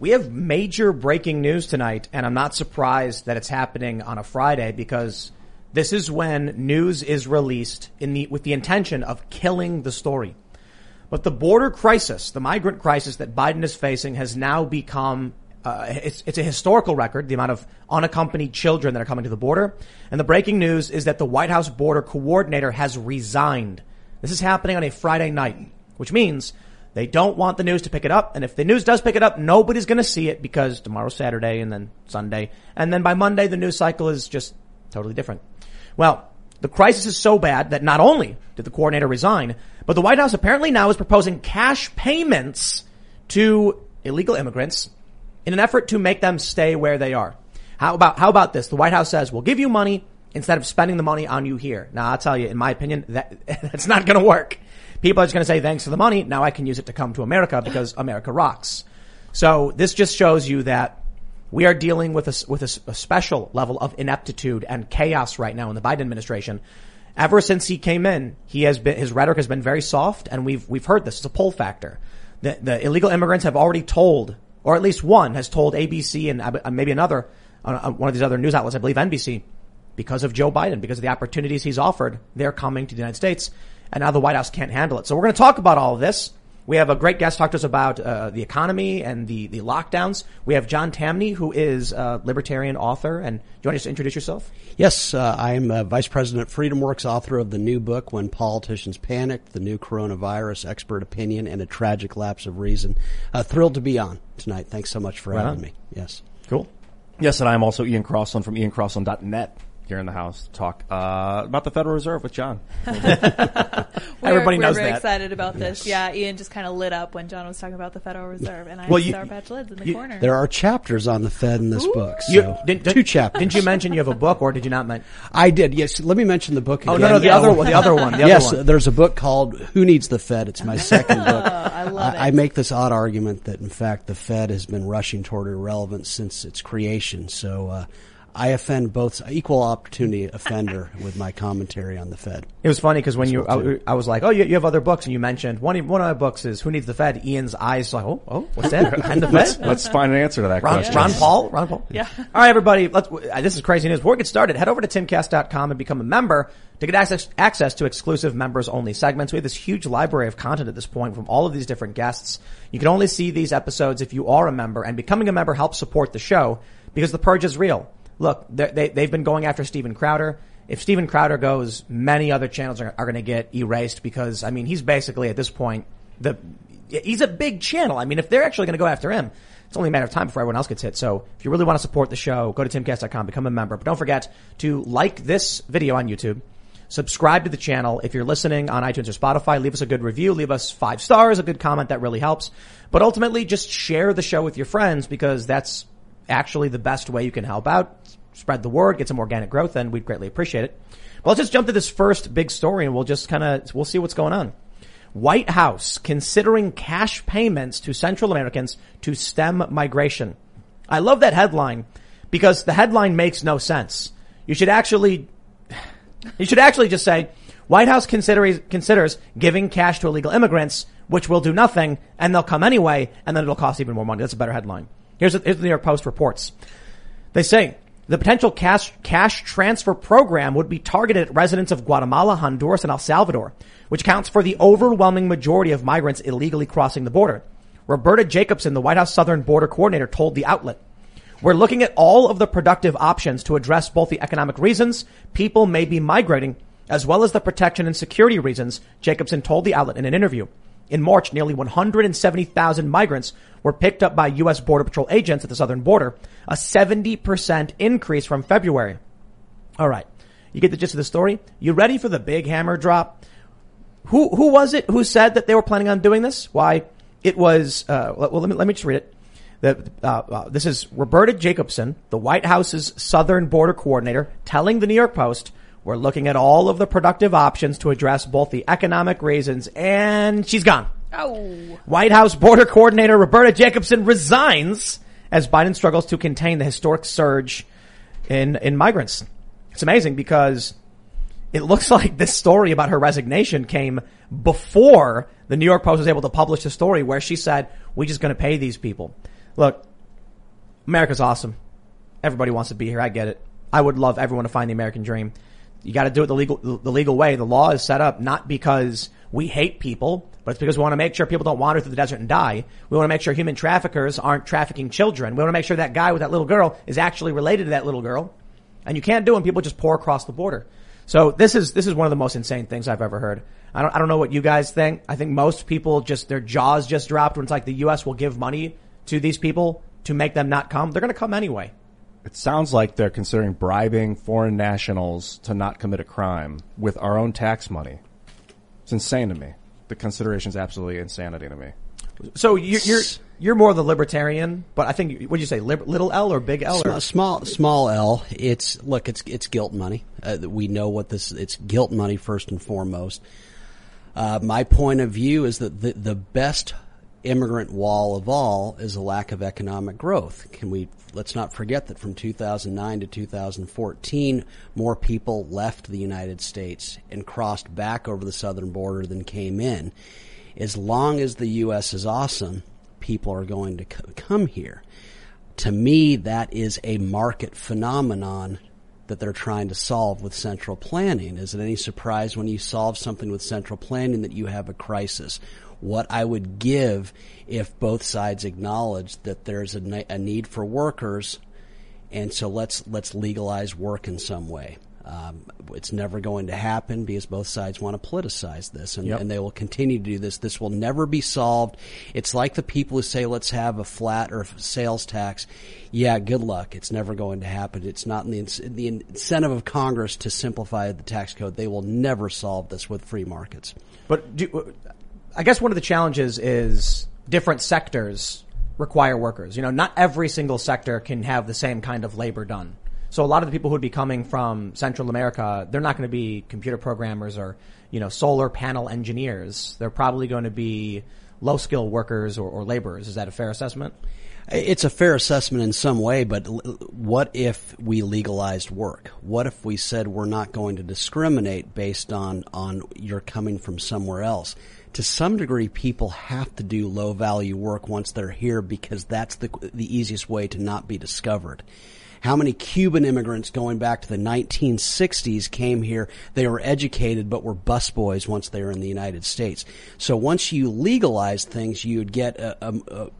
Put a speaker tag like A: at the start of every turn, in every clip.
A: We have major breaking news tonight, and I'm not surprised that it's happening on a Friday because this is when news is released in the, with the intention of killing the story. But the border crisis, the migrant crisis that Biden is facing has now become uh, it's, it's a historical record, the amount of unaccompanied children that are coming to the border. And the breaking news is that the White House border coordinator has resigned. This is happening on a Friday night, which means they don't want the news to pick it up. And if the news does pick it up, nobody's going to see it because tomorrow's Saturday and then Sunday. And then by Monday, the news cycle is just totally different. Well, the crisis is so bad that not only did the coordinator resign, but the White House apparently now is proposing cash payments to illegal immigrants in an effort to make them stay where they are. How about, how about this? The White House says, we'll give you money instead of spending the money on you here. Now, I'll tell you, in my opinion, that, that's not going to work. People are just going to say, thanks for the money. Now I can use it to come to America because America rocks. So this just shows you that we are dealing with a, with a, a special level of ineptitude and chaos right now in the Biden administration. Ever since he came in, he has been, his rhetoric has been very soft and we've, we've heard this. It's a pull factor. The, the illegal immigrants have already told, or at least one has told ABC and uh, maybe another, uh, one of these other news outlets, I believe NBC, because of Joe Biden, because of the opportunities he's offered, they're coming to the United States and now the White House can't handle it. So we're going to talk about all of this. We have a great guest talk to us about uh, the economy and the, the lockdowns. We have John Tamny, who is a libertarian author. And do you want to just introduce yourself?
B: Yes, uh, I'm uh, Vice President FreedomWorks, author of the new book, When Politicians Panicked, The New Coronavirus, Expert Opinion, and a Tragic Lapse of Reason. Uh, thrilled to be on tonight. Thanks so much for right having on. me. Yes.
A: Cool.
C: Yes, and I'm also Ian Crossland from iancrossland.net here in the house to talk uh, about the Federal Reserve with John.
A: Everybody
D: we're,
A: knows
D: we're very
A: that.
D: excited about this. Yeah, Ian just kind of lit up when John was talking about the Federal Reserve, and I
A: Well,
D: have
A: you-
D: Sour Patch Lids in the
A: you-
D: corner.
B: There are chapters on the Fed in this book. So
A: You- did- did-
B: two chapters.
A: Didn't you mention you have a book, or did you not mention?
B: I did. Yes. Let me mention the book. Again.
A: Oh no, no, the other one, the other one, the other
B: yes,
A: one.
B: there's a book called "Who Needs the Fed." It's my second book.
D: I love
B: I, I make this odd argument that, in fact, the Fed has been rushing toward irrelevance since its creation. So uh, I offend both equal opportunity offender with my commentary on the Fed.
A: It was funny because when you. I, I was like, oh, you, you have other books, and you mentioned one. of- One of my books is "Who Needs the Fed." Ian's eyes like, oh, oh, what's that? and the
C: let's,
A: Fed.
C: let's find an answer to that
A: Ron,
C: question.
A: Ron Paul, Ron Paul.
D: Yeah.
A: All right, everybody. Let's. uh, This is crazy news. Before we get started, head over to timcast.com and become a member to get access access to exclusive members only segments. We have this huge library of content at this point from all of these different guests. You can only see these episodes if you are a member, and becoming a member helps support the show because the purge is real. Look, they they've been going after Steven Crowder. If Steven Crowder goes, many other channels are, are going to get erased because I mean he's basically at this point the he's a big channel. I mean, if they're actually going to go after him, it's only a matter of time before everyone else gets hit. So if you really want to support the show, go to timcast.com, become a member. But don't forget to like this video on YouTube. Subscribe to the channel. If you're listening on iTunes or Spotify, leave us a good review. Leave us five stars, a good comment. That really helps. But ultimately, just share the show with your friends because that's actually the best way you can help out. Spread the word, get some organic growth, and we'd greatly appreciate it. But let's just jump to this first big story and we'll just kind of, we'll see what's going on. White House considering cash payments to Central Americans to stem migration. I love that headline because the headline makes no sense. You should actually, you should actually just say, White House considers, considers giving cash to illegal immigrants, which will do nothing, and they'll come anyway, and then it'll cost even more money. That's a better headline. Here's, here's the New York Post reports. They say the potential cash, cash transfer program would be targeted at residents of Guatemala, Honduras, and El Salvador, which counts for the overwhelming majority of migrants illegally crossing the border. Roberta Jacobson, the White House Southern Border Coordinator, told the outlet, we're looking at all of the productive options to address both the economic reasons people may be migrating, as well as the protection and security reasons, Jacobson told the outlet in an interview. In March, nearly 170,000 migrants were picked up by U.S. Border Patrol agents at the southern border, a 70% increase from February. All right. You get the gist of the story? You ready for the big hammer drop? Who, who was it who said that they were planning on doing this? Why? It was, uh, well, let me, let me just read it. The, uh, uh, this is Roberta Jacobson, the White House's Southern Border Coordinator, telling the New York Post, we're looking at all of the productive options to address both the economic reasons and she's gone.
D: oh,
A: White House Border Coordinator Roberta Jacobson resigns as Biden struggles to contain the historic surge in, in migrants. It's amazing because it looks like this story about her resignation came before the New York Post was able to publish the story where she said, we're just going to pay these people. Look, America's awesome. Everybody wants to be here. I get it. I would love everyone to find the American dream. You got to do it the legal, the legal way. The law is set up not because we hate people, but it's because we want to make sure people don't wander through the desert and die. We want to make sure human traffickers aren't trafficking children. We want to make sure that guy with that little girl is actually related to that little girl. And you can't do it when people just pour across the border. So this is, this is one of the most insane things I've ever heard. I don't, I don't know what you guys think. I think most people just, their jaws just dropped when it's like the U.S. will give money to these people to make them not come. They're going to come anyway.
C: It sounds like they're considering bribing foreign nationals to not commit a crime with our own tax money. It's insane to me. The consideration is absolutely insanity to me.
A: So you're, you're, you're more the libertarian, but I think, what did you say, lib, little L or big L? Or?
B: Small, small, small L. It's look, it's it's guilt money. Uh, we know what this. It's guilt money first and foremost. Uh, my point of view is that the the best immigrant wall of all is a lack of economic growth. Can we let's not forget that from 2009 to 2014, more people left the United States and crossed back over the southern border than came in. As long as the U.S. is awesome, people are going to come here. To me, that is a market phenomenon that they're trying to solve with central planning. Is it any surprise when you solve something with central planning that you have a crisis? What I would give if both sides acknowledge that there's a, a need for workers, and so let's let's legalize work in some way. Um, it's never going to happen because both sides want to politicize this, and,
A: Yep.
B: and they will continue to do this. This will never be solved. It's like the people who say, "Let's have a flat or sales tax." Yeah, good luck. It's never going to happen. It's not in the, ins- the incentive of Congress to simplify the tax code. They will never solve this with free markets.
A: But do, I guess one of the challenges is different sectors require workers. You know, not every single sector can have the same kind of labor done. So a lot of the people who would be coming from Central America, they're not going to be computer programmers or, you know, solar panel engineers. They're probably going to be low skill workers or, or laborers. Is that a fair assessment?
B: It's a fair assessment in some way, but what if we legalized work? What if we said we're not going to discriminate based on, on you're coming from somewhere else? To some degree, people have to do low value work once they're here because that's the, the easiest way to not be discovered. How many Cuban immigrants going back to the 1960s came here? They were educated but were busboys once they were in the United States. So once you legalize things, you'd get a, a, a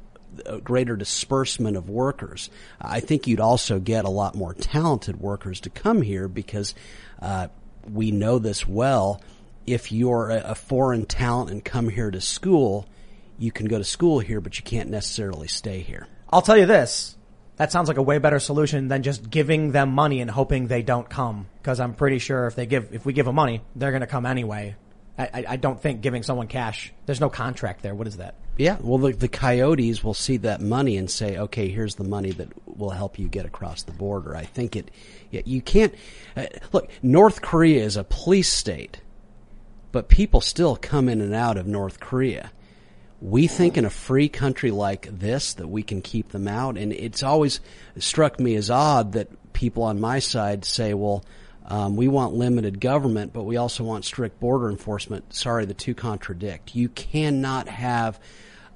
B: a greater disbursement of workers. I think you'd also get a lot more talented workers to come here because uh, we know this well. If you're a, a foreign talent and come here to school, you can go to school here, but you can't necessarily stay here.
A: I'll tell you this. That sounds like a way better solution than just giving them money and hoping they don't come. Because I'm pretty sure if they give, if we give them money, they're going to come anyway. I, I, I don't think giving someone cash. There's no contract there. What is that?
B: Yeah, well, the, the coyotes will see that money and say, "Okay, here's the money that will help you get across the border." I think it. You can't uh, look. North Korea is a police state, but people still come in and out of North Korea. We think in a free country like this that we can keep them out, and it's always struck me as odd that people on my side say, "Well." Um, we want limited government, but we also want strict border enforcement. Sorry, the two contradict. You cannot have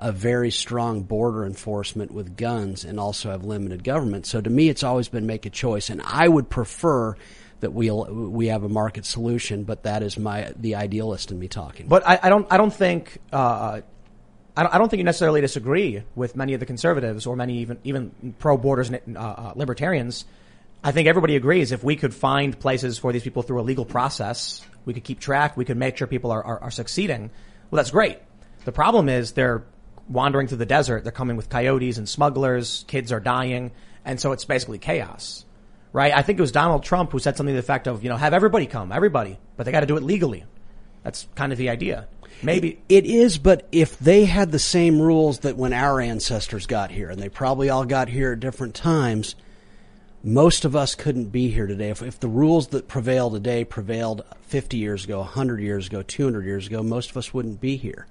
B: a very strong border enforcement with guns and also have limited government. So to me, it's always been make a choice, and I would prefer that we will we have a market solution. But that is my the idealist in me talking.
A: But I, I don't, I don't think, uh, I don't, I don't think you necessarily disagree with many of the conservatives or many even, even pro borders uh, uh, libertarians. I think everybody agrees if we could find places for these people through a legal process, we could keep track, we could make sure people are, are, are succeeding. Well, that's great. The problem is they're wandering through the desert. They're coming with coyotes and smugglers. Kids are dying. And so it's basically chaos, right? I think it was Donald Trump who said something to the effect of, you know, have everybody come, everybody, but they got to do it legally. That's kind of the idea. Maybe.
B: It is, but if they had the same rules that when our ancestors got here, and they probably all got here at different times, most of us couldn't be here today. If, if the rules that prevail today prevailed 50 years ago, 100 years ago, 200 years ago, most of us wouldn't be here.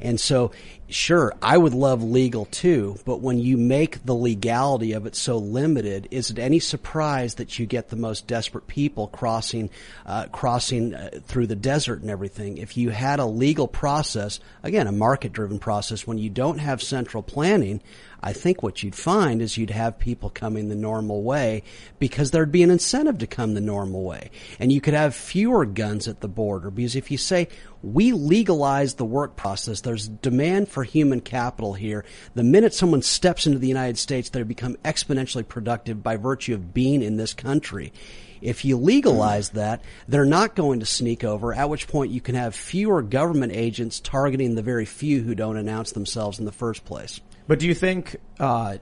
B: And so, sure, I would love legal too, but when you make the legality of it so limited, is it any surprise that you get the most desperate people crossing, uh, crossing uh, through the desert and everything? If you had a legal process, again, a market-driven process, when you don't have central planning, I think what you'd find is you'd have people coming the normal way because there'd be an incentive to come the normal way. And you could have fewer guns at the border because if you say, we legalize the work process, there's demand for human capital here. The minute someone steps into the United States, they become exponentially productive by virtue of being in this country. If you legalize hmm. that, they're not going to sneak over, at which point you can have fewer government agents targeting the very few who don't announce themselves in the first place.
A: But do you think uh,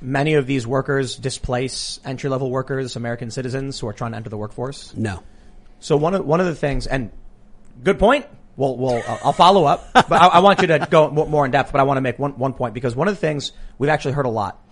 A: many of these workers displace entry level workers, American citizens who are trying to enter the workforce?
B: No.
A: So one of one of the things, and good point. Well, well, I'll follow up, but I, I want you to go more in depth. But I want to make one one point because one of the things we've actually heard a lot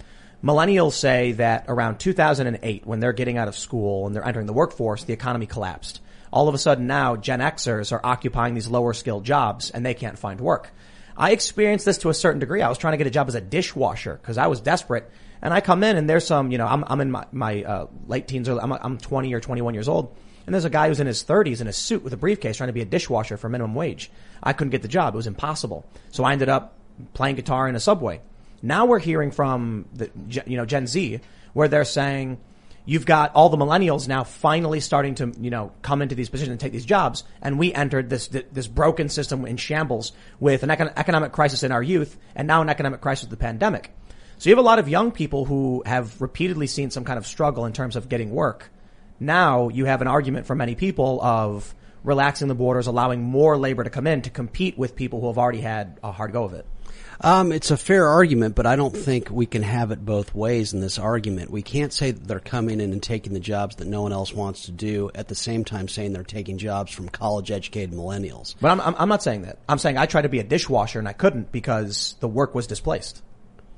A: Millennials say that around 2008, when they're getting out of school and they're entering the workforce, the economy collapsed. All of a sudden now, Gen Xers are occupying these lower skilled jobs and they can't find work. I experienced this to a certain degree. I was trying to get a job as a dishwasher because I was desperate. And I come in and there's some, you know, I'm, I'm in my, my uh, late teens, or I'm, I'm 20 or 21 years old. And there's a guy who's in his 30s in a suit with a briefcase trying to be a dishwasher for minimum wage. I couldn't get the job. It was impossible. So I ended up playing guitar in a subway. Now we're hearing from the, you know, Gen Z where they're saying, you've got all the millennials now finally starting to, you know, come into these positions and take these jobs. And we entered this, this broken system in shambles with an economic crisis in our youth and now an economic crisis with the pandemic. So you have a lot of young people who have repeatedly seen some kind of struggle in terms of getting work. Now you have an argument for many people of relaxing the borders, allowing more labor to come in to compete with people who have already had a hard go of it.
B: Um, it's a fair argument, but I don't think we can have it both ways in this argument. We can't say that they're coming in and taking the jobs that no one else wants to do at the same time saying they're taking jobs from college educated millennials.
A: But I'm, I'm, I'm not saying that. I'm saying I tried to be a dishwasher and I couldn't because the work was displaced.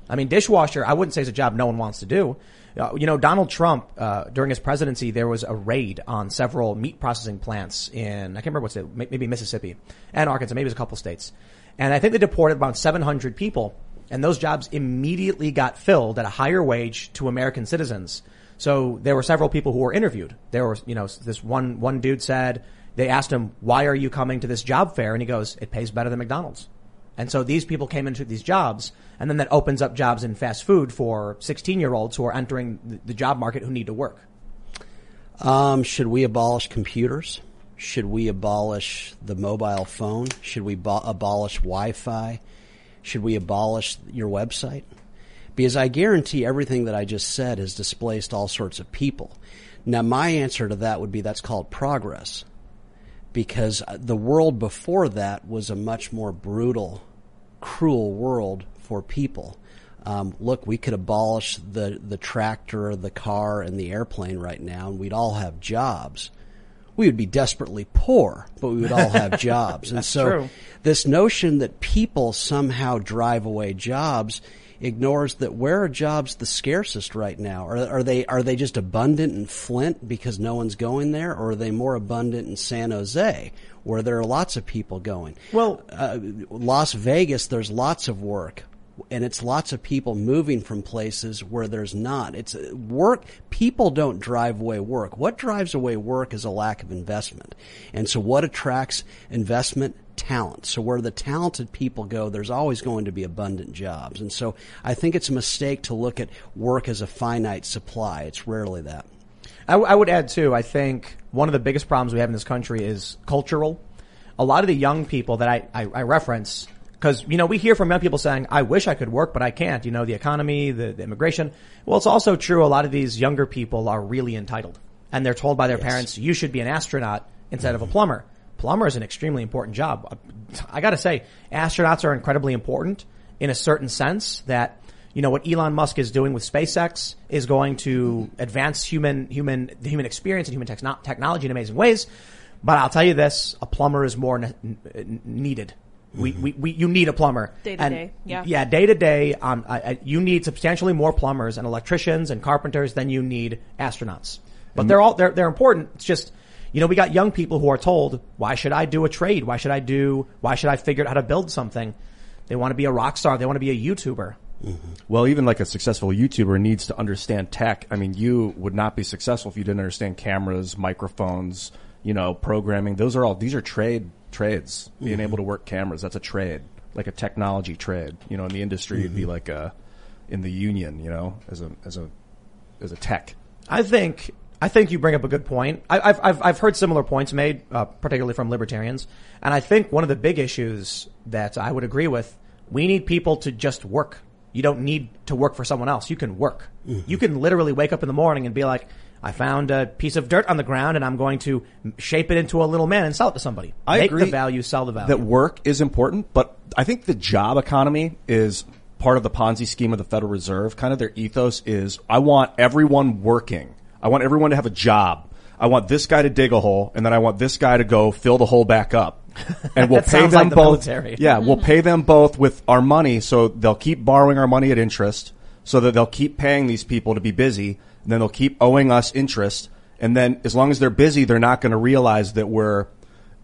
A: I mean, dishwasher, I wouldn't say is a job no one wants to do. Uh, you know, Donald Trump, uh, during his presidency, there was a raid on several meat processing plants in, I can't remember what's it, maybe Mississippi and Arkansas, maybe it was a couple states. And I think they deported about 700 people and those jobs immediately got filled at a higher wage to American citizens. So there were several people who were interviewed. There was, you know, this one, one dude said, they asked him, why are you coming to this job fair? And he goes, it pays better than McDonald's. And so these people came into these jobs and then that opens up jobs in fast food for 16 year olds who are entering the job market who need to work.
B: Um, should we abolish computers? Should we abolish the mobile phone? Should we bo- abolish Wi-Fi? Should we abolish your website? Because I guarantee everything that I just said has displaced all sorts of people. Now my answer to that would be that's called progress. Because the world before that was a much more brutal, cruel world for people. Um, look, we could abolish the, the tractor, the car, and the airplane right now, and we'd all have jobs we would be desperately poor, but we would all have jobs. and so
A: true.
B: this notion that people somehow drive away jobs ignores that where are jobs the scarcest right now? Are, are they are they just abundant in Flint because no one's going there, or are they more abundant in San Jose where there are lots of people going?
A: Well,
B: uh, Las Vegas, there's lots of work and it's lots of people moving from places where there's not. It's work. People don't drive away work. What drives away work is a lack of investment. And so what attracts investment? Talent. So where the talented people go, there's always going to be abundant jobs. And so I think it's a mistake to look at work as a finite supply. It's rarely that.
A: I, w- I would add too, I think one of the biggest problems we have in this country is cultural. A lot of the young people that I, I, I reference because, you know, we hear from young people saying, I wish I could work, but I can't. You know, the economy, the, the immigration. Well, it's also true a lot of these younger people are really entitled. And they're told by their yes. parents, you should be an astronaut instead of a plumber. Plumber is an extremely important job. I gotta say, astronauts are incredibly important in a certain sense that, you know, what Elon Musk is doing with SpaceX is going to advance human, human, the human experience and human techno- technology in amazing ways. But I'll tell you this, a plumber is more ne- needed we, we, we, you need a plumber.
D: Day to and, day, yeah.
A: Yeah, day to day, um, I, you need substantially more plumbers and electricians and carpenters than you need astronauts. But mm-hmm. they're all, they're, they're important. It's just, you know, we got young people who are told, why should I do a trade? Why should I do, why should I figure out how to build something? They want to be a rock star. They want to be a YouTuber.
C: Mm-hmm. Well, even like a successful YouTuber needs to understand tech. I mean, you would not be successful if you didn't understand cameras, microphones, you know, programming. Those are all, these are trade trades. Being mm-hmm. able to work cameras, that's a trade, like a technology trade. You know, in the industry, mm-hmm. it'd be mm-hmm. like a, in the union, you know, as a as a as a tech.
A: I think I think you bring up a good point. I, I've I've I've heard similar points made, uh, particularly from libertarians, and I think one of the big issues that I would agree with: we need people to just work. You don't need to work for someone else. You can work. You can literally wake up in the morning and be like, "I found a piece of dirt on the ground, and I'm going to shape it into a little man and sell it to somebody.
C: I
A: Make
C: agree
A: the value, sell the value."
C: that work is important, but I think the job economy is part of the Ponzi scheme of the Federal Reserve. Kind of their ethos is I want everyone working. I want everyone to have a job. I want this guy to dig a hole and then I want this guy to go fill the hole back up. And we'll pay them
A: like the
C: both.
A: military.
C: Yeah, we'll pay them both with our money so they'll keep borrowing our money at interest so that they'll keep paying these people to be busy and then they'll keep owing us interest. And then as long as they're busy, they're not going to realize that we're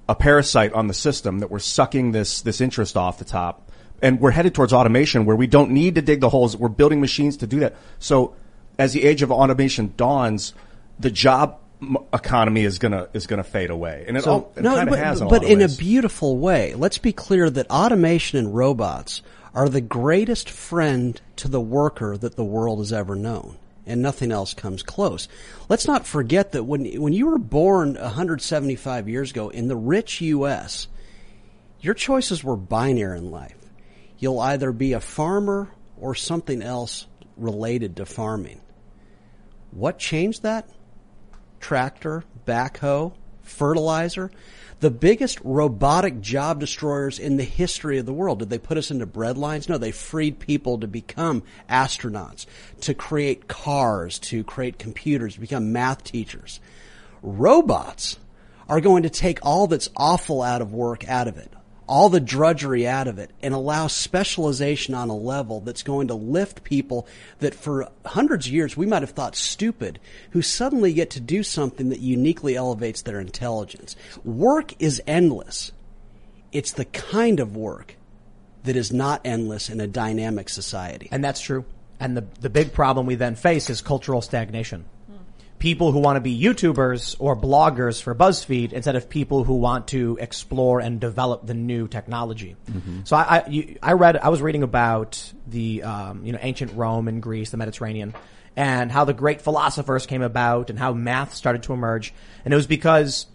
C: a parasite on the system that we're sucking this this interest off the top and we're headed towards automation where we don't need to dig the holes we're building machines to do that so as the age of automation dawns the job economy is going to is going to fade away and it, all, it kind of
B: but,
C: has in a
B: but in
C: ways.
B: a beautiful way. Let's be clear that automation and robots are the greatest friend to the worker that the world has ever known. And nothing else comes close. Let's not forget that when, when you were born 175 years ago in the rich U.S., your choices were binary in life. You'll either be a farmer or something else related to farming. What changed that? tractor, backhoe, fertilizer, the biggest robotic job destroyers in the history of the world. Did they put us into bread lines? No, they freed people to become astronauts, to create cars, to create computers, to become math teachers. Robots are going to take all that's awful out of work out of it, all the drudgery out of it, and allow specialization on a level that's going to lift people that for hundreds of years we might have thought stupid, who suddenly get to do something that uniquely elevates their intelligence. Work is endless. It's the kind of work that is not endless in a dynamic society.
A: And that's true. And the, the big problem we then face is cultural stagnation. People who want to be YouTubers or bloggers for BuzzFeed instead of people who want to explore and develop the new technology. So I, I, you, I read, I was reading about the, um, you know, ancient Rome and Greece, the Mediterranean, and how the great philosophers came about and how math started to emerge. And it was because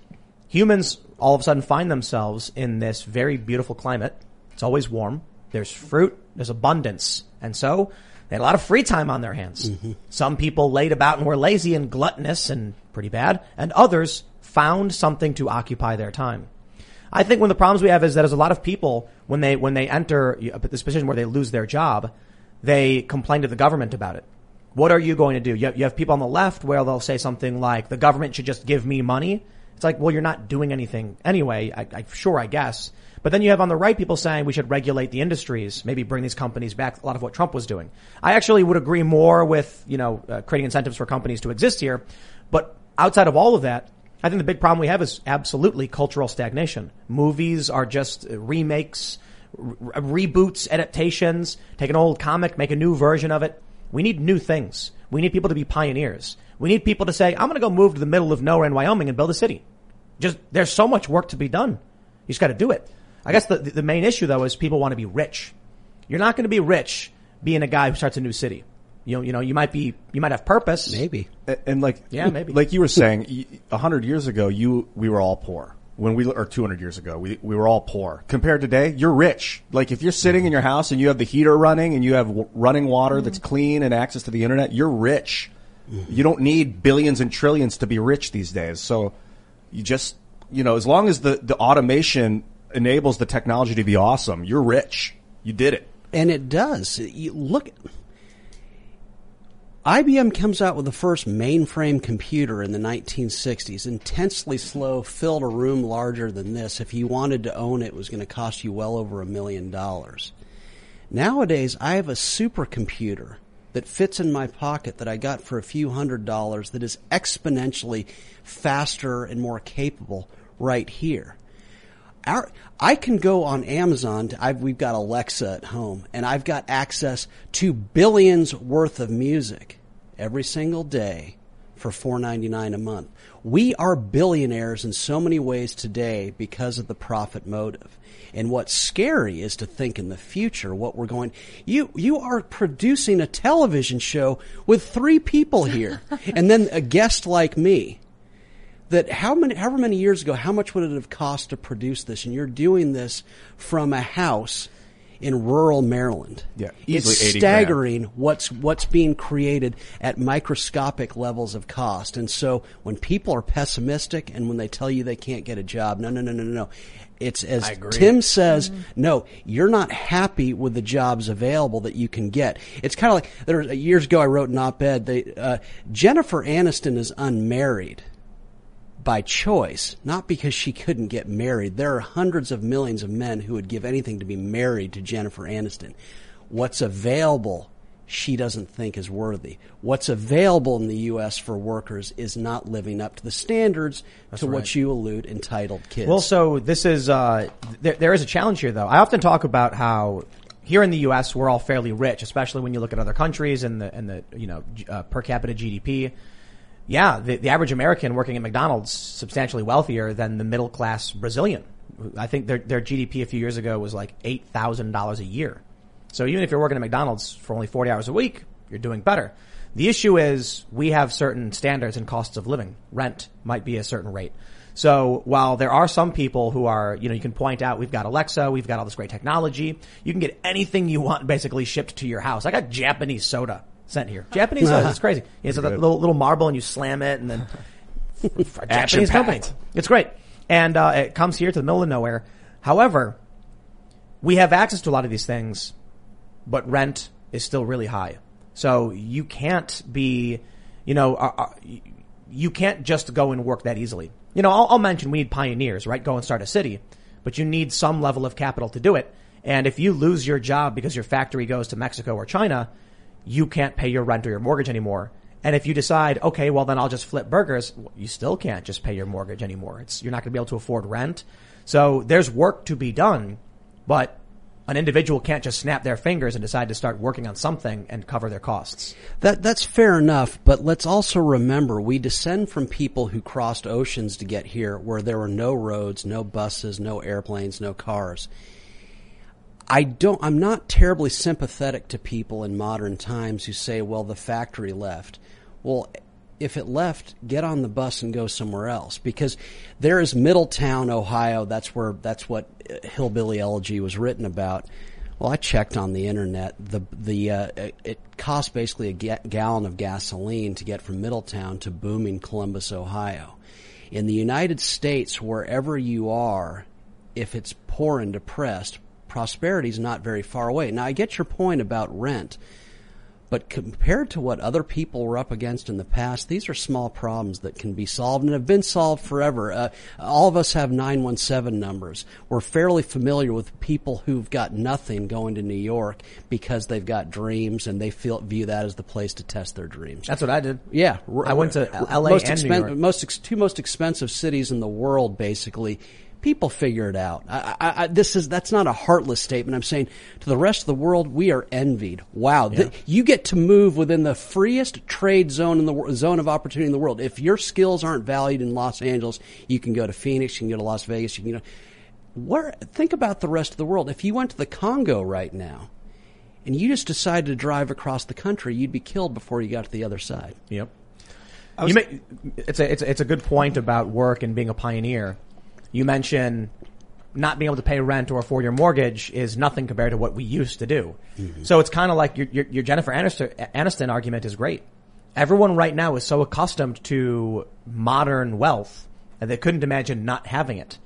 A: humans all of a sudden find themselves in this very beautiful climate. It's always warm. There's fruit. There's abundance. And so they had a lot of free time on their hands. Mm-hmm. Some people laid about and were lazy and gluttonous and pretty bad. And others found something to occupy their time. I think one of the problems we have is that there's a lot of people when they, when they enter this position where they lose their job, they complain to the government about it. What are you going to do? You have, you have people on the left where they'll say something like, the government should just give me money. It's like, well, you're not doing anything anyway. I, I, sure, I guess. But then you have on the right people saying we should regulate the industries, maybe bring these companies back. A lot of what Trump was doing. I actually would agree more with you know uh, creating incentives for companies to exist here. But outside of all of that, I think the big problem we have is absolutely cultural stagnation. Movies are just uh, remakes, r- reboots, adaptations. Take an old comic, make a new version of it. We need new things. We need people to be pioneers. We need people to say, I'm going to go move to the middle of nowhere in Wyoming and build a city. Just, there's so much work to be done. You just got to do it. I guess the, the main issue though is people want to be rich. You're not going to be rich being a guy who starts a new city. You know, you know, you might be, you might have purpose.
B: Maybe.
C: And- and like
A: Yeah, maybe.
C: like you were saying y- a hundred years ago you we were all poor when we or 200 years ago we, we were all poor compared to today you're rich like if you're sitting in your house and you have the heater running and you have w- running water that's mm-hmm. clean and access to the internet you're rich you don't need billions and trillions to be rich these days so you just you know as long as the the automation enables the technology to be awesome you're rich you did it
B: And it does. You look, IBM comes out with the first mainframe computer in the 1960s. Intensely slow, filled a room larger than this. If you wanted to own it, it was going to cost you well over a million dollars. Nowadays, I have a supercomputer that fits in my pocket that I got for a few hundred dollars that is exponentially faster and more capable right here. Our, I can go on Amazon. To, I've, we've got Alexa at home, and I've got access to billions worth of music every single day for four ninety nine a month. We are billionaires in so many ways today because of the profit motive. And what's scary is to think in the future what we're going. You you are producing a television show with three people here, and then a guest like me that how many, however many years ago, how much would it have cost to produce this? And you're doing this from a house in rural Maryland.
C: Yeah, easily
B: it's
C: 80
B: staggering what's what's being created at microscopic levels of cost. And so when people are pessimistic and when they tell you they can't get a job, no, no, no, no, no, no. It's as Tim says, no, you're not happy with the jobs available that you can get. It's kind of like there years ago I wrote an op-ed. They, uh, Jennifer Aniston is unmarried by choice, not because she couldn't get married. There are hundreds of millions of men who would give anything to be married to Jennifer Aniston. What's available, she doesn't think is worthy. What's available in the U.S. for workers is not living up to the standards to what you allude entitled kids.
A: Well, so this is uh, there, there is a challenge here, though. I often talk about how here in the U.S. we're all fairly rich, especially when you look at other countries and the and the you know uh, per capita GDP. Yeah, the, the average American working at McDonald's substantially wealthier than the middle class Brazilian. I think their their GDP a few years ago was like eight thousand dollars a year. So even if you're working at McDonald's for only 40 hours a week, you're doing better. The issue is we have certain standards and costs of living. Rent might be a certain rate. So while there are some people who are, you know, you can point out we've got Alexa, we've got all this great technology. You can get anything you want basically shipped to your house. I got Japanese soda sent here. Japanese it's crazy. It's a little, little marble and you slam it and then Japanese company. It's great. And uh, it comes here to the middle of nowhere. However, we have access to a lot of these things, but rent is still really high. So you can't be, you know, uh, uh, you can't just go and work that easily. You know, I'll, I'll mention we need pioneers, right? Go and start a city, but you need some level of capital to do it. And if you lose your job because your factory goes to Mexico or China, you can't pay your rent or your mortgage anymore. And if you decide, okay, well then I'll just flip burgers, you still can't just pay your mortgage anymore. It's, you're not going to be able to afford rent. So there's work to be done, but an individual can't just snap their fingers and decide to start working on something and cover their costs.
B: That that's fair enough, but let's also remember we descend from people who crossed oceans to get here where there were no roads, no buses, no airplanes, no cars. I don't I'm not terribly sympathetic to people in modern times who say, well, the factory left. Well, if it left, get on the bus and go somewhere else because there is Middletown, Ohio. That's where that's what uh, Hillbilly Elegy was written about. Well, I checked on the internet. The the uh, it costs basically a ga- gallon of gasoline to get from Middletown to booming Columbus, Ohio. In the United States, wherever you are, if it's poor and depressed, prosperity is not very far away. Now, I get your point about rent. But compared to what other people were up against in the past, these are small problems that can be solved and have been solved forever. Uh, all of us have 917 numbers. We're fairly familiar with people who've got nothing going to New York because they've got dreams and they feel view that as the place to test their dreams.
A: That's what I did.
B: Yeah,
A: I went to LA
B: most
A: and New York.
B: most ex- two most expensive cities in the world, basically. People figure it out. I, I, I, this is that's not a heartless statement. I'm saying to the rest of the world, we are envied. Wow, th- you get to move within the freest trade zone in the zone of opportunity in the world. If your skills aren't valued in Los Angeles, you can go to Phoenix, you can go to Las Vegas, you can go. Where think about the rest of the world. If you went to the Congo right now, and you just decided to drive across the country, you'd be killed before you got to the other side.
A: Yep. you may, it's a it's a, it's a good point about work and being a pioneer. You mentioned not being able to pay rent or afford your mortgage is nothing compared to what we used to do. Mm-hmm. So it's kind of like your, your, your Jennifer Aniston, Aniston argument is great. Everyone right now is so accustomed to modern wealth that they couldn't imagine not having it.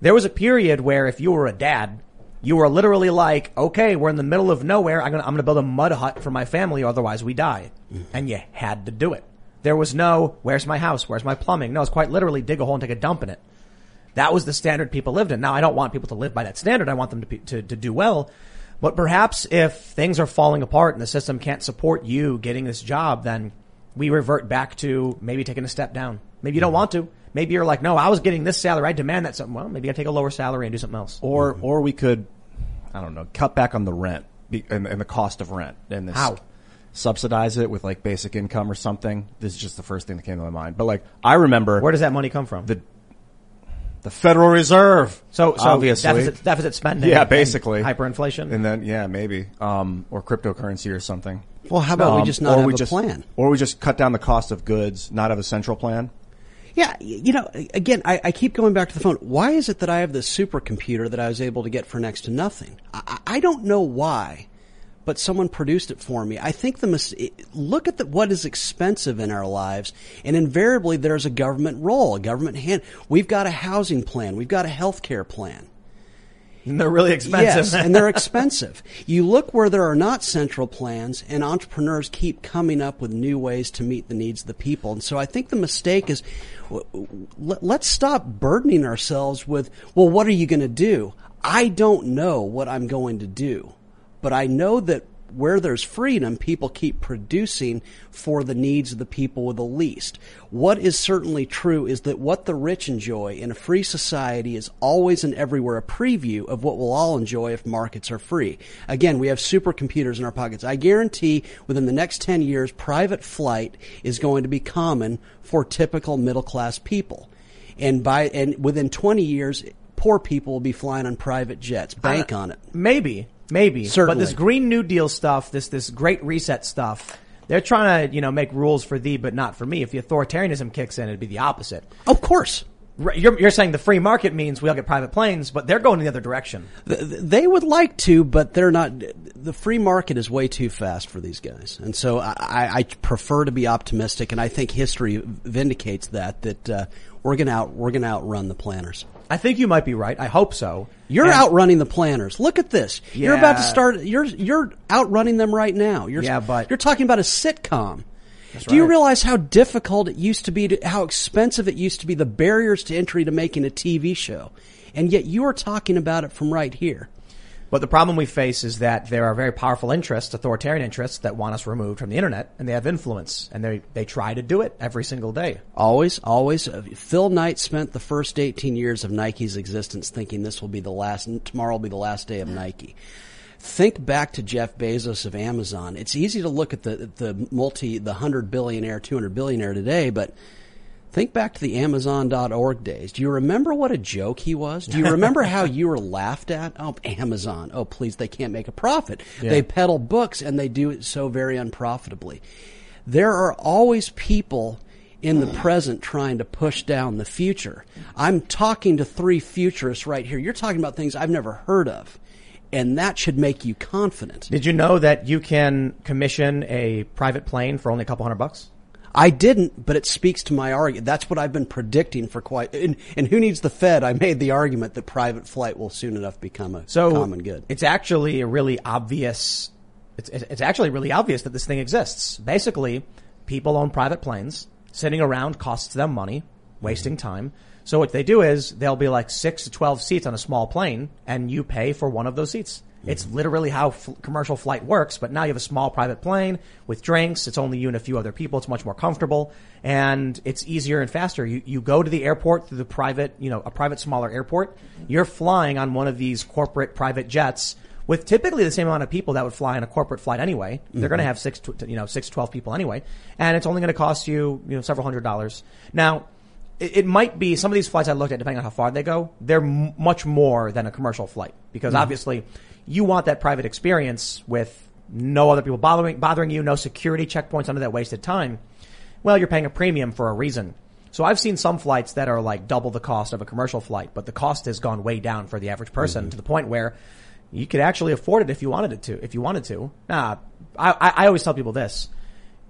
A: There was a period where if you were a dad, you were literally like, okay, we're in the middle of nowhere. I'm gonna, I'm gonna build a mud hut for my family, otherwise we die. Mm-hmm. And you had to do it. There was no, where's my house? Where's my plumbing? No, it's quite literally dig a hole and take a dump in it. That was the standard people lived in. Now, I don't want people to live by that standard. I want them to, to, to do well. But perhaps if things are falling apart and the system can't support you getting this job, then we revert back to maybe taking a step down. Maybe you don't want to. Maybe you're like, no, I was getting this salary. I demand that something. Well, maybe I take a lower salary and do something else.
C: Or, or we could, I don't know, cut back on the rent and, and the cost of rent. And this,
A: How?
C: subsidize it with like basic income or something. This is just the first thing that came to my mind. But like, I remember
A: Where does that money come from?
C: the the Federal Reserve.
A: so, so
C: obviously,
A: deficit, deficit spending.
C: yeah,
A: and
C: basically
A: hyperinflation.
C: and then yeah, maybe um, or cryptocurrency or something.
B: Well, how about we
C: Um,
B: just not
C: or
B: have
C: we
B: a
C: just,
B: plan?
C: or we just cut down the cost of goods, not have a central plan.
B: Yeah, you know, again, I, I keep going back to the phone. Why is it that I have this supercomputer that I was able to get for next to nothing? I, I I don't know why, but someone produced it for me. I think the mis- look at the, what is expensive in our lives, and invariably there's a government role, a government hand. We've got a housing plan, we've got a health care plan.
A: And they're really expensive.
B: Yes, and they're expensive. You look where there are not central plans, and entrepreneurs keep coming up with new ways to meet the needs of the people. And so I think the mistake is w- w- let- let's stop burdening ourselves with, well, what are you going to do? I don't know what I'm going to do, but I know that where there's freedom, people keep producing for the needs of the people with the least. What is certainly true is that what the rich enjoy in a free society is always and everywhere a preview of what we'll all enjoy if markets are free. Again, we have supercomputers in our pockets. I guarantee within the next 10 years, private flight is going to be common for typical middle class people. And by, and within 20 years, poor people will be flying on private jets. Bank on it.
A: Maybe, maybe.
B: Certainly.
A: But this Green New Deal stuff, this this Great Reset stuff, they're trying to you know make rules for thee, but not for me. If the authoritarianism kicks in, it'd be the opposite.
B: Of course.
A: You're, you're saying the free market means we all get private planes, but they're going the other direction.
B: Th- th- They would like to, but they're not. The free market is way too fast for these guys, and so I, I prefer to be optimistic, and I think history vindicates that that uh, we're gonna out we're gonna outrun the planners.
A: I think you might be right. I hope so.
B: You're
A: And-
B: outrunning the planners. Look at this. You're about to start. You're you're outrunning them right now. You're
A: Yeah, but-
B: you're talking about a sitcom. Do you realize how difficult it used to be to how expensive it used to be the barriers to entry to making a TV show, and yet you are talking about it from right here.
A: But the problem we face is that there are very powerful interests, authoritarian interests, that want us removed from the internet, and they have influence, and they they try to do it every single day.
B: Always, always. Uh, Phil Knight spent the first 18 years of Nike's existence thinking this will be the last, tomorrow will be the last day of Nike. Think back to Jeff Bezos of Amazon. It's easy to look at the, the multi, the 100 billionaire, 200 billionaire today, but think back to the Amazon.org days. Do you remember what a joke he was? Do you remember how you were laughed at? Oh, Amazon. Oh, please, they can't make a profit. They peddle books and they do it so very unprofitably. There are always people in the present trying to push down the future. I'm talking to three futurists right here. You're talking about things I've never heard of. And that should make you confident.
A: Did you know that you can commission a private plane for only a couple hundred bucks?
B: I didn't, but it speaks to my argument. That's what I've been predicting for quite. And, and who needs the Fed? I made the argument that private flight will soon enough become a
A: So
B: common good.
A: It's actually a really obvious. It's it's actually really obvious that this thing exists. Basically, people own private planes. Sitting around costs them money, wasting mm-hmm. time. So what they do is they'll be like six to twelve seats on a small plane, and you pay for one of those seats. It's literally how f- commercial flight works, but now you have a small private plane with drinks. It's only you and a few other people. It's much more comfortable and it's easier and faster. You, you go to the airport through the private, you know, a private smaller airport. You're flying on one of these corporate private jets with typically the same amount of people that would fly on a corporate flight anyway. They're going to mm-hmm. have six, to, you know, six, 12 people anyway. And it's only going to cost you, you know, several hundred dollars. Now, it, it might be some of these flights I looked at, depending on how far they go, they're m- much more than a commercial flight because mm-hmm. obviously you want that private experience with no other people bothering bothering you, no security checkpoints under that wasted time. Well, you're paying a premium for a reason. So I've seen some flights that are like double the cost of a commercial flight, but the cost has gone way down for the average person mm-hmm. to the point where you could actually afford it if you wanted it to. If you wanted to, nah, I, I I always tell people this: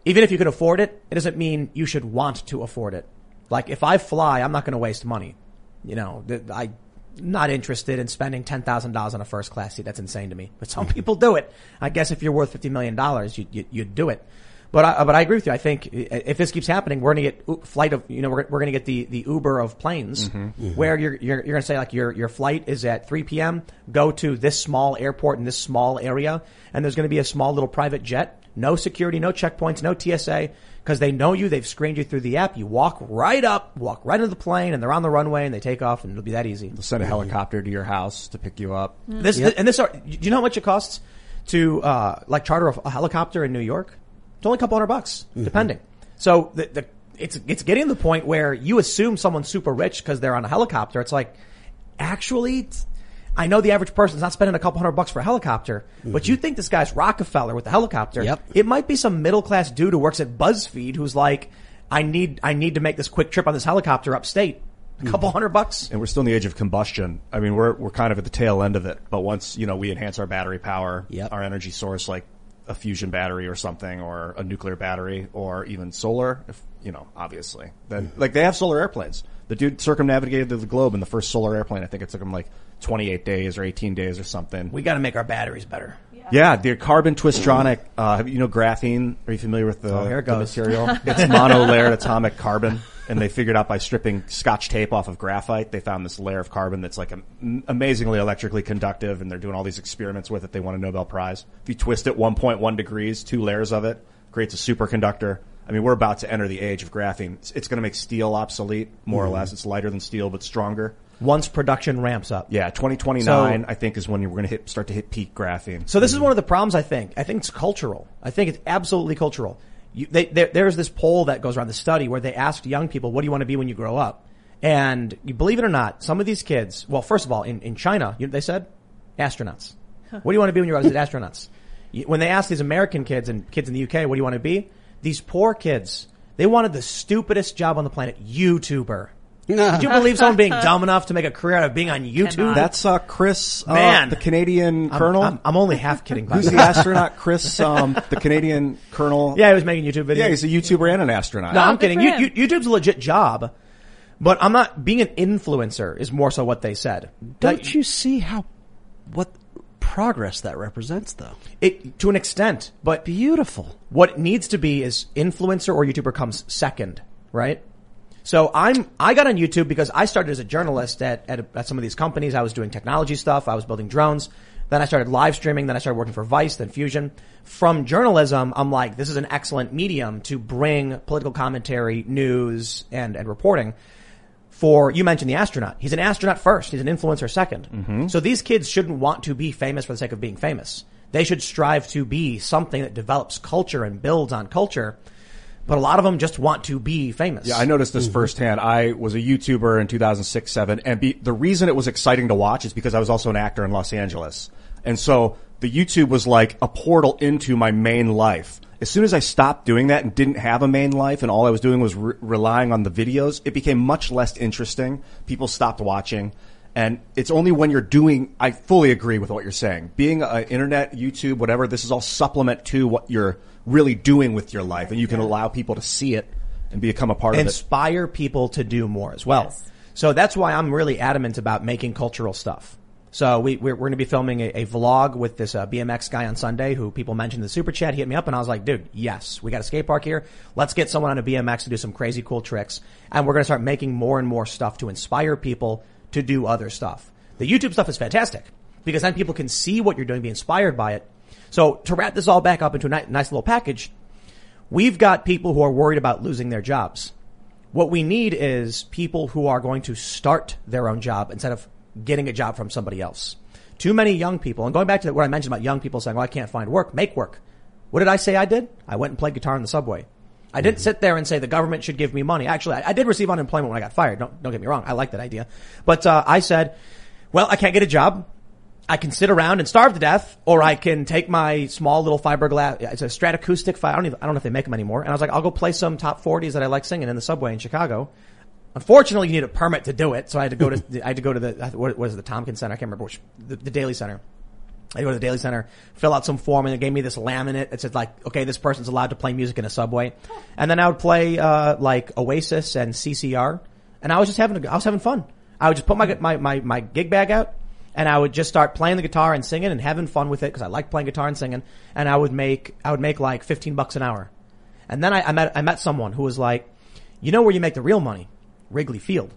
A: even if you could afford it, it doesn't mean you should want to afford it. Like if I fly, I'm not going to waste money. You know, th- I not interested in spending ten thousand dollars on a first class seat. That's insane to me. But some people do it. I guess if you're worth fifty million dollars, you, you you'd do it. But I, but I agree with you. I think if this keeps happening, we're going to get flight of you know we're, we're going to get the, the Uber of planes, mm-hmm. Mm-hmm. where you're you're, you're going to say like your your flight is at 3 p.m. Go to this small airport in this small area, and there's going to be a small little private jet, no security, no checkpoints, no TSA, because they know you. They've screened you through the app. You walk right up, walk right into the plane, and they're on the runway, and they take off, and it'll be that easy.
C: They'll send a helicopter to your house to pick you up.
A: This and this are. Do you know how much it costs to uh, like charter a, helicopter in New York? It's only a couple hundred bucks, depending. So the, the it's it's getting to the point where you assume someone's super rich because they're on a helicopter. It's like actually. I know the average person's not spending a couple hundred bucks for a helicopter, but you think this guy's Rockefeller with the helicopter.
B: Yep.
A: It might be some middle class dude who works at BuzzFeed who's like, I need, I need to make this quick trip on this helicopter upstate. A couple mm-hmm. hundred bucks.
C: and we're still in the age of combustion. I mean, we're we're kind of at the tail end of it. But once you know we enhance our battery power,
B: Yep.
C: our energy source, like a fusion battery or something, or a nuclear battery, or even solar, if you know, obviously, then mm-hmm. like they have solar airplanes. The dude circumnavigated the globe in the first solar airplane. I think it took him like 28 days or 18 days or something.
A: We got to make our batteries better.
C: Yeah, the carbon twistronic. Uh, you know graphene? Are you familiar with the,
A: Oh, here it
C: the
A: goes.
C: material? it's monolayered atomic carbon, and they figured out by stripping Scotch tape off of graphite, they found this layer of carbon that's like am- amazingly electrically conductive, and they're doing all these experiments with it. They won a Nobel Prize. If you twist it 1.1 degrees, two layers of it creates a superconductor. I mean, we're about to enter the age of graphene. It's, it's going to make steel obsolete, more or less. It's lighter than steel, but stronger.
A: Once production ramps up.
C: Yeah, 2029,
A: So-
C: I think, is when we're going to hit start to hit peak graphene.
A: So this is one of the problems. I think. I think it's cultural. I think it's absolutely cultural. You, they, there, there's this poll that goes around the study where they asked young people, "What do you want to be when you grow up?" And you believe it or not, some of these kids. Well, first of all, in, in China, you, they said astronauts. What do you want to be when you grow up? They said astronauts. When they asked these American kids and kids in the UK, "What do you want to be?" These poor kids, they wanted the stupidest job on the planet: YouTuber. Did you believe someone being dumb enough to make a career out of being on YouTube?
C: That's uh, Chris, uh,
A: Man.
C: the Canadian
A: I'm,
C: colonel.
A: I'm, I'm only half kidding. by
C: Who's
A: the
C: the
A: way.
C: astronaut? Chris, um, the Canadian colonel.
A: Yeah, he was making YouTube videos.
C: yeah, he's a YouTuber and an astronaut.
A: No, I'm
D: good
A: kidding.
D: for
A: You,
D: him.
A: you, YouTube's a legit job, but I'm not being an influencer. Is more so what they said.
B: Don't
A: Like,
B: you see how what progress that represents, though?
A: It to an extent, but
B: Beautiful.
A: what it needs to be is influencer or YouTuber comes second, right? So I'm I got on YouTube because I started as a journalist at, at, at some of these companies. I was doing technology stuff. I was building drones. Then I started live streaming. Then I started working for Vice, then Fusion. From journalism, I'm like, this is an excellent medium to bring political commentary, news, and and reporting. For you mentioned the astronaut. He's an astronaut first. He's an influencer 2nd mm-hmm. So these kids shouldn't want to be famous for the sake of being famous. They should strive to be something that develops culture and builds on culture. But a lot of them just want to be famous.
C: Yeah, I noticed this mm-hmm. firsthand. I was a YouTuber in 2006, 7, and be, the reason it was exciting to watch is because I was also an actor in Los Angeles. And so the YouTube was like a portal into my main life. As soon as I stopped doing that and didn't have a main life and all I was doing was re- relying on the videos, it became much less interesting. People stopped watching. And it's only when you're doing, I fully agree with what you're saying. Being an internet, YouTube, whatever, this is all supplement to what you're really doing with your life. And you can allow people to see it and become a part of it.
A: inspire people to do more as well.
D: Yes.
A: So that's why I'm really adamant about making cultural stuff. So we, we're, we're going to be filming a, a vlog with this uh, BMX guy on Sunday who people mentioned in the super chat. He hit me up and I was like, dude, yes, we got a skate park here. Let's get someone on a BMX to do some crazy cool tricks. And we're going to start making more and more stuff to inspire people to do other stuff. The YouTube stuff is fantastic because then people can see what you're doing, be inspired by it. So to wrap this all back up into a ni- nice little package, we've got people who are worried about losing their jobs. What we need is people who are going to start their own job instead of getting a job from somebody else. Too many young people, and going back to what I mentioned about young people saying, well, I can't find work, make work. What did I say I did? I went and played guitar in the subway. I didn't sit there and say the government should give me money. Actually, I, I did receive unemployment when I got fired. Don't, don't get me wrong. I like that idea. But, uh, I said, well, I can't get a job. I can sit around and starve to death, or I can take my small little fiberglass. It's a Stratacoustic. Fi- I don't even. I don't know if they make them anymore. And I was like, I'll go play some top 40s that I like singing in the subway in Chicago. Unfortunately, you need a permit to do it, so I had to go to. I had to go to the what was it, the Tompkins Center? I can't remember which the, the Daley Center. I go to the Daley Center, fill out some form, and they gave me this laminate. It said like, okay, this person's allowed to play music in a subway, and then I would play uh, like Oasis and CCR, and I was just having I was having fun. I would just put my my my, my gig bag out, and I would just start playing the guitar and singing and having fun with it because I like playing guitar and singing, and I would make I would make like fifteen bucks an hour, and then I, I met I met someone who was like, you know where you make the real money, Wrigley Field.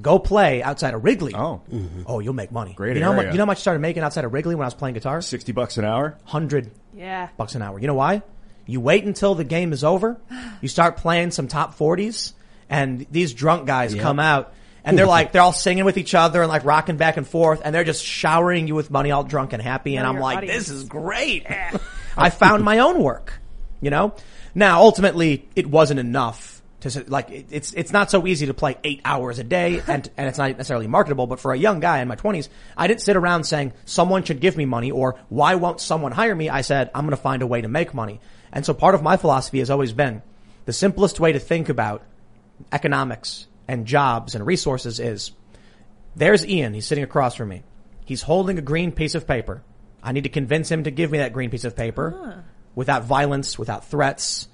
A: Go play outside of Wrigley.
C: Oh. Mm-hmm.
A: oh, you'll make money.
C: Great
A: You know, how much,
C: area.
A: you know how much I started making outside of Wrigley when I was playing guitar?
C: 60 bucks an hour?
A: Hundred
D: Yeah.
A: bucks an hour. You know why? You wait until the game is over. You start playing some top forties, and these drunk guys come out. And they're like, they're all singing with each other and like rocking back and forth and they're just showering you with money all drunk and happy. And
D: Know
A: I'm like,
D: audience.
A: this is great. I found my own work. You know? Now, ultimately, it wasn't enough to, like, it- it's, it's not so easy to play eight hours a day and, and it's not necessarily marketable, but for a young guy in my twenties, I didn't sit around saying, someone should give me money or why won't someone hire me? I said, I'm going to find a way to make money. And so part of my philosophy has always been the simplest way to think about economics and jobs and resources is there's Ian. He's sitting across from me. He's holding a green piece of paper. I need to convince him to give me that green piece of paper without violence, without threats,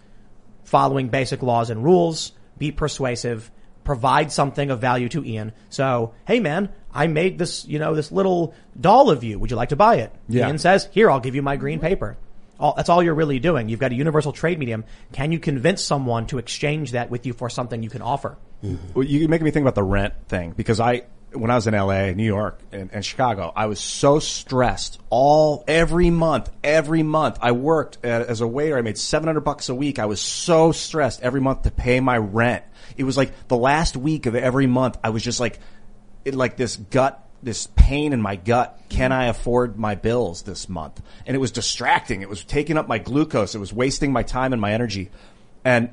A: following basic laws and rules, be persuasive, provide something of value to Ian. So, hey man, I made this, you know, this little doll of you. Would you like to buy it?
C: Yeah.
A: Ian says, here, I'll give you my green paper. All, that's all you're really doing. You've got a universal trade medium. Can you convince someone to exchange that with you for something you can offer? Mm-hmm.
C: Well, you me think about the rent thing because I, when I was in LA, New York, and, and Chicago, I was so stressed all every month. Every month, I worked a- as a waiter. I made seven hundred bucks a week. I was so stressed every month to pay my rent. It was like the last week of every month. I was just like, it, like this gut, this pain in my gut. Can I afford my bills this month? And it was distracting. It was taking up my glucose. It was wasting my time and my energy. And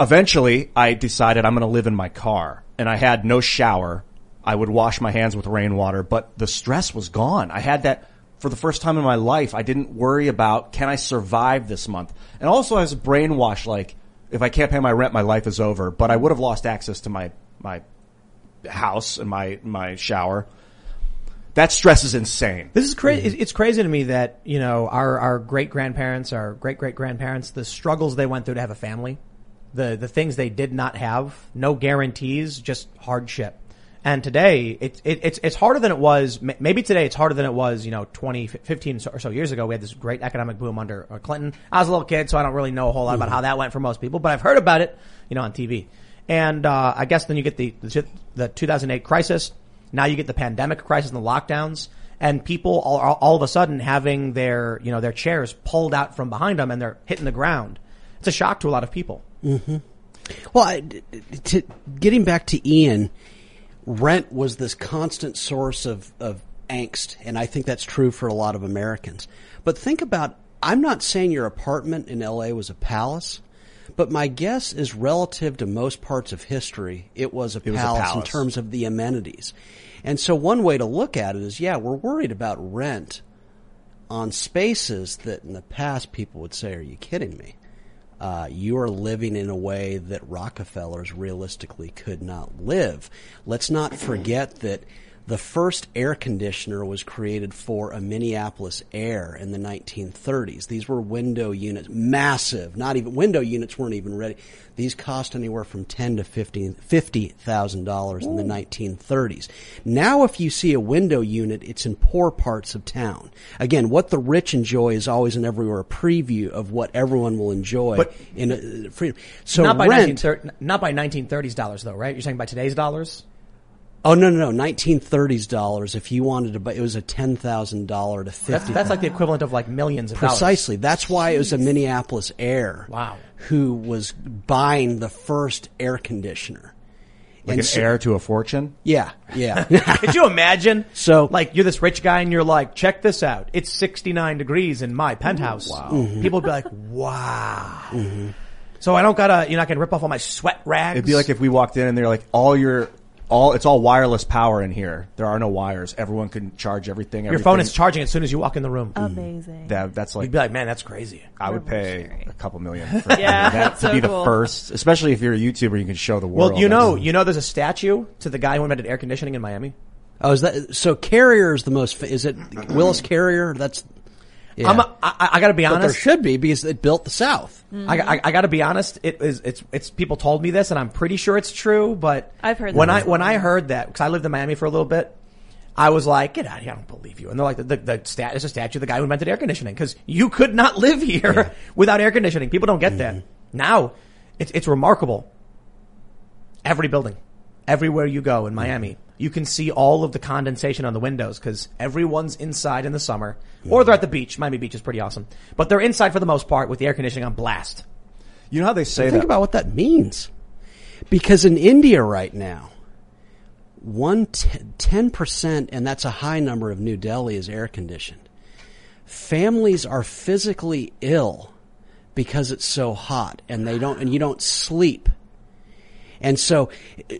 C: eventually I decided I'm going to live in my car and I had no shower. I would wash my hands with rainwater, but the stress was gone. I had that for the first time in my life. I didn't worry about can I survive this month? And also I was brainwashed like if I can't pay my rent, my life is over, but I would have lost access to my, my house and my, my shower. That stress is insane.
A: This is crazy. It's crazy to me that you know our our great grandparents, our great great grandparents, the struggles they went through to have a family, the the things they did not have, no guarantees, just hardship. And today, it, it, it's it's harder than it was. Maybe today it's harder than it was. You know, 20, 15 or so years ago, we had this great economic boom under uh, Clinton. I was a little kid, so I don't really know a whole lot about how that went for most people, but I've heard about it, you know, on TV. And uh, I guess then you get the the, the 2008 crisis. Now you get the pandemic crisis and the lockdowns, and people all, all of a sudden having their you know their chairs pulled out from behind them and they're hitting the ground. It's a shock to a lot of people. Mm-hmm.
B: Well, I, to, getting back to Ian, rent was this constant source of, of angst, and I think that's true for a lot of Americans. But think about, I'm not saying your apartment in LA was a palace, but my guess is relative to most parts of history, it was a,
C: was a
B: palace, in terms of the amenities. And so one way to look at it is, yeah, we're worried about rent on spaces that in the past people would say, are you kidding me? Uh, you are living in a way that Rockefellers realistically could not live. Let's not forget that the first air conditioner was created for a Minneapolis heir in the 1930s. These were window units, massive. Not even window units weren't even ready. These cost anywhere from ten to fifteen fifty thousand dollars in the 1930s. Now, if you see a window unit, it's in poor parts of town. Again, what the rich enjoy is always and everywhere a preview of what everyone will enjoy
A: But-
B: in a, uh, freedom. So
A: not by
B: rent.
A: 1930, not by 1930s dollars though, right? You're saying by today's dollars?
B: Oh no, no, no! 1930s dollars. If you wanted to buy, it was a ten thousand dollar to
A: That's,
B: fifty.
A: that's like the equivalent of like millions of dollars.
B: Precisely. That's why it was a Minneapolis heir.
A: Wow.
B: Who was buying the first air conditioner?
C: Like
B: And
C: an
B: so-
C: heir to a fortune.
B: Yeah, yeah.
A: Could you imagine?
B: So-
A: like, you're this rich guy and you're like, check this out. It's 69 degrees in my penthouse. Wow.
B: Mm-hmm.
A: People would be like, wow. So I don't gotta, you're not gonna rip off all my sweat rags.
C: It'd be like if we walked in and they're like, all your, all, it's all wireless power in here. There are no wires. Everyone can charge everything.
A: your phone is charging as soon as you walk in the room.
D: Amazing.
C: That, that's like,
A: You'd be like, man, that's crazy.
C: I would pay a couple million for
D: Yeah,
C: that
D: that's
C: to
D: so
C: be the first, especially if you're a YouTuber, you can show the world.
A: Well, you know, you know, there's a statue to the guy who invented air conditioning in Miami.
B: oh, is that so? Carrier is the most. Is it Willis Carrier? That's. Yeah.
A: I'm, a, I, I gotta be
B: but there should be because it built the South. Mm-hmm.
A: I, I, I got to be honest. It is. It's. It's. People told me this, and I'm pretty sure it's true. But
D: I've heard
A: when
D: that
A: I
D: before.
A: when I heard that because I lived in Miami for a little bit, I was like, "Get out of here! I don't believe you." And they're like, "The the, the stat is a statue of the guy who invented air conditioning because you could not live here without air conditioning. People don't get that mm-hmm. now. It's it's remarkable. Every building, everywhere you go in mm-hmm. Miami, you can see all of the condensation on the windows because everyone's inside in the summer, or they're at the beach. Miami Beach is pretty awesome, but they're inside for the most part with the air conditioning on blast.
C: you know how they say
B: Think
C: that.
B: about what that means. Because in India right now, one ten percent, and that's a high number of New Delhi is air conditioned. Families are physically ill because it's so hot and they don't, and you don't sleep. And so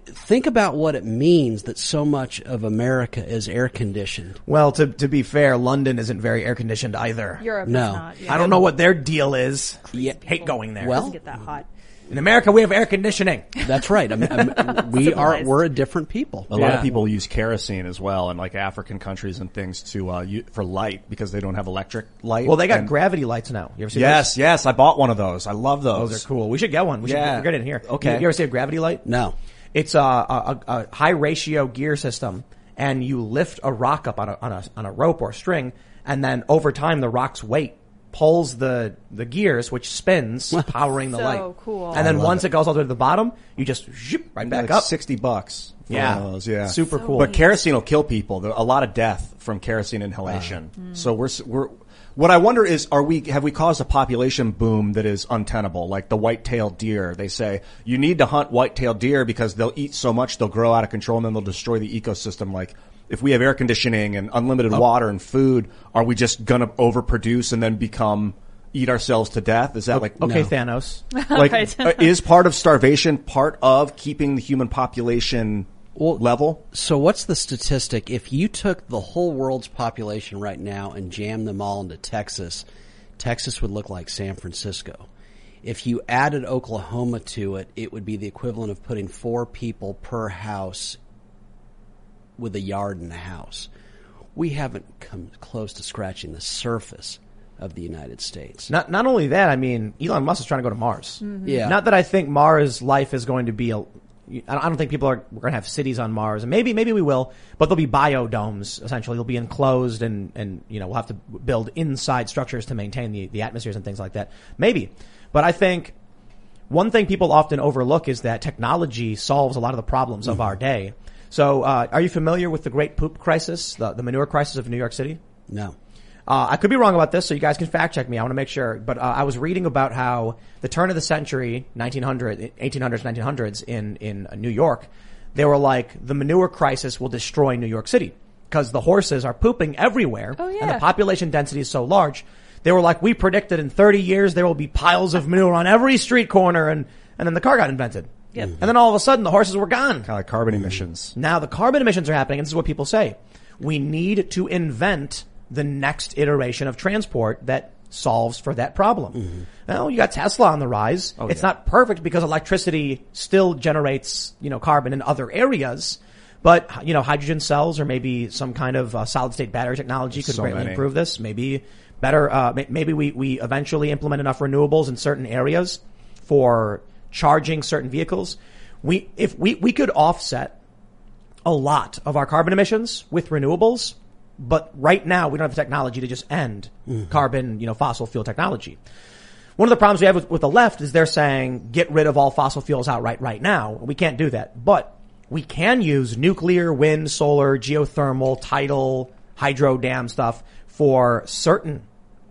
B: think about what it means that so much of America is air conditioned.
A: Well, to to be fair, London isn't very air conditioned either.
D: Europe
B: No.
D: is not. Yeah.
A: I don't know what their deal is.
B: Yeah.
A: Hate going there.
D: It
B: Well-
D: doesn't get that hot.
A: In America, we have air conditioning.
B: That's right. Am- am- we are, we're a different people.
C: A lot of people use kerosene as well in like African countries and things to uh, u- for light because they don't have electric light.
A: Well, they got
C: And-
A: gravity lights now. You ever see
C: Yes, yes, I bought one of those. I love those.
A: those? Those are cool. We should get one. We should
C: Yeah.
A: we'll get it in here.
C: Okay.
A: You, you ever see a gravity light?
B: No.
A: It's a, a, a, a high ratio gear system, and you lift a rock up on a, on a on a rope or string, and then over time the rock's weight pulls the the gears, which spins, powering the
D: So
A: light.
D: cool.
A: And then
B: love
A: once
B: it.
A: it goes all the way to the bottom, you just zhoop, right back
C: like
A: up.
C: sixty bucks. for
A: Yeah.
C: one of those, yeah,
A: Super cool.
C: But kerosene will kill people. There a lot of death from kerosene inhalation. Ah. Hmm. So we're s- we're. What I wonder is, are we have we caused a population boom that is untenable? Like the white-tailed deer, they say you need to hunt white-tailed deer because they'll eat so much they'll grow out of control and then they'll destroy the ecosystem. Like if we have air conditioning and unlimited water and food, are we just gonna overproduce and then become eat ourselves to death? Is that like
A: okay,
B: No.
A: Thanos.
C: like
D: Right.
C: uh, is part of starvation part of keeping the human population level?
B: So what's the statistic? If you took the whole world's population right now and jammed them all into Texas, Texas would look like San Francisco. If you added Oklahoma to it, it would be the equivalent of putting four people per house with a yard in the house. We haven't come close to scratching the surface of the United States.
A: Not not only that, I mean, Elon Musk is trying to go to Mars. Mm-hmm.
B: Yeah.
A: Not that I think Mars life is going to be a. I don't I don't think people are we're going to have cities on Mars, and maybe maybe we will, but they'll be biodomes. Essentially, they'll be enclosed, and and you know we'll have to build inside structures to maintain the the atmospheres and things like that. Maybe, but I think one thing people often overlook is that technology solves a lot of the problems of mm-hmm. our day. So, uh, are you familiar with the Great Poop Crisis, the, the manure crisis of New York City?
B: No.
A: Uh, I could be wrong about this, so you guys can fact check me. I want to make sure. But uh, I was reading about how the turn of the century, 1900, 1800s, 1900s in, in New York, they were like, the manure crisis will destroy New York City. Because the horses are pooping everywhere.
D: Oh,
A: And the population density is so large. They were like, we predicted in 30 years there will be piles of manure on every street corner. And, and then the car got invented.
D: Yep.
A: And then all of a sudden the horses were gone.
C: Kind of like carbon emissions.
A: Now the carbon emissions are happening, and this is what people say. We need to invent the next iteration of transport that solves for that problem. Well, you got Tesla on the rise. it's not perfect because electricity still generates, you know, carbon in other areas. But, you know, hydrogen cells or maybe some kind of uh, solid state battery technology could
C: So
A: greatly
C: many.
A: improve this. Maybe better, uh, maybe we, we eventually implement enough renewables in certain areas for charging certain vehicles. We, if we, we could offset a lot of our carbon emissions with renewables, but right now we don't have the technology to just end mm-hmm. carbon, you know, fossil fuel technology. One of the problems we have with, with the left is they're saying get rid of all fossil fuels outright right now. We can't do that, but we can use nuclear, wind, solar, geothermal, tidal, hydro dam stuff for certain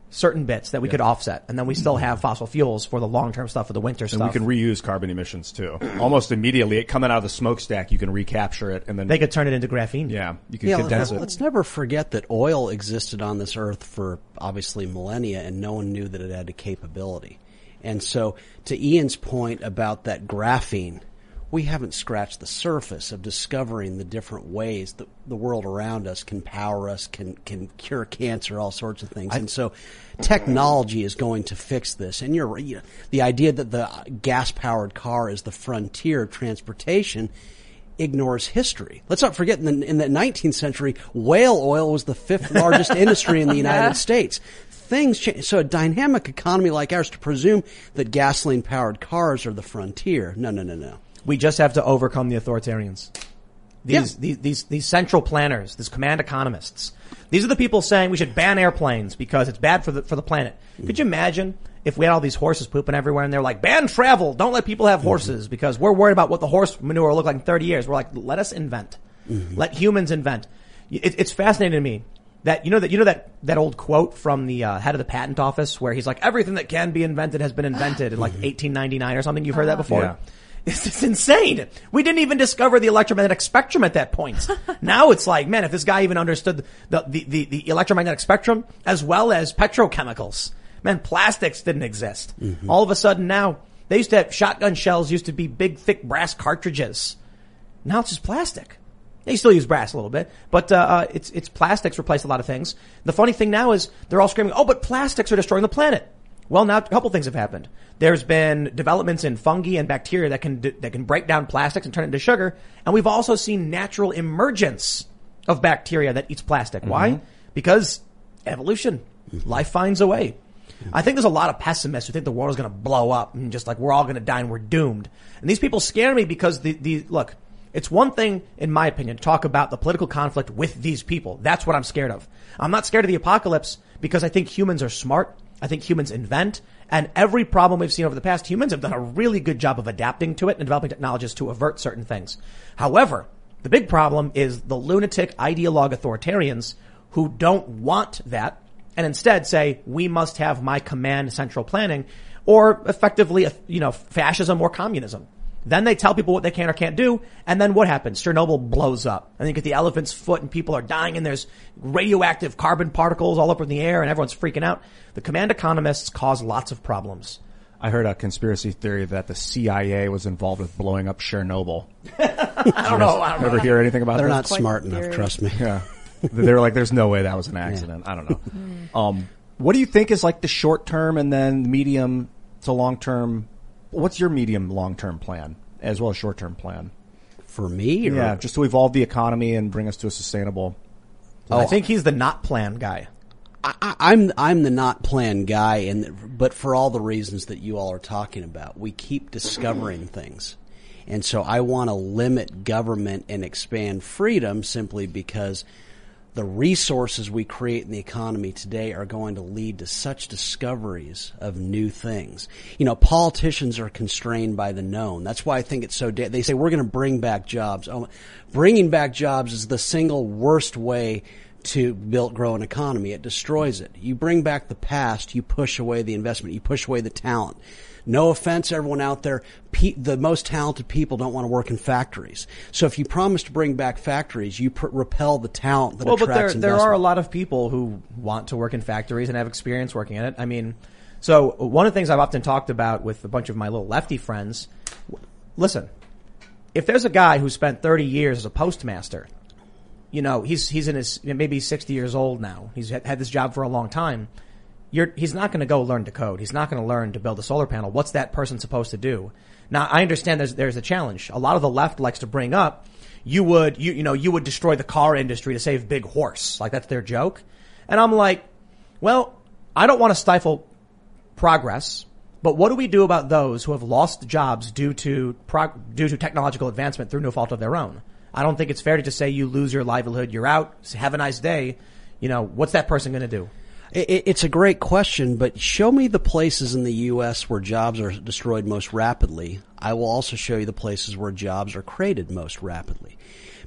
A: certain bits that we could offset, and then we still have fossil fuels for the long term stuff for the winter
C: And
A: stuff.
C: we can reuse carbon emissions too. Almost immediately, it coming out of the smokestack, you can recapture it, and then
A: they could turn it into graphene.
C: yeah, you can
B: Yeah,
C: condense
B: let's,
C: it.
B: let's never forget that oil existed on this earth for obviously millennia and no one knew that it had a capability. And so to Ian's point about that graphene, we haven't scratched the surface of discovering the different ways that the world around us can power us, can, can cure cancer, all sorts of things. and so technology is going to fix this. And you're, you know, the idea that the gas powered car is the frontier of transportation ignores history. Let's not forget in the, in the 19th century, whale oil was the fifth largest industry in the United States. Things change. So a dynamic economy like ours to presume that gasoline powered cars are the frontier. No, no, no, no.
A: We just have to overcome the authoritarians. These,
B: Yeah.
A: these, these, these central planners, these command economists. These are the people saying we should ban airplanes because it's bad for the, for the planet. Could you imagine if we had all these horses pooping everywhere and they're like, ban travel, don't let people have horses because we're worried about what the horse manure will look like in 30 years. We're like, let us invent. Mm-hmm. Let humans invent. It, it's fascinating to me that, you know that, you know that, that old quote from the uh, head of the patent office where he's like, everything that can be invented has been invented in like mm-hmm. 1899 or something. You've heard that ah. before?
C: Yeah.
A: It's is insane. We didn't even discover the electromagnetic spectrum at that point. now it's like, man, if this guy even understood the, the, the, the electromagnetic spectrum as well as petrochemicals, Man, plastics didn't exist. All of a sudden now, they used to have shotgun shells used to be big, thick brass cartridges. Now it's just plastic. They still use brass a little bit, but uh, uh, it's it's plastics replace a lot of things. The funny thing now is they're all screaming, "Oh, but plastics are destroying the planet." Well, now a couple things have happened. There's been developments in fungi and bacteria that can that can break down plastics and turn it into sugar, and we've also seen natural emergence of bacteria that eats plastic. Why? Mm-hmm. Because evolution, life finds a way. I think there's a lot of pessimists who think the world is going to blow up and just like we're all going to die and we're doomed. And these people scare me because the, the, look, it's one thing, in my opinion, to talk about the political conflict with these people. That's what I'm scared of. I'm not scared of the apocalypse because I think humans are smart. I think humans invent. And every problem we've seen over the past, humans have done a really good job of adapting to it and developing technologies to avert certain things. However, the big problem is the lunatic ideologue authoritarians who don't want that and instead say, we must have my command central planning or effectively, you know, fascism or communism. Then they tell people what they can or can't do, and then what happens? Chernobyl blows up. And you get the elephant's foot and people are dying and there's radioactive carbon particles all up in the air and everyone's freaking out. The command economists cause lots of problems.
C: I heard a conspiracy theory that the CIA was involved with blowing up Chernobyl.
A: I don't know. I don't know.
C: Ever hear anything about
B: They're
C: that?
B: not smart enough,
D: scary.
B: trust me.
C: Yeah. they were like, there's no way that was an accident. I don't know. Um, what do you think is like the short term and then medium to long term? What's your medium long term plan as well as short term plan?
B: For me, or,
C: Yeah, just to evolve the economy and bring us to a sustainable. Oh.
A: I think he's the not plan guy.
B: I, I'm I'm the not plan guy, and but for all the reasons that you all are talking about, we keep discovering things, and so I want to limit government and expand freedom simply because the resources we create in the economy today are going to lead to such discoveries of new things. You know, politicians are constrained by the known. That's why I think it's so. Da- they say we're going to bring back jobs. Oh, bringing back jobs is the single worst way to build grow an economy. It destroys it. You bring back the past, you push away the investment, you push away the talent. No offense, everyone out there. Pe- the most talented people don't want to work in factories. So if you promise to bring back factories, you pr- repel the talent that
A: Well, but
B: attracts
A: there there are a lot of people who want to work in factories and have experience working in it. I mean, so one of the things I've often talked about with a bunch of my little lefty friends, listen, if there's a guy who spent 30 years as a postmaster, you know, he's he's in his maybe he's 60 years old now. He's had this job for a long time. You're, he's not going to go learn to code. He's not going to learn to build a solar panel. What's that person supposed to do? Now, I understand there's there's a challenge. A lot of the left likes to bring up you would you you know you would destroy the car industry to save big horse. Like that's their joke. And I'm like, well, I don't want to stifle progress, but what do we do about those who have lost jobs due to prog- due to technological advancement through no fault of their own? I don't think it's fair to just say you lose your livelihood, you're out, have a nice day. You know, what's that person going to do?
B: It, it's a great question, but show me the places in the U.S. where jobs are destroyed most rapidly. I will also show you the places where jobs are created most rapidly.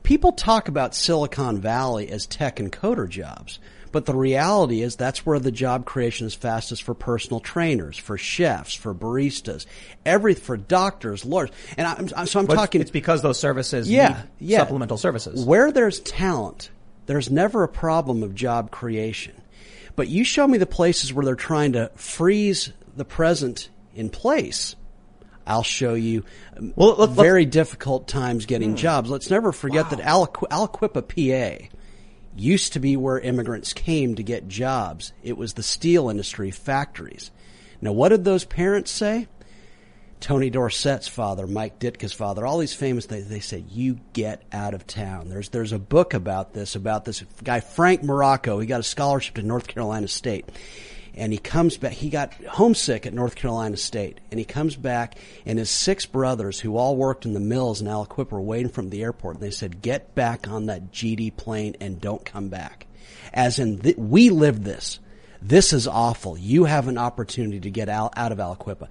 B: People talk about Silicon Valley as tech and coder jobs, but the reality is that's where the job creation is fastest for personal trainers, for chefs, for baristas, every for doctors, lawyers, and I'm, I'm so I'm
A: But
B: talking.
A: it's because those services
B: yeah, yeah.
A: supplemental services.
B: Where there's talent, there's never a problem of job creation. But you show me the places where they're trying to freeze the present in place. I'll show you um,
A: Well, let's-
B: very difficult times getting jobs. Let's never forget that Aliqu- Aliquippa, PA used to be where immigrants came to get jobs. It was the steel industry, factories. Now, what did those parents say? Tony Dorsett's father, Mike Ditka's father, all these famous, they, they said, you get out of town. There's, there's a book about this, about this guy, Frank Morocco. He got a scholarship to North Carolina State. And he comes back, he got homesick at North Carolina State. And he comes back, and his six brothers, who all worked in the mills in Aliquippa, were waiting from the airport. And they said, get back on that GD plane and don't come back. As in, th- we lived this. This is awful. You have an opportunity to get out, out of Aliquippa.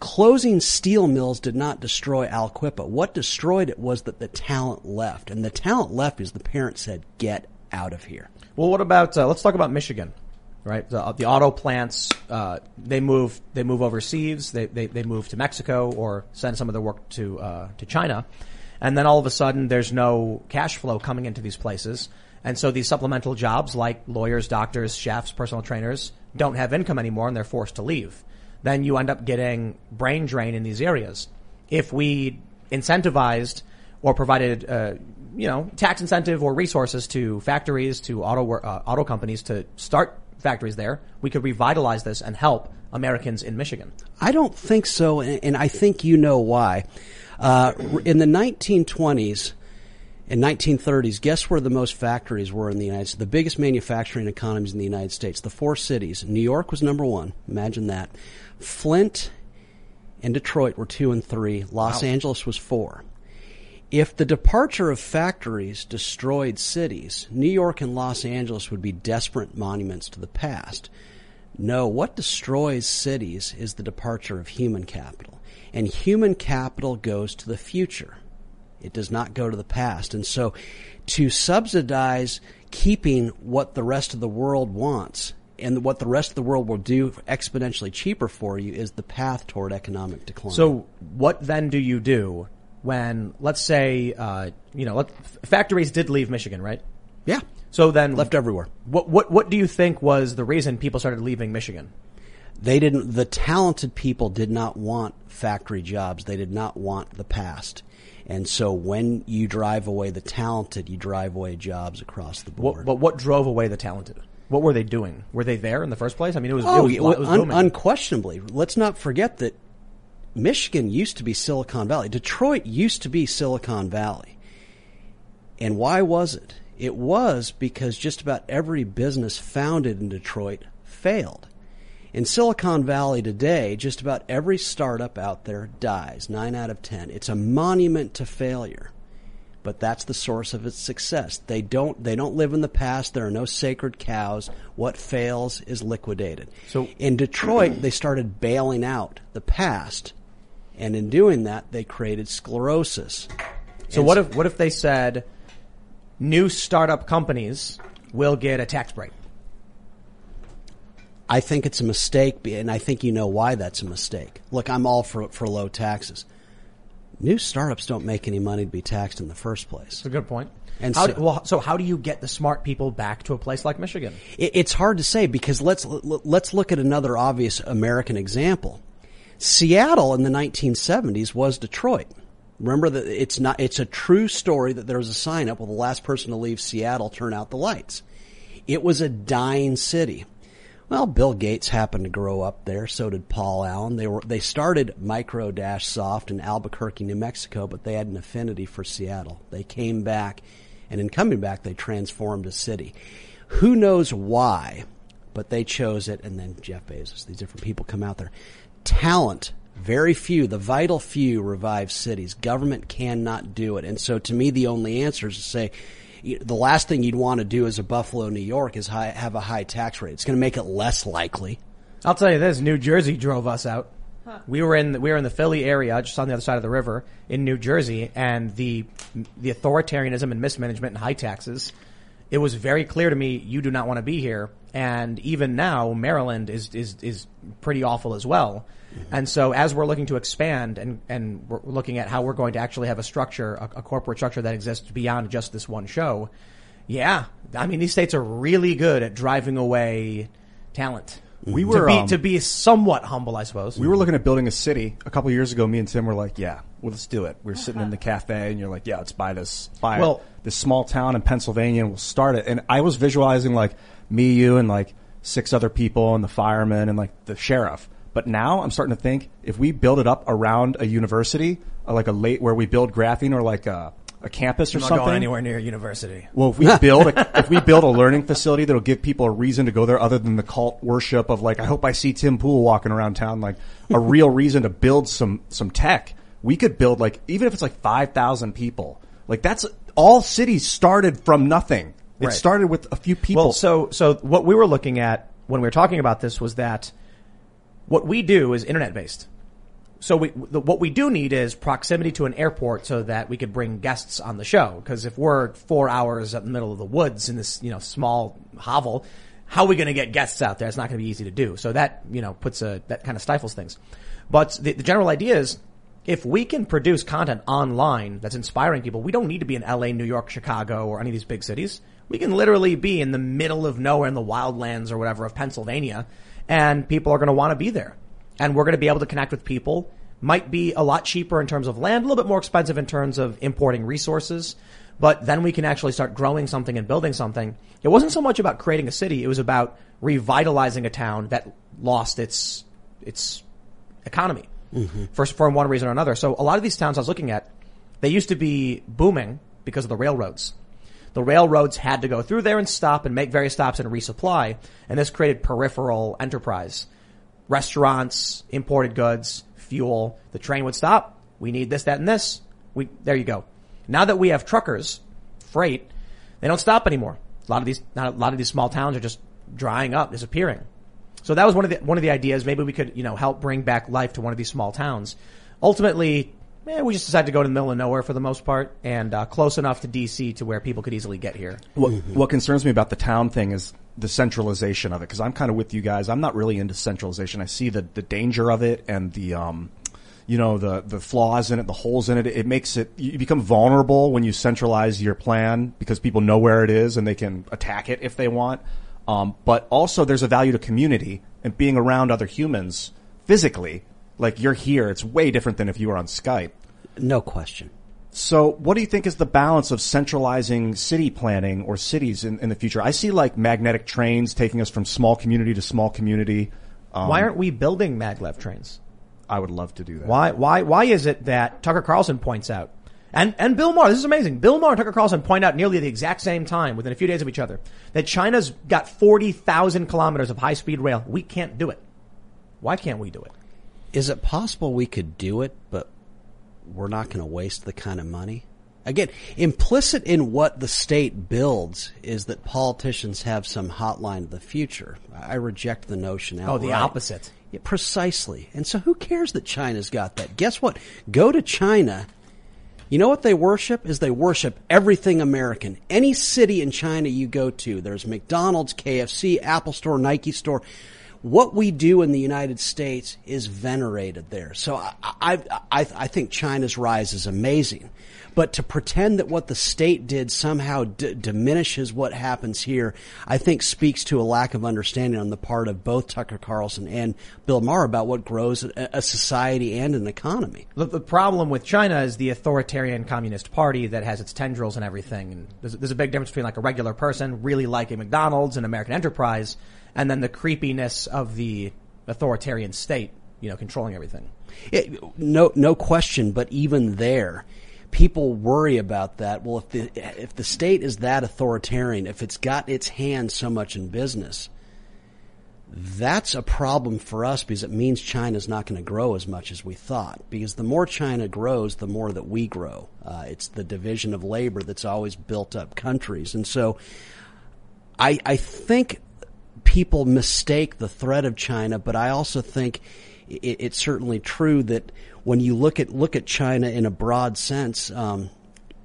B: Closing steel mills did not destroy Aliquippa. What destroyed it was that the talent left. And the talent left is the parents said, get out of here.
A: Well, what about uh, let's talk about Michigan, right? The, the auto plants uh, they move they move overseas, they, they they move to Mexico or send some of their work to uh, to China, and then all of a sudden there's no cash flow coming into these places, And so these supplemental jobs like lawyers, doctors, chefs, personal trainers don't have income anymore and they're forced to leave. Then you end up getting brain drain in these areas. If we incentivized or provided, uh, you know, tax incentive or resources to factories, to auto, uh, auto companies to start factories there, we could revitalize this and help Americans in Michigan.
B: I don't think so, and, I think you know why. Uh, in the 1920s and 1930s, guess where the most factories were in the United States? The biggest manufacturing economies in the United States, the four cities. New York was number one. Imagine that. Flint and Detroit were two and three. Los Angeles was four. If the departure of factories destroyed cities, New York and Los Angeles would be desperate monuments to the past. No, what destroys cities is the departure of human capital. And human capital goes to the future. It does not go to the past. And so to subsidize keeping what the rest of the world wants and what the rest of the world will do exponentially cheaper for you is the path toward economic decline.
A: So what then do you do when, let's say, uh, you know, let, factories did leave Michigan, right?
B: yeah,
A: So then
B: left everywhere.
A: What what what do you think was the reason people started leaving Michigan?
B: They didn't, the talented people did not want factory jobs. They did not want the past. And so when you drive away the talented, you drive away jobs across the board.
A: What, but what drove away the talented? What were they doing? Were they there in the first place? I mean, it was
B: Oh,
A: it was, it was
B: un- unquestionably. Let's not forget that Michigan used to be Silicon Valley. Detroit used to be Silicon Valley. And why was it? It was because just about every business founded in Detroit failed. In Silicon Valley today, just about every startup out there dies, 9 out of 10. It's a monument to failure. But that's the source of its success. They don't they don't live in the past. There are no sacred cows. What fails is liquidated.
A: So-
B: in Detroit, they started bailing out the past, and in doing that, they created sclerosis.
A: so what if what if they said new startup companies will get a tax break?
B: I think it's a mistake, and I think you know why that's a mistake. Look, I'm all for for low taxes. New startups don't make any money to be taxed in the first place.
A: That's a good point.
B: And
A: how
B: so-
A: well, so how do you get the smart people back to a place like Michigan?
B: It, it's hard to say because let's let's look at another obvious American example. Seattle in the 1970s was Detroit. Remember that it's not it's a true story that there was a sign up. Well, the last person to leave Seattle turn out the lights. It was a dying city. Well, Bill Gates happened to grow up there. So did Paul Allen. They were they started Micro Dash Soft in Albuquerque, New Mexico, but they had an affinity for Seattle. They came back, and in coming back, they transformed a city. Who knows why? But they chose it, and then Jeff Bezos. These different people come out there. Talent, very few. The vital few revive cities. Government cannot do it, and so to me, the only answer is to say the last thing you'd want to do as a Buffalo, New York, is high, have a high tax rate. It's going to make it less likely.
A: I'll tell you this: New Jersey drove us out. We were in the, we were in the Philly area, just on the other side of the river in New Jersey, and the the authoritarianism and mismanagement and high taxes. It was very clear to me you do not want to be here, and even now Maryland is is is pretty awful as well. And so, as we're looking to expand and and we're looking at how we're going to actually have a structure, a, a corporate structure that exists beyond just this one show, yeah, I mean these states are really good at driving away talent.
C: We
A: to
C: were,
A: be
C: um,
A: to be somewhat humble, I suppose.
C: We were looking at building a city a couple years ago. Me and Tim were like, "Yeah, well, let's do it." We were sitting in the cafe, and you're like, "Yeah, let's buy this, buy
A: Well-
C: this small town in Pennsylvania, and we'll start it." And I was visualizing like me, you, and like six other people, and the firemen, and like the sheriff. But now I'm starting to think if we build it up around a university, uh, like a late where we build graphene or like a, a campus or
A: I'm not
C: something.
A: going anywhere near a university.
C: Well, if we build a, if we build a learning facility that'll give people a reason to go there other than the cult worship of like I hope I see Tim Pool walking around town like a real reason to build some some tech. We could build like even if it's like 5,000 people. Like that's all cities started from nothing. It
A: Right.
C: started with a few people.
A: Well, so so what we were looking at when we were talking about this was that what we do is internet based. So we, the, what we do need is proximity to an airport so that we could bring guests on the show. Because if we're four hours in the middle of the woods in this, you know, small hovel, how are we going to get guests out there? It's not going to be easy to do. So that, you know, puts a, that kind of stifles things. But the, the general idea is if we can produce content online that's inspiring people, we don't need to be in LA, New York, Chicago, or any of these big cities. We can literally be in the middle of nowhere in the wildlands or whatever of Pennsylvania and people are going to want to be there. And we're going to be able to connect with people. Might be a lot cheaper in terms of land, a little bit more expensive in terms of importing resources. But then we can actually start growing something and building something. It wasn't so much about creating a city. It was about revitalizing a town that lost its, its economy mm-hmm. for, for one reason or another. So a lot of these towns I was looking at, they used to be booming because of the railroads. The railroads had to go through there and stop and make various stops and resupply. And this created peripheral enterprise. Restaurants, imported goods, fuel. The train would stop. We need this, that, and this. We, there you go. Now that we have truckers, freight, they don't stop anymore. A lot of these, not a lot of these small towns are just drying up, disappearing. So that was one of the, one of the ideas. Maybe we could, you know, help bring back life to one of these small towns. Ultimately, eh, we just decided to go to the middle of nowhere for the most part and uh, close enough to DC to where people could easily get here.
C: What, mm-hmm. what concerns me about the town thing is the centralization of it because I'm kind of with you guys. I'm not really into centralization. I see the the danger of it and the um, you know the the flaws in it, the holes in it. It makes it you become vulnerable when you centralize your plan because people know where it is and they can attack it if they want. Um, but also there's a value to community and being around other humans physically like you're here. It's way different than if you were on Skype.
B: No question.
C: So what do you think is the balance of centralizing city planning or cities in, in the future? I see like magnetic trains taking us from small community to small community.
A: Um, why aren't we building maglev trains?
C: I would love to do that.
A: Why, why, why is it that Tucker Carlson points out and, and Bill Maher, this is amazing. Bill Maher and Tucker Carlson point out nearly at the exact same time, within a few days of each other, that China's got 40,000 kilometers of high speed rail. We can't do it. Why can't we do it?
B: Is it possible we could do it, but we're not going to waste the kind of money? Again, implicit in what the state builds is that politicians have some hotline of the future. I reject the notion outright.
A: Oh, the opposite.
B: Yeah, precisely. And so who cares that China's got that? Guess what? Go to China. You know what they worship? Is they worship everything American. Any city in China you go to, there's McDonald's, KFC, Apple Store, Nike Store what we do in the United States is venerated there. So I, I, I, I think China's rise is amazing. But to pretend that what the state did somehow d- diminishes what happens here, I think speaks to a lack of understanding on the part of both Tucker Carlson and Bill Maher about what grows a, a society and an economy.
A: The, the, problem with China is the authoritarian communist party that has its tendrils and everything. And there's, there's a big difference between like a regular person really liking McDonald's and American enterprise and then the creepiness of the authoritarian state, you know, controlling everything.
B: It, no, no question. But even there, people worry about that. Well, if the if the state is that authoritarian, if it's got its hands so much in business, that's a problem for us because it means China's not going to grow as much as we thought. Because the more China grows, the more that we grow. Uh, it's the division of labor that's always built up countries, and so I I think people mistake the threat of China, but I also think it, it's certainly true that when you look at look at China in a broad sense, um,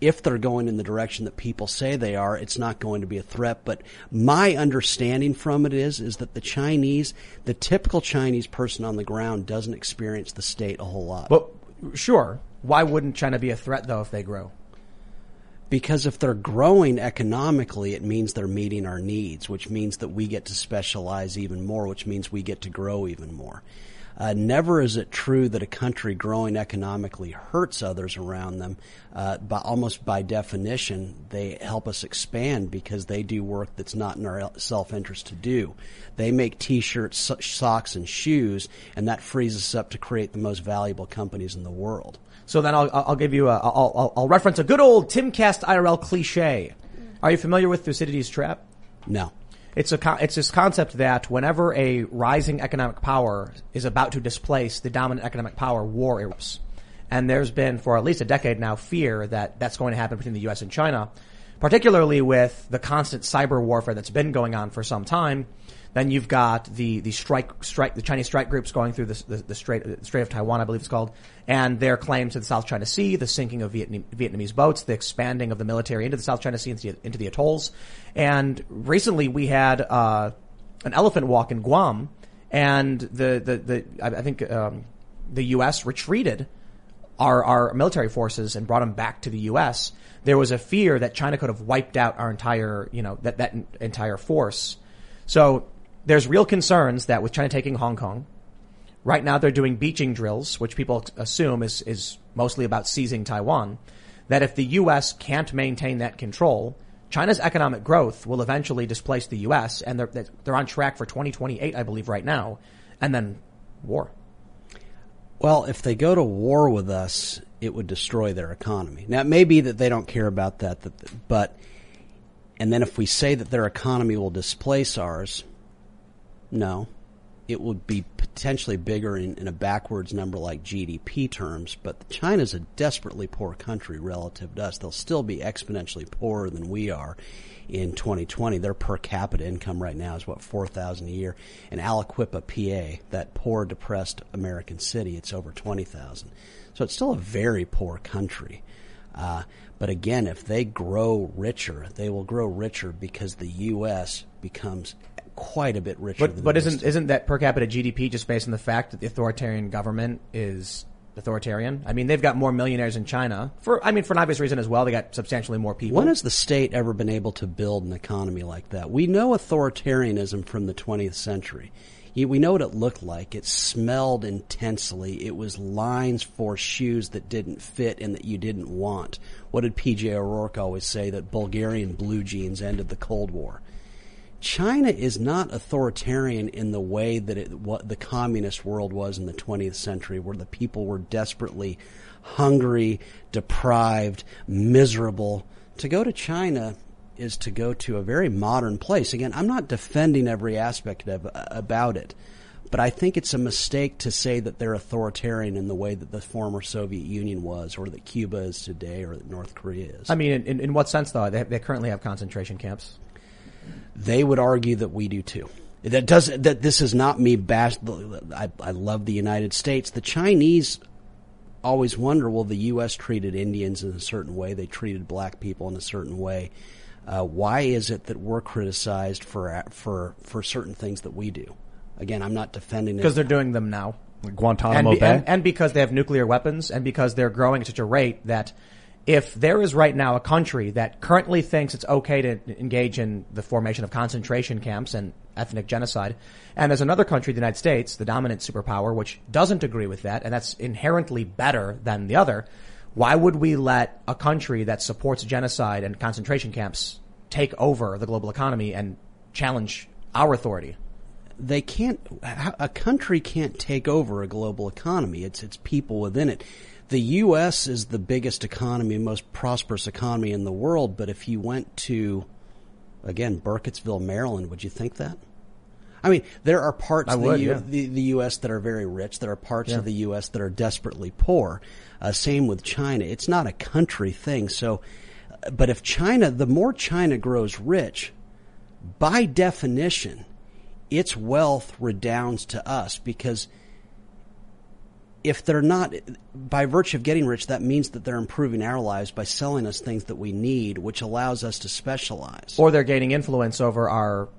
B: if they're going in the direction that people say they are, it's not going to be a threat. But my understanding from it is is that the Chinese, the typical Chinese person on the ground, doesn't experience the state a whole lot.
A: But sure, why wouldn't China be a threat though if they grow?
B: Because if they're growing economically, it means they're meeting our needs, which means that we get to specialize even more, which means we get to grow even more. Uh, never is it true that a country growing economically hurts others around them. Uh, by, almost by definition, they help us expand because they do work that's not in our self-interest to do. They make t-shirts, so- socks, and shoes, and that frees us up to create the most valuable companies in the world.
A: So then I'll, I'll give you a, I'll, I'll, I'll reference a good old Timcast IRL cliche. Are you familiar with Thucydides' trap?
B: No.
A: It's a it's this concept that whenever a rising economic power is about to displace the dominant economic power, war erupts. And there's been for at least a decade now fear that that's going to happen between the U.S. and China, particularly with the constant cyber warfare that's been going on for some time then you've got the, the strike, strike, the Chinese strike groups going through the, the, the Strait, the Strait of Taiwan, I believe it's called, and their claims to the South China Sea, the sinking of Vietnam, Vietnamese boats, the expanding of the military into the South China Sea, into, into the atolls. And recently we had, uh, an elephant walk in Guam, and the, the, the, I think, um, the U.S. retreated our, our military forces and brought them back to the U.S., there was a fear that China could have wiped out our entire, you know, that, that entire force. So there's real concerns that with China taking Hong Kong, right now they're doing beaching drills, which people assume is, is mostly about seizing Taiwan, that if the U.S. can't maintain that control, China's economic growth will eventually displace the U.S. and they're, they're on track for 2028, I believe, right now, and then war.
B: Well, if they go to war with us, it would destroy their economy. Now, it may be that they don't care about that, but, and then if we say that their economy will displace ours, no. It would be potentially bigger in, in a backwards number like GDP terms, but China's a desperately poor country relative to us. They'll still be exponentially poorer than we are in 2020. Their per capita income right now is what 4,000 a year. In Aliquippa, PA, that poor, depressed American city, it's over 20,000. So it's still a very poor country. Uh, but again, if they grow richer, they will grow richer because the U.S. becomes quite a bit richer.
A: But, but isn't isn't that per capita GDP just based on the fact that the authoritarian government is authoritarian. I mean, they've got more millionaires in China for, I mean, for an obvious reason as well. They got substantially more people.
B: When has the state ever been able to build an economy like that? We know authoritarianism from the 20th century. We know what it looked like. It smelled intensely. It was lines for shoes that didn't fit and that you didn't want. What did PJ O'Rourke always say? That Bulgarian blue jeans ended the Cold War. China is not authoritarian in the way that it, what the communist world was in the 20th century, where the people were desperately hungry, deprived, miserable. To go to China is to go to a very modern place. Again, I'm not defending every aspect of, about it, but I think it's a mistake to say that they're authoritarian in the way that the former Soviet Union was, or that Cuba is today, or that North Korea is.
A: I mean, in, in what sense though? They, they currently have concentration camps.
B: They would argue that we do too. That does that. This is not me bash. I, I love the United States. The Chinese always wonder: Well, the U.S. treated Indians in a certain way. They treated black people in a certain way. Uh, why is it that we're criticized for for for certain things that we do? Again, I'm not defending it
A: because they're doing them now.
C: Guantanamo
A: and,
C: Bay,
A: and, and because they have nuclear weapons, and because they're growing at such a rate that if there is right now a country that currently thinks it's okay to engage in the formation of concentration camps and ethnic genocide, and there's another country, the United States, the dominant superpower, which doesn't agree with that, and that's inherently better than the other, why would we let a country that supports genocide and concentration camps take over the global economy and challenge our authority?
B: They can't, a country can't take over a global economy. It's, it's people within it the U.S. is the biggest economy, most prosperous economy in the world. But if you went to, again, Burkittsville, Maryland, would you think that? I mean, there are parts of the,
A: would, U- yeah.
B: the, the, U.S. that are very rich. There are parts yeah. of the U.S. that are desperately poor. Uh, same with China. It's not a country thing. So, but if China, the more China grows rich, by definition, its wealth redounds to us because – if they're not, by virtue of getting rich, that means that they're improving our lives by selling us things that we need, which allows us to specialize.
A: Or they're gaining influence over our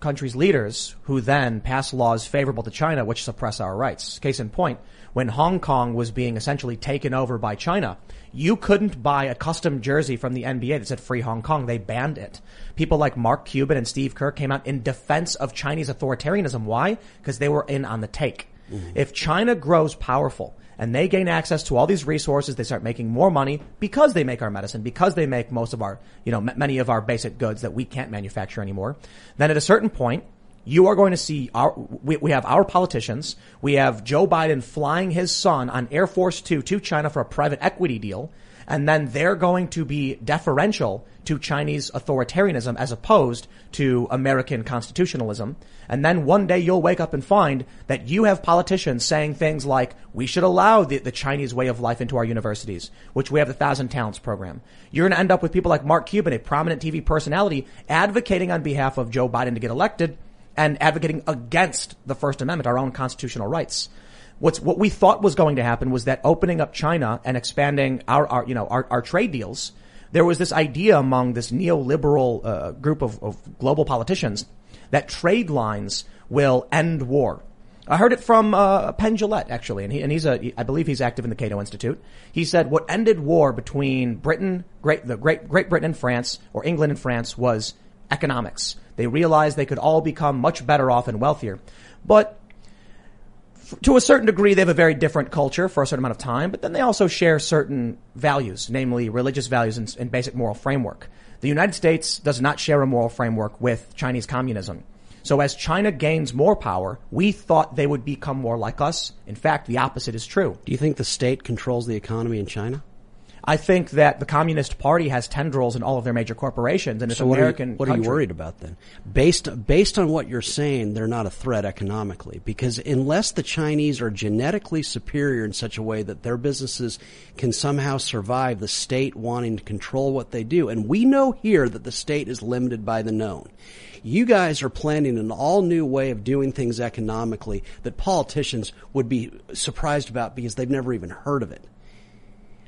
A: country's leaders who then pass laws favorable to China, which suppress our rights. Case in point, when Hong Kong was being essentially taken over by China, you couldn't buy a custom jersey from the NBA that said free Hong Kong. They banned it. People like Mark Cuban and Steve Kerr came out in defense of Chinese authoritarianism. Why? Because they were in on the take. Mm-hmm. If China grows powerful and they gain access to all these resources, they start making more money because they make our medicine, because they make most of our, you know, m- many of our basic goods that we can't manufacture anymore. Then at a certain point, you are going to see our, we, we have our politicians. We have Joe Biden flying his son on Air Force Two to China for a private equity deal and then they're going to be deferential to Chinese authoritarianism as opposed to American constitutionalism. And then one day you'll wake up and find that you have politicians saying things like, we should allow the, the Chinese way of life into our universities, which we have the Thousand Talents program. You're going to end up with people like Mark Cuban, a prominent TV personality, advocating on behalf of Joe Biden to get elected and advocating against the First Amendment, our own constitutional rights. What's, what we thought was going to happen was that opening up China and expanding our, our you know, our, our trade deals, there was this idea among this neoliberal uh, group of, of global politicians that trade lines will end war. I heard it from uh, Penn actually, and, he, and he's a I believe he's active in the Cato Institute. He said what ended war between Britain, Great the Great Great Britain and France, or England and France, was economics. They realized they could all become much better off and wealthier, but to a certain degree, they have a very different culture for a certain amount of time, but then they also share certain values, namely religious values and, and, basic moral framework. The United States does not share a moral framework with Chinese communism. So as China gains more power, we thought they would become more like us. In fact, the opposite is true.
B: Do you think the state controls the economy in China?
A: I think that the Communist Party has tendrils in all of their major corporations, and it's
B: so
A: American.
B: What, are you, what are you, worried about then? Based based on what you're saying, they're not a threat economically because unless the Chinese are genetically superior in such a way that their businesses can somehow survive the state wanting to control what they do, and we know here that the state is limited by the known. You guys are planning an all new way of doing things economically that politicians would be surprised about because they've never even heard of it.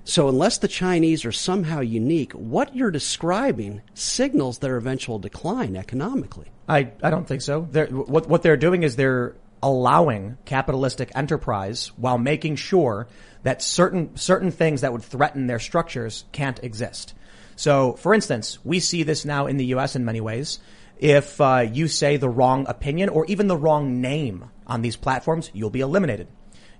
B: So unless the Chinese are somehow unique, what you're describing signals their eventual decline economically.
A: I, I don't think so. They're, what, what they're doing is they're allowing capitalistic enterprise while making sure that certain, certain things that would threaten their structures can't exist. So, for instance, we see this now in the U.S. in many ways. If uh, you say the wrong opinion or even the wrong name on these platforms, you'll be eliminated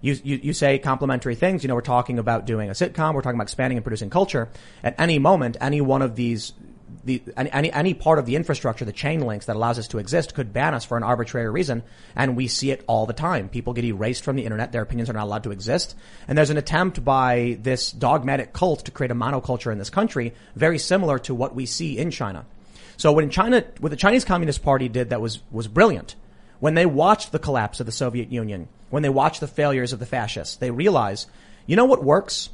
A: you, you, you say complimentary things. You know, we're talking about doing a sitcom. We're talking about expanding and producing culture. At any moment, any one of these, the, any, any part of the infrastructure, the chain links that allows us to exist could ban us for an arbitrary reason. And we see it all the time. People get erased from the internet. Their opinions are not allowed to exist. And there's an attempt by this dogmatic cult to create a monoculture in this country, very similar to what we see in China. So when China, what the Chinese Communist Party did that was, was brilliant, when they watched the collapse of the Soviet Union, when they watch the failures of the fascists. They realize, you know what works?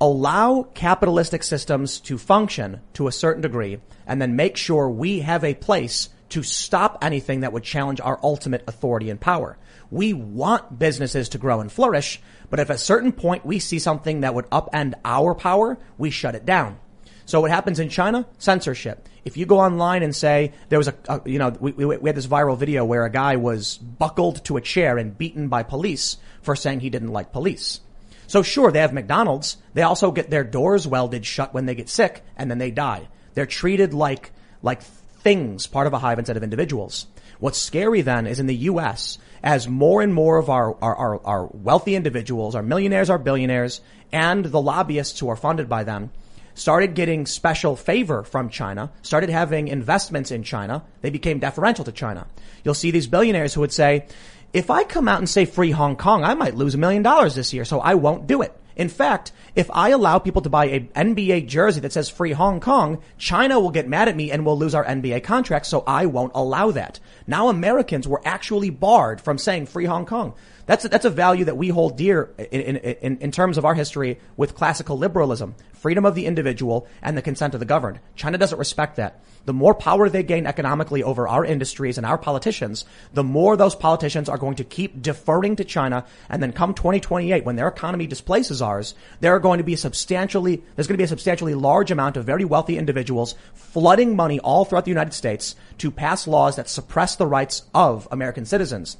A: Allow capitalistic systems to function to a certain degree and then make sure we have a place to stop anything that would challenge our ultimate authority and power. We want businesses to grow and flourish, but if at a certain point we see something that would upend our power, we shut it down. So what happens in China? Censorship. If you go online and say there was a, a you know, we, we, we, had this viral video where a guy was buckled to a chair and beaten by police for saying he didn't like police. So sure, they have McDonald's. They also get their doors welded shut when they get sick and then they die. They're treated like, like things, part of a hive instead of individuals. What's scary then is in the U.S., as more and more of our, our, our, our wealthy individuals, our millionaires, our billionaires, and the lobbyists who are funded by them started getting special favor from China, started having investments in China, they became deferential to China. You'll see these billionaires who would say, if I come out and say free Hong Kong, I might lose a million dollars this year, so I won't do it. In fact, if I allow people to buy a NBA jersey that says free Hong Kong, China will get mad at me and will lose our NBA contract, so I won't allow that. Now Americans were actually barred from saying free Hong Kong. That's a, that's a value that we hold dear in, in, in terms of our history with classical liberalism, freedom of the individual and the consent of the governed. China doesn't respect that. The more power they gain economically over our industries and our politicians, the more those politicians are going to keep deferring to China. And then come 2028, when their economy displaces ours, there are going to be substantially, there's going to be a substantially large amount of very wealthy individuals flooding money all throughout the United States to pass laws that suppress the rights of American citizens.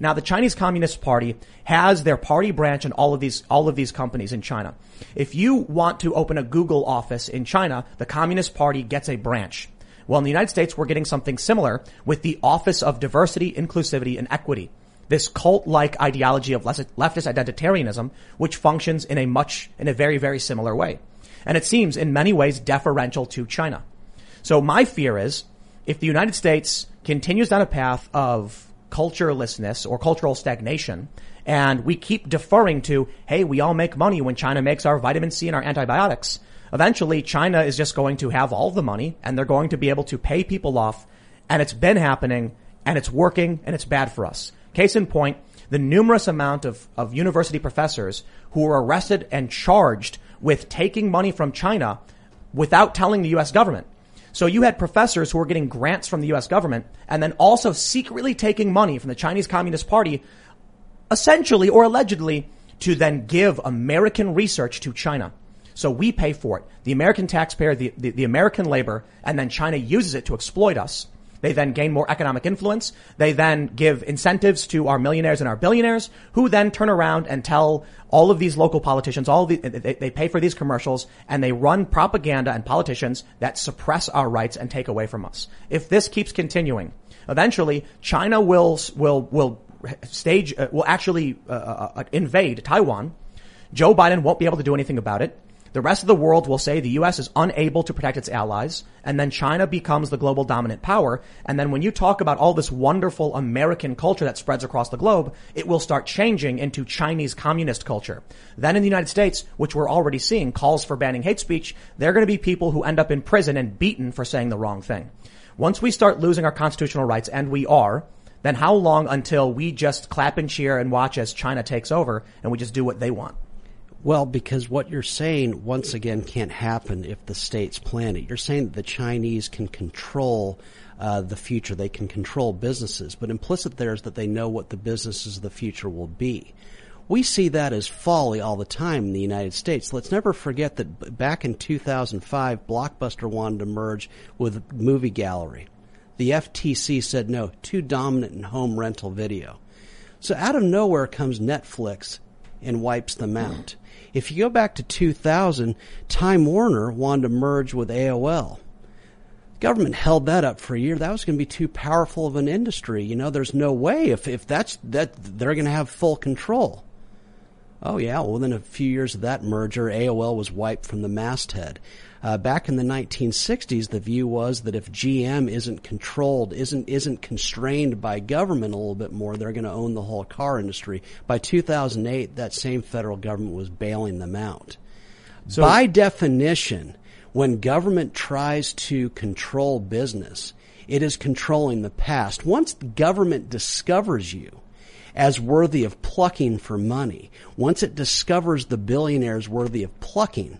A: Now, the Chinese Communist Party has their party branch in all of these, all of these companies in China. If you want to open a Google office in China, the Communist Party gets a branch. Well, in the United States, we're getting something similar with the Office of Diversity, Inclusivity, and Equity. This cult-like ideology of leftist identitarianism, which functions in a much, in a very, very similar way. And it seems in many ways deferential to China. So my fear is if the United States continues down a path of culturelessness or cultural stagnation. And we keep deferring to, hey, we all make money when China makes our vitamin C and our antibiotics. Eventually, China is just going to have all the money and they're going to be able to pay people off. And it's been happening and it's working and it's bad for us. Case in point, the numerous amount of, of university professors who were arrested and charged with taking money from China without telling the U.S. government. So you had professors who were getting grants from the US government and then also secretly taking money from the Chinese Communist Party, essentially or allegedly, to then give American research to China. So we pay for it. The American taxpayer, the, the, the American labor, and then China uses it to exploit us. They then gain more economic influence. They then give incentives to our millionaires and our billionaires who then turn around and tell all of these local politicians, all the, they, they pay for these commercials and they run propaganda and politicians that suppress our rights and take away from us. If this keeps continuing, eventually China will, will, will stage, uh, will actually uh, uh, uh, invade Taiwan. Joe Biden won't be able to do anything about it. The rest of the world will say the U.S. is unable to protect its allies, and then China becomes the global dominant power. And then when you talk about all this wonderful American culture that spreads across the globe, it will start changing into Chinese communist culture. Then in the United States, which we're already seeing calls for banning hate speech, there are going to be people who end up in prison and beaten for saying the wrong thing. Once we start losing our constitutional rights, and we are, then how long until we just clap and cheer and watch as China takes over and we just do what they want?
B: Well, because what you're saying once again can't happen if the states plan it. You're saying that the Chinese can control uh, the future. They can control businesses, but implicit there is that they know what the businesses of the future will be. We see that as folly all the time in the United States. Let's never forget that back in 2005, Blockbuster wanted to merge with Movie Gallery. The FTC said no, too dominant in home rental video. So out of nowhere comes Netflix and wipes them out. If you go back to 2000, Time Warner wanted to merge with AOL. Government held that up for a year. That was going to be too powerful of an industry. You know, there's no way if, if that's that they're going to have full control. Oh yeah, well, within a few years of that merger, AOL was wiped from the masthead. Uh, back in the 1960s, the view was that if GM isn't controlled, isn't isn't constrained by government a little bit more, they're going to own the whole car industry. By 2008, that same federal government was bailing them out. So, by definition, when government tries to control business, it is controlling the past. Once the government discovers you, as worthy of plucking for money. Once it discovers the billionaires worthy of plucking,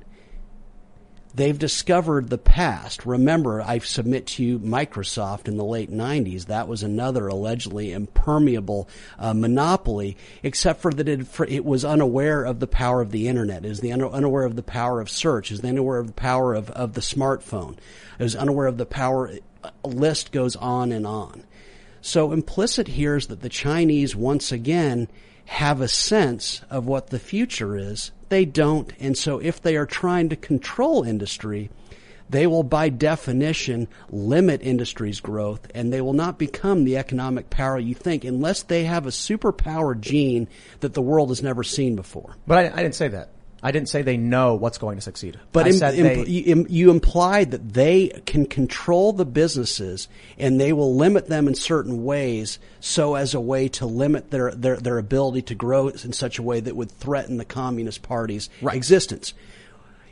B: They've discovered the past. Remember, I submit to you Microsoft in the late 90s. That was another allegedly impermeable uh, monopoly, except for that it, for it, was unaware of the power of the internet. Was the un- unaware of the power of search. Was unaware of the power of, of the smartphone. It was unaware of the power. A list goes on and on. So implicit here is that the Chinese once again have a sense of what the future is they don't. And so if they are trying to control industry, they will by definition limit industry's growth and they will not become the economic power you think unless they have a superpower gene that the world has never seen before.
A: But I, I didn't say that. I didn't say they know what's going to succeed.
B: But
A: Im,
B: Im, they, you, you, implied that they can control the businesses and they will limit them in certain ways so as a way to limit their, their, their ability to grow in such a way that would threaten the Communist Party's right. existence.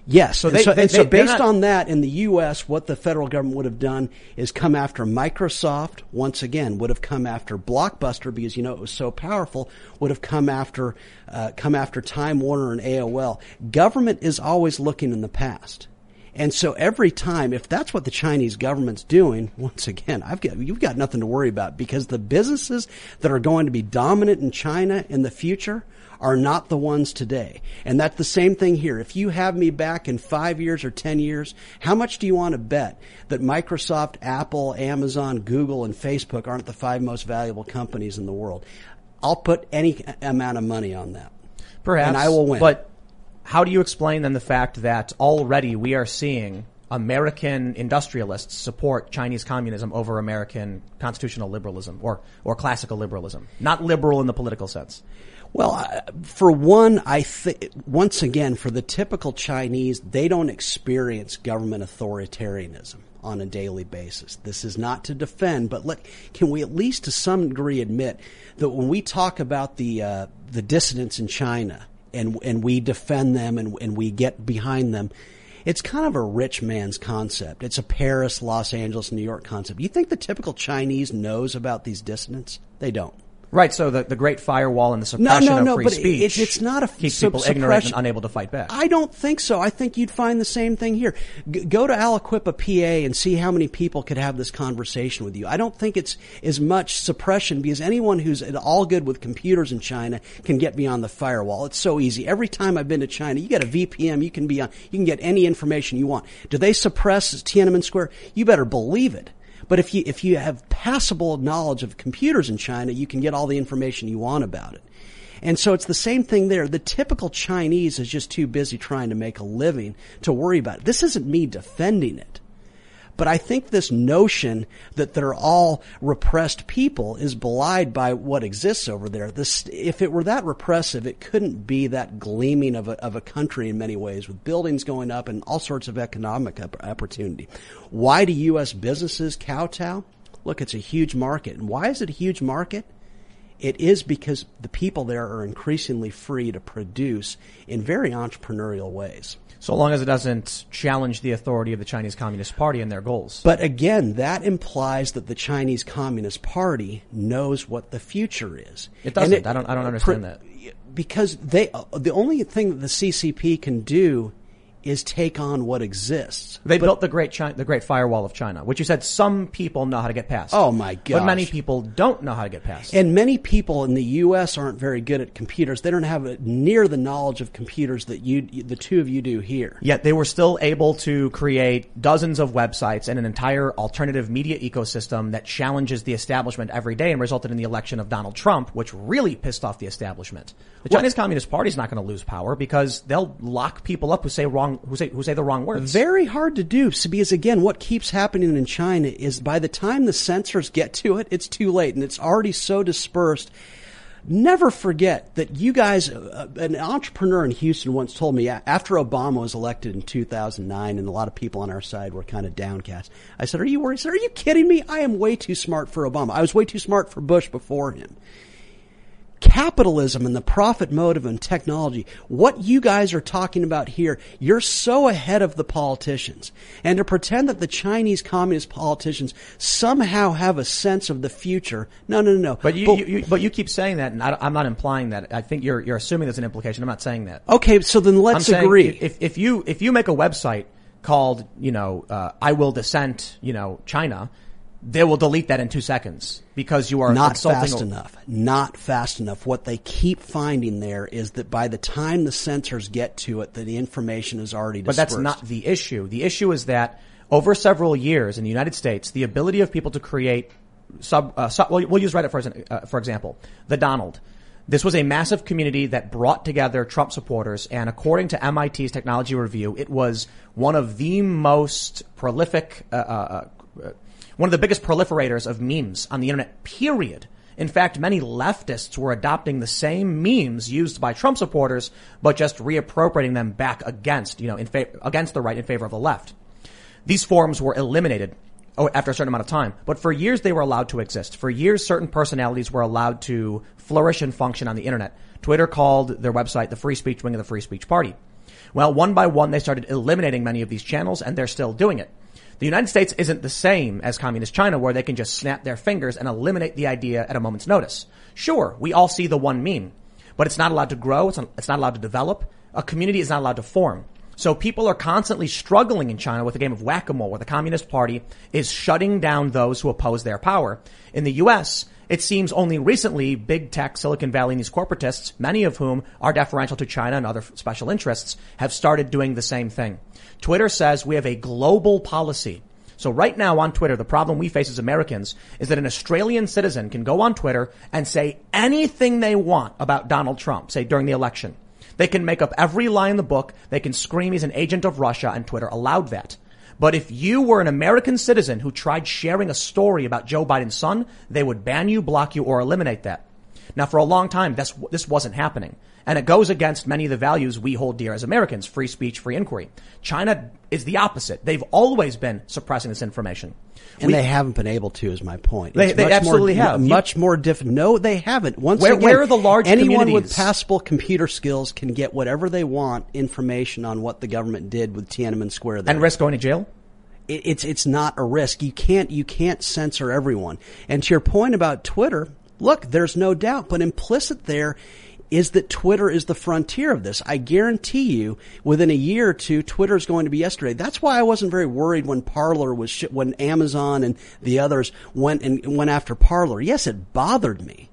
B: Yes. So, they, and so, they, so based not, on that, in the U.S., what the federal government would have done is come after Microsoft once again. Would have come after Blockbuster because you know it was so powerful. Would have come after uh, come after Time Warner and AOL. Government is always looking in the past. And so every time, if that's what the Chinese government's doing, once again, I've got, you've got nothing to worry about because the businesses that are going to be dominant in China in the future are not the ones today. And that's the same thing here. If you have me back in five years or ten years, how much do you want to bet that Microsoft, Apple, Amazon, Google, and Facebook aren't the five most valuable companies in the world? I'll put any amount of money on that.
A: Perhaps.
B: And I will win.
A: But how do you explain then the fact that already we are seeing American industrialists support Chinese communism over American constitutional liberalism or, or classical liberalism? Not liberal in the political sense.
B: Well, for one, I think once again, for the typical Chinese, they don't experience government authoritarianism on a daily basis. This is not to defend, but let, can we at least to some degree admit that when we talk about the uh, the dissidents in China and and we defend them and and we get behind them, it's kind of a rich man's concept. It's a Paris, Los Angeles, New York concept. You think the typical Chinese knows about these dissidents? They don't.
A: Right. So the, the Great Firewall and the suppression
B: no, no, no,
A: of free
B: but
A: speech
B: it, it's not a
A: keeps people ignorant and unable to fight back.
B: I don't think so. I think you'd find the same thing here. G- go to Aliquippa, PA, and see how many people could have this conversation with you. I don't think it's as much suppression because anyone who's at all good with computers in China can get beyond the firewall. It's so easy. Every time I've been to China, you get a VPN, you can be on, you can get any information you want. Do they suppress Tiananmen Square? You better believe it. But if you if you have passable knowledge of computers in China, you can get all the information you want about it. And so it's the same thing there. The typical Chinese is just too busy trying to make a living to worry about it. This isn't me defending it. But I think this notion that they're all repressed people is belied by what exists over there. This, if it were that repressive, it couldn't be that gleaming of a, of a country in many ways with buildings going up and all sorts of economic opportunity. Why do U.S. businesses kowtow? Look, it's a huge market. And why is it a huge market? It is because the people there are increasingly free to produce in very entrepreneurial ways.
A: So long as it doesn't challenge the authority of the Chinese Communist Party and their goals.
B: But again, that implies that the Chinese Communist Party knows what the future is.
A: It doesn't. It, I don't. I don't understand that.
B: Because they, the only thing that the CCP can do is take on what exists.
A: They but, built the great China, the great firewall of China, which you said some people know how to get past.
B: Oh my god!
A: But many people don't know how to get past.
B: And many people in the U.S. aren't very good at computers. They don't have near the knowledge of computers that you, the two of you, do here.
A: Yet they were still able to create dozens of websites and an entire alternative media ecosystem that challenges the establishment every day and resulted in the election of Donald Trump, which really pissed off the establishment. The Chinese well, Communist Party is not going to lose power because they'll lock people up who say wrong, who say, who say the wrong words.
B: Very hard to do because again, what keeps happening in China is by the time the censors get to it, it's too late and it's already so dispersed. Never forget that you guys, uh, an entrepreneur in Houston once told me after Obama was elected in 2009 and a lot of people on our side were kind of downcast. I said, are you worried? He said, are you kidding me? I am way too smart for Obama. I was way too smart for Bush before him capitalism and the profit motive and technology, what you guys are talking about here, you're so ahead of the politicians. And to pretend that the Chinese communist politicians somehow have a sense of the future, no, no, no, no.
A: But you, but, you, you but you keep saying that, and I, am not implying that. I think you're you're assuming there's an implication. I'm not saying that.
B: Okay, so then let's agree.
A: If if you if you make a website called you know uh, I will dissent you know China they will delete that in two seconds because you are
B: not fast enough. Not fast enough. What they keep finding there is that by the time the censors get to it, the information is already
A: dispersed. But that's not the issue. The issue is that over several years in the United States, the ability of people to create sub, uh, sub well, we'll use Reddit for, uh, for example. The Donald. This was a massive community that brought together Trump supporters, and according to MIT's Technology Review, it was one of the most prolific uh, uh, uh one of the biggest proliferators of memes on the internet, period. In fact, many leftists were adopting the same memes used by Trump supporters, but just reappropriating them back against, you know, in fa- against the right in favor of the left. These forums were eliminated oh, after a certain amount of time, but for years they were allowed to exist. For years, certain personalities were allowed to flourish and function on the internet. Twitter called their website the free speech wing of the free speech party. Well, one by one, they started eliminating many of these channels, and they're still doing it. The United States isn't the same as communist China where they can just snap their fingers and eliminate the idea at a moment's notice. Sure, we all see the one meme, but it's not allowed to grow. It's not, it's not allowed to develop. A community is not allowed to form. So people are constantly struggling in China with a game of whack-a-mole where the Communist Party is shutting down those who oppose their power. In the US, it seems only recently big tech, Silicon Valley, and these corporatists, many of whom are deferential to China and other special interests, have started doing the same thing. Twitter says we have a global policy. So right now on Twitter, the problem we face as Americans is that an Australian citizen can go on Twitter and say anything they want about Donald Trump, say during the election. They can make up every lie in the book. They can scream he's an agent of Russia and Twitter allowed that. But if you were an American citizen who tried sharing a story about Joe Biden's son, they would ban you, block you, or eliminate that. Now for a long time, this, this wasn't happening. And it goes against many of the values we hold dear as Americans, free speech, free inquiry. China is the opposite. They've always been suppressing this information.
B: And we, they haven't been able to, is my point.
A: They, they absolutely
B: more,
A: have.
B: Much more difficult. No, they haven't. Once
A: where,
B: again,
A: where are the large
B: anyone with passable computer skills can get whatever they want information on what the government did with Tiananmen Square. There.
A: And risk going to jail?
B: it's it's not a risk. You can't you can't censor everyone. And to your point about Twitter, look, there's no doubt, but implicit there is that Twitter is the frontier of this. I guarantee you, within a year or two, Twitter is going to be yesterday. That's why I wasn't very worried when Parler was sh- when Amazon and the others went and went after Parler. Yes, it bothered me.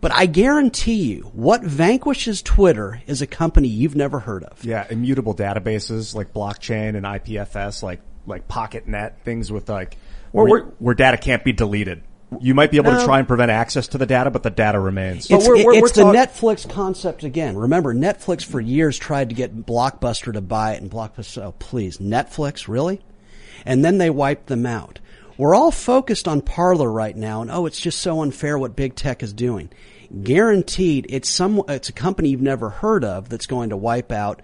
B: But I guarantee you, what vanquishes Twitter is a company you've never heard of.
C: Yeah, immutable databases like blockchain and IPFS, like like PocketNet, things with like
A: We're, we're,
C: where data can't be deleted. You might be able
A: No.
C: to try and prevent access to the data, but the data remains.
A: But
B: It's,
A: we're- we're-
B: it's
A: we're
B: the
A: talk-
B: Netflix concept again. Remember, Netflix for years tried to get Blockbuster to buy it, and Blockbuster, oh please, Netflix, really? And then they wiped them out. We're all focused on Parler right now, and oh, it's just so unfair what big tech is doing. Guaranteed, it's some, it's a company you've never heard of that's going to wipe out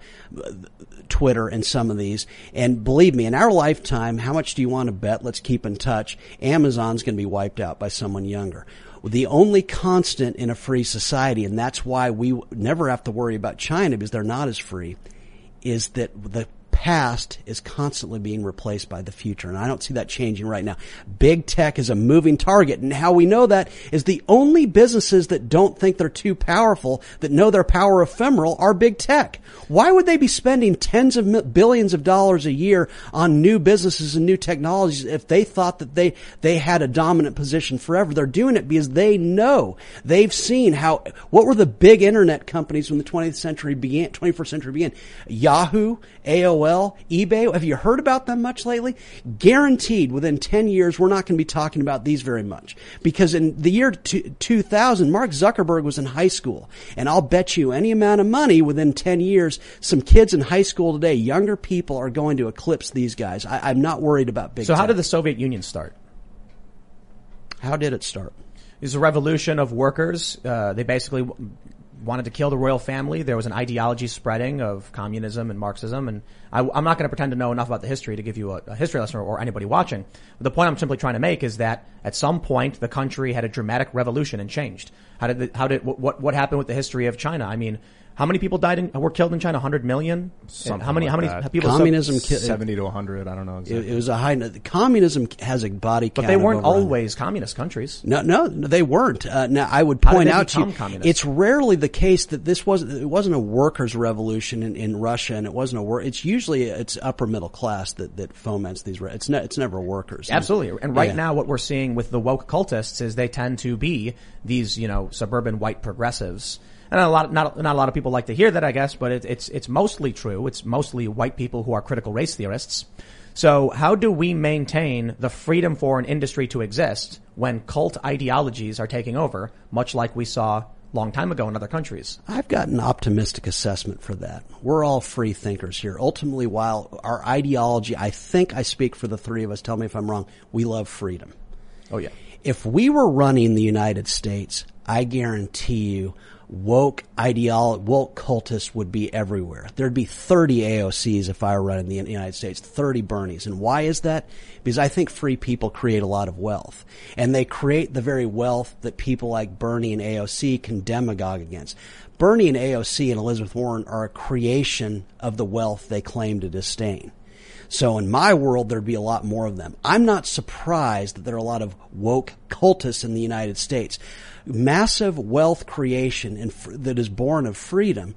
B: Twitter and some of these. And believe me, in our lifetime, how much do you want to bet? Let's keep in touch. Amazon's going to be wiped out by someone younger. The only constant in a free society, and that's why we never have to worry about China because they're not as free, is that the past is constantly being replaced by the future. And I don't see that changing right now. Big tech is a moving target. And how we know that is the only businesses that don't think they're too powerful, that know their power ephemeral are big tech. Why would they be spending tens of billions of dollars a year on new businesses and new technologies if they thought that they, they had a dominant position forever? They're doing it because they know they've seen how, what were the big internet companies when the 20th century began, 21st century began? Yahoo, AOL, eBay. Have you heard about them much lately? Guaranteed within 10 years, we're not going to be talking about these very much. Because in the year two- 2000, Mark Zuckerberg was in high school. And I'll bet you any amount of money within 10 years, some kids in high school today, younger people are going to eclipse these guys. I, I'm not worried about big
A: so how
B: tech.
A: did the Soviet Union start?
B: How did it start?
A: It was a revolution of workers. Uh, they basically wanted to kill the royal family. There was an ideology spreading of communism and Marxism. And I, am not going to pretend to know enough about the history to give you a, a history lesson or, or anybody watching. But the point I'm simply trying to make is that at some point the country had a dramatic revolution and changed. How did the, how did what what happened with the history of China? I mean. How many people died in, were killed in China? 100 million?
C: Something
A: how many,
C: like
A: how many
C: that.
A: people? so-
B: Communism ki-
C: Seventy to hundred. I don't know
B: It,
C: exactly.
B: it was a high. Communism has a body count.
A: but they weren't always communist countries.
B: No, no, no, they weren't. Uh, now, I would point out to you,
A: communist?
B: it's rarely the case that this wasn't. It wasn't a workers' revolution in, in Russia, and it wasn't a work. It's usually it's upper middle class that, that foments these. re- It's ne- it's never workers.
A: Absolutely. And right
B: Yeah.
A: now what we're seeing with the woke cultists is they tend to be these, you know, suburban white progressives. And a lot, not, not a lot of people like to hear that, I guess, but it, it's, it's mostly true. It's mostly white people who are critical race theorists. So how do we maintain the freedom for an industry to exist when cult ideologies are taking over, much like we saw long time ago in other countries?
B: I've got an optimistic assessment for that. We're all free thinkers here. Ultimately, while our ideology, I think I speak for the three of us. Tell me if I'm wrong. We love freedom.
A: Oh yeah.
B: If we were running the United States, I guarantee you, woke ideolo woke cultists would be everywhere. There'd be 30 AOCs if I were running the United States, 30 Bernies. And why is that? Because I think free people create a lot of wealth. And they create the very wealth that people like Bernie and AOC can demagogue against. Bernie and AOC and Elizabeth Warren are a creation of the wealth they claim to disdain. So in my world, there'd be a lot more of them. I'm not surprised that there are a lot of woke cultists in the United States. Massive wealth creation and that is born of freedom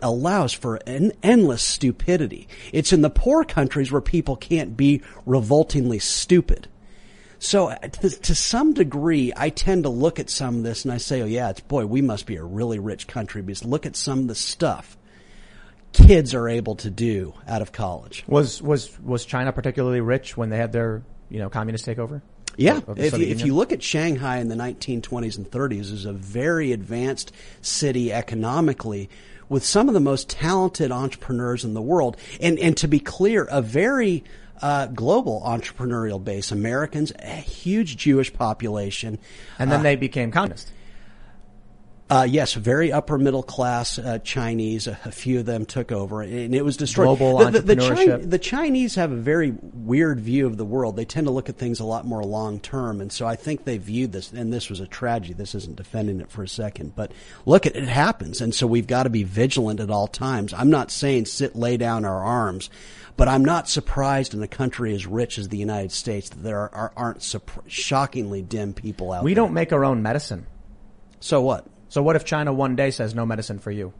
B: allows for an endless stupidity. It's in the poor countries where people can't be revoltingly stupid. So uh, to some degree, I tend to look at some of this and I say, oh yeah, it's boy, we must be a really rich country because look at some of the stuff kids are able to do out of college.
A: Was, was, was China particularly rich when they had their, you know, communist takeover?
B: Yeah, if you, if you look at Shanghai in the 1920s and 30s, it was a very advanced city economically with some of the most talented entrepreneurs in the world. And, and to be clear, a very uh, global entrepreneurial base. Americans, a huge Jewish population.
A: And then they became communist.
B: Uh, yes, very upper middle class uh, Chinese. A, a few of them took over, and it was destroyed.
A: Global
B: the, the, the,
A: entrepreneurship.
B: the Chinese have a very weird view of the world. They tend to look at things a lot more long term, and so I think they viewed this. And this was a tragedy. This isn't defending it for a second, but look, it, it happens, and so we've got to be vigilant at all times. I'm not saying sit, lay down our arms. But I'm not surprised in a country as rich as the United States that there are, aren't shockingly dim people out
A: We
B: there.
A: don't make our own medicine.
B: So what?
A: So what if China one day says no medicine for you?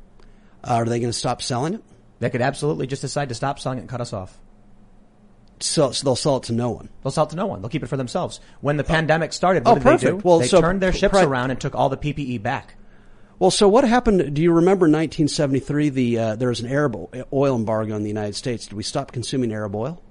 B: are they going to stop selling it?
A: They could absolutely just decide to stop selling it and cut us off.
B: So, so they'll sell it to no one.
A: They'll sell it to no one. They'll keep it for themselves. When the pandemic started, what
B: Oh,
A: did they
B: perfect.
A: do?
B: Well,
A: they
B: so
A: turned their ships
B: pri-
A: around and took all the PPE back.
B: Well, so what happened? Do you remember in 1973? The uh, there was an Arab oil embargo in the United States. Did we stop consuming Arab oil?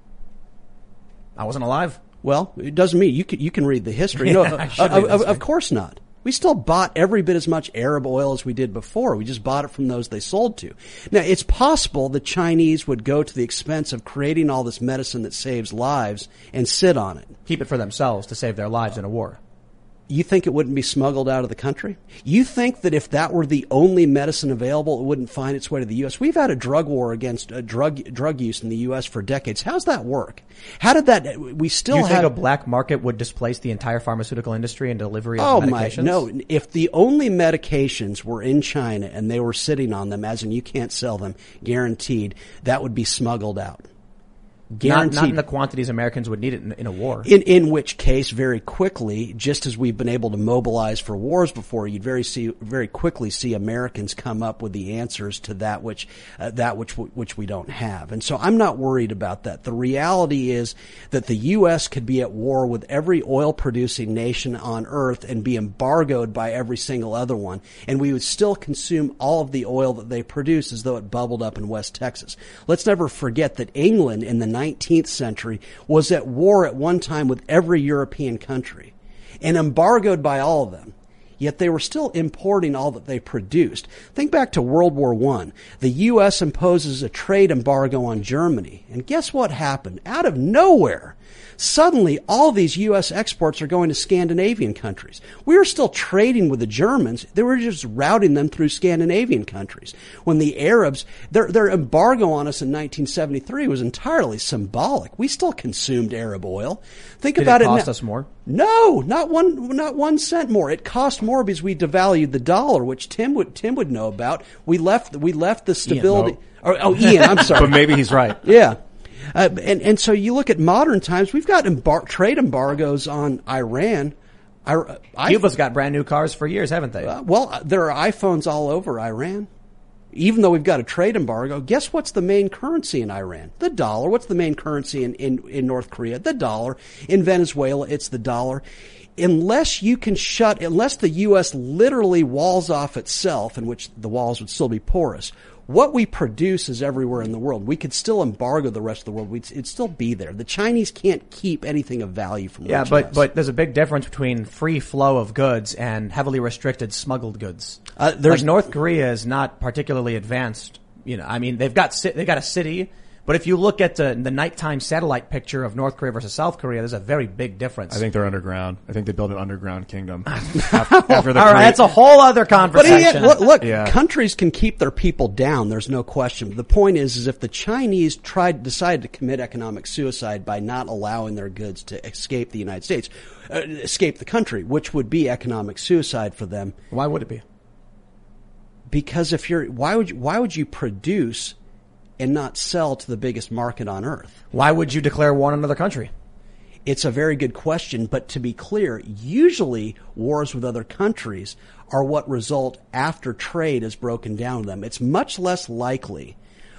A: I wasn't alive.
B: Well, it doesn't mean you can you can read the history. No,
A: I
B: of,
A: read the
B: of-
A: history.
B: of course not. We still bought every bit as much Arab oil as we did before. We just bought it from those they sold to. Now, it's possible the Chinese would go to the expense of creating all this medicine that saves lives and sit on it.
A: Keep it for themselves to save their lives in a war.
B: You think it wouldn't be smuggled out of the country? You think that if that were the only medicine available, it wouldn't find its way to the U.S.? We've had a drug war against uh, drug drug use in the U.S. for decades. How's that work? How did that? We still
A: you think a black market would displace the entire pharmaceutical industry and delivery of
B: Oh
A: medications?
B: my, no. If the only medications were in China and they were sitting on them, as in you can't sell them, guaranteed, that would be smuggled out.
A: Not,
B: Guaranteed.
A: not in the quantities Americans would need it in, in a war.
B: In, in which case, very quickly, just as we've been able to mobilize for wars before, you'd very see very quickly see Americans come up with the answers to that which uh, that which which we don't have. And so, I'm not worried about that. The reality is that the U.S. could be at war with every oil producing nation on earth and be embargoed by every single other one, and we would still consume all of the oil that they produce as though it bubbled up in West Texas. Let's never forget that England in the 19th century was at war at one time with every European country and embargoed by all of them. Yet they were still importing all that they produced. Think back to World War I. The U.S. imposes a trade embargo on Germany. And guess what happened? Out of nowhere, suddenly all these U.S. exports are going to Scandinavian countries. We were still trading with the Germans. They were just routing them through Scandinavian countries. When the Arabs, their, their embargo on us in 1973 was entirely symbolic. We still consumed Arab oil. Think
A: Did
B: about
A: it
B: it.
A: cost
B: now-
A: us more?
B: no, not one, not one cent more. It cost more because we devalued the dollar, which Tim would Tim would know about. We left we left the stability.
C: no.
B: Or, oh, Ian, I'm sorry.
C: But maybe he's right.
B: Yeah. Uh, and, and so you look at modern times, we've got embar- trade embargoes on Iran. I, I,
A: Cuba's got brand new cars for years, haven't they?
B: uh, well, uh, there are iPhones all over Iran. Even though we've got a trade embargo, guess what's the main currency in Iran? The dollar. What's the main currency in, in, in North Korea? The dollar. In Venezuela, it's the dollar. Unless you can shut, unless the U.S. literally walls off itself, in which the walls would still be porous, what we produce is everywhere in the world. We could still embargo the rest of the world. We'd, it'd still be there. The Chinese can't keep anything of value from
A: yeah, but
B: us.
A: but there's a big difference between free flow of goods and heavily restricted smuggled goods.
B: Uh, there's-
A: like North Korea is not particularly advanced. You know, I mean, they've got they got a city, but if you look at the the nighttime satellite picture of North Korea versus South Korea, there's a very big difference.
C: I think they're underground. I think they built an underground kingdom. after, after the
A: All right, that's a whole other
B: But
A: conversation.
B: Ian, look, look
C: Yeah.
B: countries can keep their people down. There's no question. The point is, is if the Chinese tried, decided to commit economic suicide by not allowing their goods to escape the United States, uh, escape the country, which would be economic suicide for them,
A: Why would it be?
B: because if you're, why would you, why would you produce and not sell to the biggest market on earth?
A: Why would you declare war on another country?
B: It's a very good question, but to be clear, usually wars with other countries are what result after trade is broken down them. It's much less likely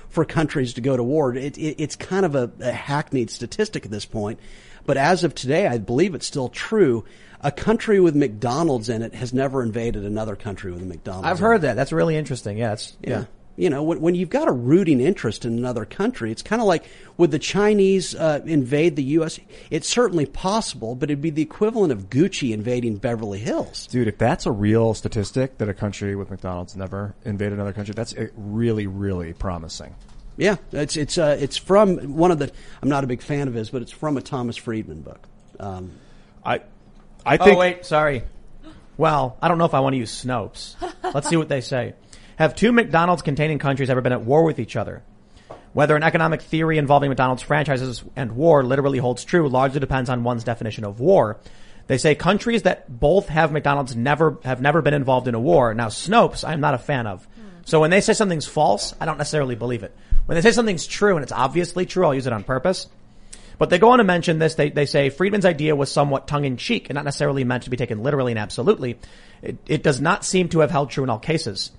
B: for countries to go to war. It, it, it's kind of a, a hackneyed statistic at this point, but as of today, I believe it's still true. A country with McDonald's in it has never invaded another country with a McDonald's.
A: I've heard that. That's really interesting. Yeah, it's
B: Yeah.
A: yeah.
B: You know, when, when you've got a rooting interest in another country, it's kind of like would the Chinese uh, invade the U.S.? It's certainly possible, but it'd be the equivalent of Gucci invading Beverly Hills.
C: Dude, if that's a real statistic that a country with McDonald's never invaded another country, that's uh, really, really promising.
B: Yeah, it's it's uh, it's from one of the. I'm not a big fan of his, but it's from a Thomas Friedman book. Um,
C: I, I think.
A: oh wait, sorry. Well, I don't know if I want to use Snopes. Let's see what they say. Have two McDonald's containing countries ever been at war with each other? Whether an economic theory involving McDonald's franchises and war literally holds true largely depends on one's definition of war. They say countries that both have McDonald's never have never been involved in a war. Now Snopes, I'm not a fan of. Hmm. So when they say something's false, I don't necessarily believe it. When they say something's true and it's obviously true, I'll use it on purpose. But they go on to mention this. They, they say Friedman's idea was somewhat tongue in cheek and not necessarily meant to be taken literally and absolutely. It, it does not seem to have held true in all cases.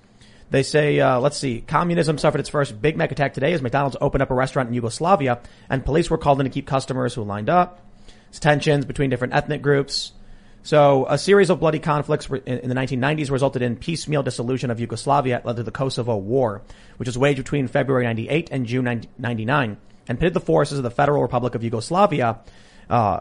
A: They say, uh, let's see, communism suffered its first Big Mac attack today as McDonald's opened up a restaurant in Yugoslavia and police were called in to keep customers who lined up. It's tensions between different ethnic groups. So a series of bloody conflicts in the 1990s resulted in piecemeal dissolution of Yugoslavia led to the Kosovo War, which was waged between February 98 and June 99 and pitted the forces of the Federal Republic of Yugoslavia uh,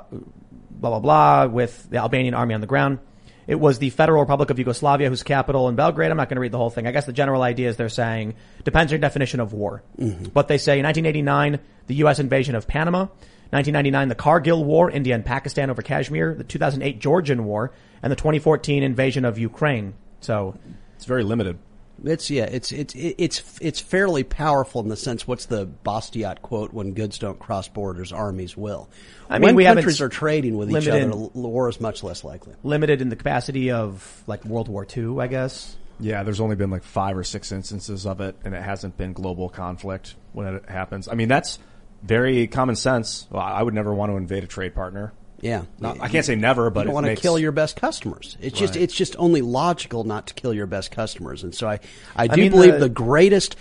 A: blah blah blah with the Albanian army on the ground. It was the Federal Republic of Yugoslavia whose capital in Belgrade. I'm not going to read the whole thing. I guess the general idea is they're saying depends on your definition of war. Mm-hmm. But they say in 1989 the U.S. invasion of Panama, 1999 the Kargil War, India and Pakistan over Kashmir, the 2008 Georgian War, and the 2014 invasion of Ukraine. So
C: It's very limited.
B: It's yeah, it's it's it's it's fairly powerful in the sense. What's the Bastiat quote? When goods don't cross borders, armies will.
A: I mean,
B: when
A: we
B: countries are trading with each other, war is much less likely.
A: limited in the capacity of like World War II, I guess.
C: Yeah, there's only been like five or six instances of it, and it hasn't been global conflict when it happens. I mean, that's very common sense. Well, I would never want to invade a trade partner.
B: Yeah,
C: Not, I can't say never, but
B: you don't want to kill your best customers. It's just it's just only logical not to kill your best customers. And so I I do
A: mean,
B: believe
A: the-
B: the, greatest,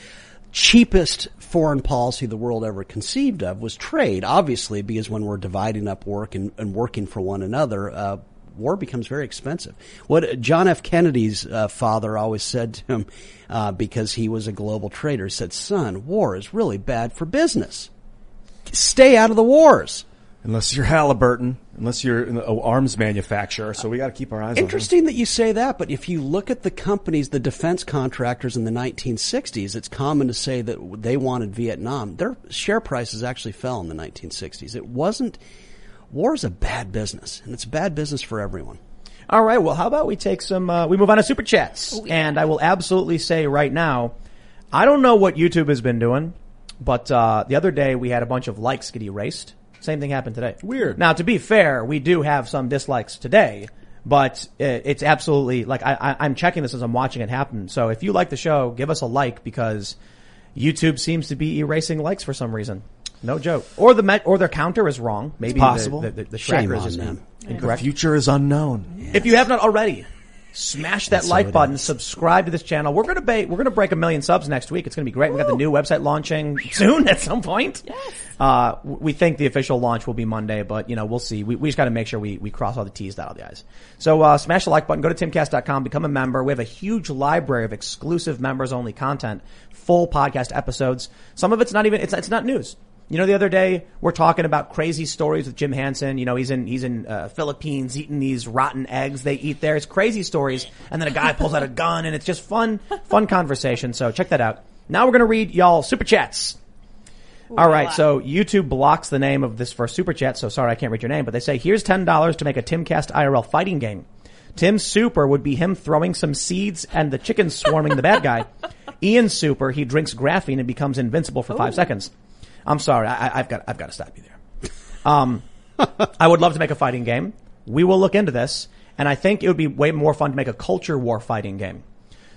B: cheapest foreign policy the world ever conceived of was trade. Obviously, because when we're dividing up work and, and working for one another. Uh, War becomes very expensive. What John F. Kennedy's uh, father always said to him, uh, because he was a global trader, he said, "Son, war is really bad for business. Stay out of the wars."
C: Unless you're Halliburton, unless you're an arms manufacturer, so we got to keep our eyes on
B: Interesting that you say that, but if you look at the companies, the defense contractors in the 1960s, it's common to say that they wanted Vietnam. Their share prices actually fell in the 1960s. It wasn't, war is a bad business, and it's a bad business for everyone.
A: All right. Well, how about we take some, uh, we move on to super chats. And I will absolutely say right now, I don't know what YouTube has been doing, but, uh, the other day we had a bunch of likes get erased. Same thing happened today.
C: Weird.
A: Now, to be fair, we do have some dislikes today, but uh, it's absolutely like I, I, I'm checking this as I'm watching it happen. So if you like the show, give us a like because YouTube seems to be erasing likes for some reason. No joke. Or the met, or their counter is wrong. Maybe
C: possible.
A: the, the, the, the
B: Shame
A: is
B: on
A: just
B: them.
C: The future is unknown.
A: If you have not already, smash that
B: so
A: like
B: it
A: button,
B: is.
A: subscribe to this channel. We're gonna ba- we're gonna break a million subs next week. It's gonna be great. We got the new website launching soon at some point. Yes. Uh, we think the official launch will be Monday, but you know we'll see. We, we just got to make sure we, we cross all the T's, dot all the I's. So uh, smash the like button. Go to timcast.com, become a member. We have a huge library of exclusive members only content, full podcast episodes. Some of it's not even it's it's not news. You know, the other day we're talking about crazy stories with Jim Hanson. You know, he's in he's in uh, Philippines eating these rotten eggs they eat there. It's crazy stories, and then a guy pulls out a gun, and it's just fun, fun conversation. So check that out. Now we're gonna read y'all super chats. All right, so YouTube blocks the name of this first super chat, so sorry I can't read your name, but they say here's ten dollars to make a Timcast IRL fighting game. Tim Super would be him throwing some seeds and the chickens swarming the bad guy. Ian Super, he drinks graphene and becomes invincible for five seconds. I'm sorry, I, I've got I've got to stop you there. Um, I would love to make a fighting game. We will look into this, and I think it would be way more fun to make a culture war fighting game.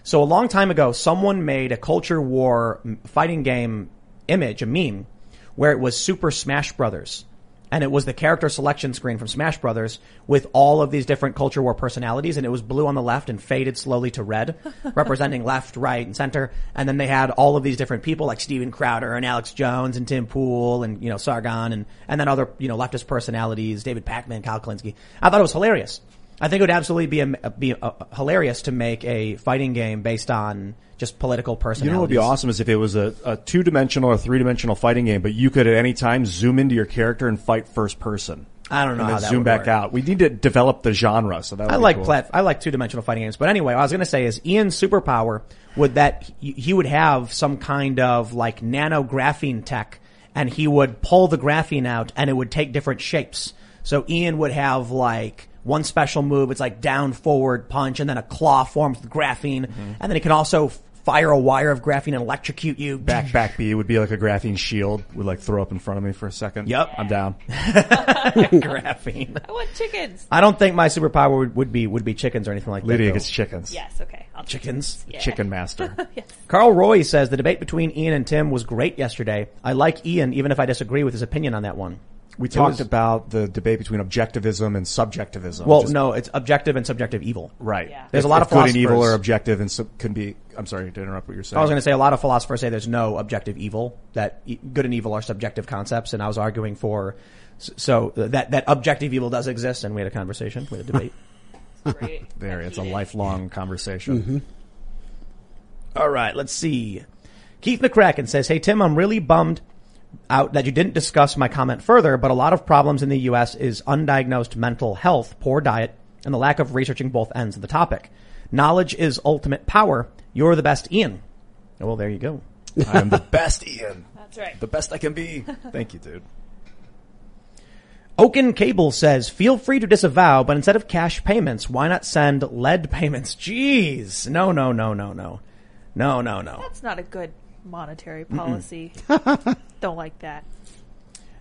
A: So a long time ago, someone made a culture war fighting game image, a meme, where it was Super Smash Brothers. And it was the character selection screen from Smash Brothers with all of these different culture war personalities. And it was blue on the left and faded slowly to red, representing left, right, and center. And then they had all of these different people like Steven Crowder and Alex Jones and Tim Pool and, you know, Sargon and, and then other, you know, leftist personalities, David Pakman, Kyle Kulinski. I thought it was hilarious. I think it would absolutely be a, be a, hilarious to make a fighting game based on just political personalities.
C: You know what would be awesome is if it was a, a two dimensional or three dimensional fighting game, but you could at any time zoom into your character and fight first person.
A: I don't know
C: And
A: how that
C: zoom
A: would
C: back
A: work.
C: out. We need to develop the genre, so that would
A: I
C: be
A: like
C: cool.
A: plat- I like two dimensional fighting games. But anyway, what I was going to say is Ian's superpower would that he, he would have some kind of like nano graphene tech, and he would pull the graphene out, and it would take different shapes. So Ian would have like one special move. It's like down forward punch, and then a claw forms with graphene,
C: Mm-hmm.
A: and then he can also fire a wire of graphene and electrocute you.
C: Back back B would be like a graphene shield would like throw up in front of me for a second.
A: Yep.
C: I'm down.
A: graphene.
D: I want chickens.
A: I don't think my superpower would, would be would be chickens or anything like
C: Lydia
A: that. though.
C: gets chickens.
D: Yes, okay. I'll
A: chickens.
D: Yeah.
C: Chicken master.
A: Carl Roy says the debate between Ian and Tim was great yesterday. I like Ian even if I disagree with his opinion on that one.
C: We talked
A: was-
C: about the debate between objectivism and subjectivism.
A: Well,
C: Just-
A: no, it's objective and subjective evil.
C: Right.
D: Yeah.
A: There's
C: If-
A: a lot of
C: good and evil
A: philosophers-
C: are objective and sub- can be. I'm sorry to interrupt what you're saying.
A: I was going to say a lot of philosophers say there's no objective evil, that e- good and evil are subjective concepts, and I was arguing for, so that, that objective evil does exist, and we had a conversation, we had a debate.
D: Great.
C: there, it's a lifelong conversation. Mm-hmm.
A: All right, let's see. Keith McCracken says, "Hey Tim, I'm really bummed out that you didn't discuss my comment further, but a lot of problems in the U.S. is undiagnosed mental health, poor diet, and the lack of researching both ends of the topic. Knowledge is ultimate power. You're the best, Ian. Oh, well, there you go.
C: I am the best, Ian.
D: That's right.
C: The best I can be. Thank you, dude.
A: Oaken Cable says, feel free to disavow, but instead of cash payments, why not send lead payments? Jeez. No, no, no, no, no. No, no, no.
D: That's not a good monetary policy. Don't like that.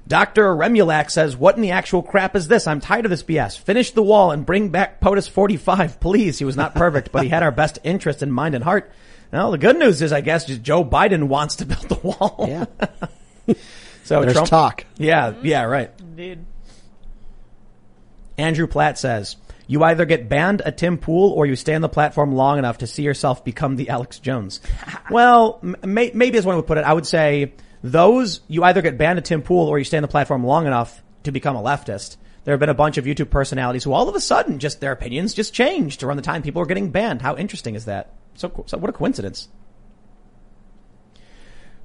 A: Dr. Remulak says, what in the actual crap is this? I'm tired of this BS. Finish the wall and bring back POTUS 45, please. He was not perfect, but he had our best interest in mind and heart. Well, the good news is, I guess, just Joe Biden wants to build the wall.
B: Yeah.
A: so
B: There's
A: Trump,
B: talk.
A: Yeah, yeah, right.
D: Indeed.
A: Andrew Platt says, you either get banned at Tim Pool or you stay on the platform long enough to see yourself become the Alex Jones. well, may- maybe as one would put it, I would say those, you either get banned at Tim Pool or you stay on the platform long enough to become a leftist. There have been a bunch of YouTube personalities who all of a sudden just their opinions just changed around the time people were getting banned. How interesting is that? So, so what a coincidence.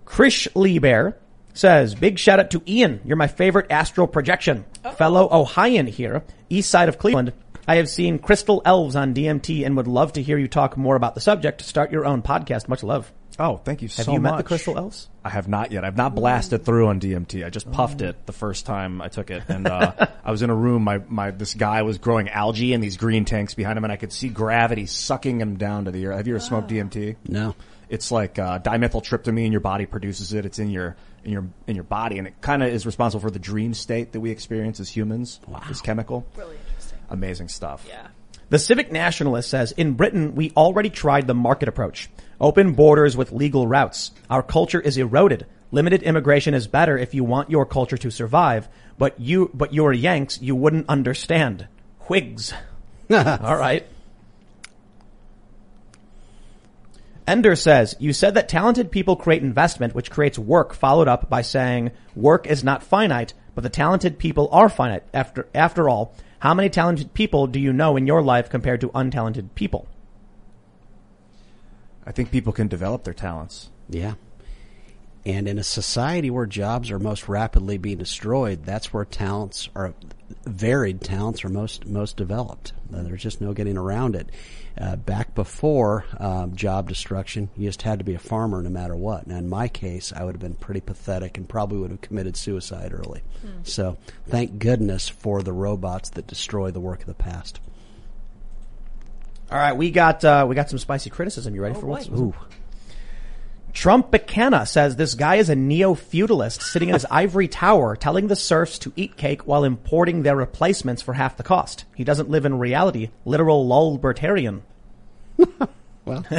A: Krish Lieber says, big shout out to Ian. You're my favorite astral projection. Oh. Fellow Ohioan here, east side of Cleveland. I have seen Crystal Elves on DMT and would love to hear you talk more about the subject. Start your own podcast. Much love.
C: Oh, thank you so much.
A: Have you
C: much.
A: met the Crystal Elves?
C: I have not yet. I've not blasted through on DMT. I just puffed it the first time I took it, and uh, I was in a room. My my this guy was growing algae in these green tanks behind him, and I could see gravity sucking him down to the earth. Have you ever smoked DMT?
B: No.
C: It's like uh, dimethyltryptamine. Your body produces it. It's in your in your in your body, and it kind of is responsible for the dream state that we experience as humans. Wow. This chemical,
D: Really interesting.
C: Amazing stuff.
D: Yeah.
A: The Civic Nationalist says, in Britain, we already tried the market approach. Open borders with legal routes. Our culture is eroded. Limited immigration is better if you want your culture to survive, but you, but you're Yanks, you wouldn't understand. Whigs. All right. Ender says, you said that talented people create investment, which creates work, followed up by saying, work is not finite, but the talented people are finite. After, after all, how many talented people do you know in your life compared to untalented people?
C: I think people can develop their talents.
B: Yeah. And in a society where jobs are most rapidly being destroyed, that's where talents are varied talents are most most developed. There's just no getting around it. Uh, back before um, job destruction, you just had to be a farmer no matter what. Now, in my case, I would have been pretty pathetic and probably would have committed suicide early. So, thank goodness for the robots that destroy the work of the past.
A: All right, we got uh, we got some spicy criticism. You ready for what's?
D: boy.
A: Ooh. Trump Buchanan says this guy is a neo-feudalist sitting in his ivory tower telling the serfs to eat cake while importing their replacements for half the cost. He doesn't live in reality. Literal lolbertarian.
B: Well,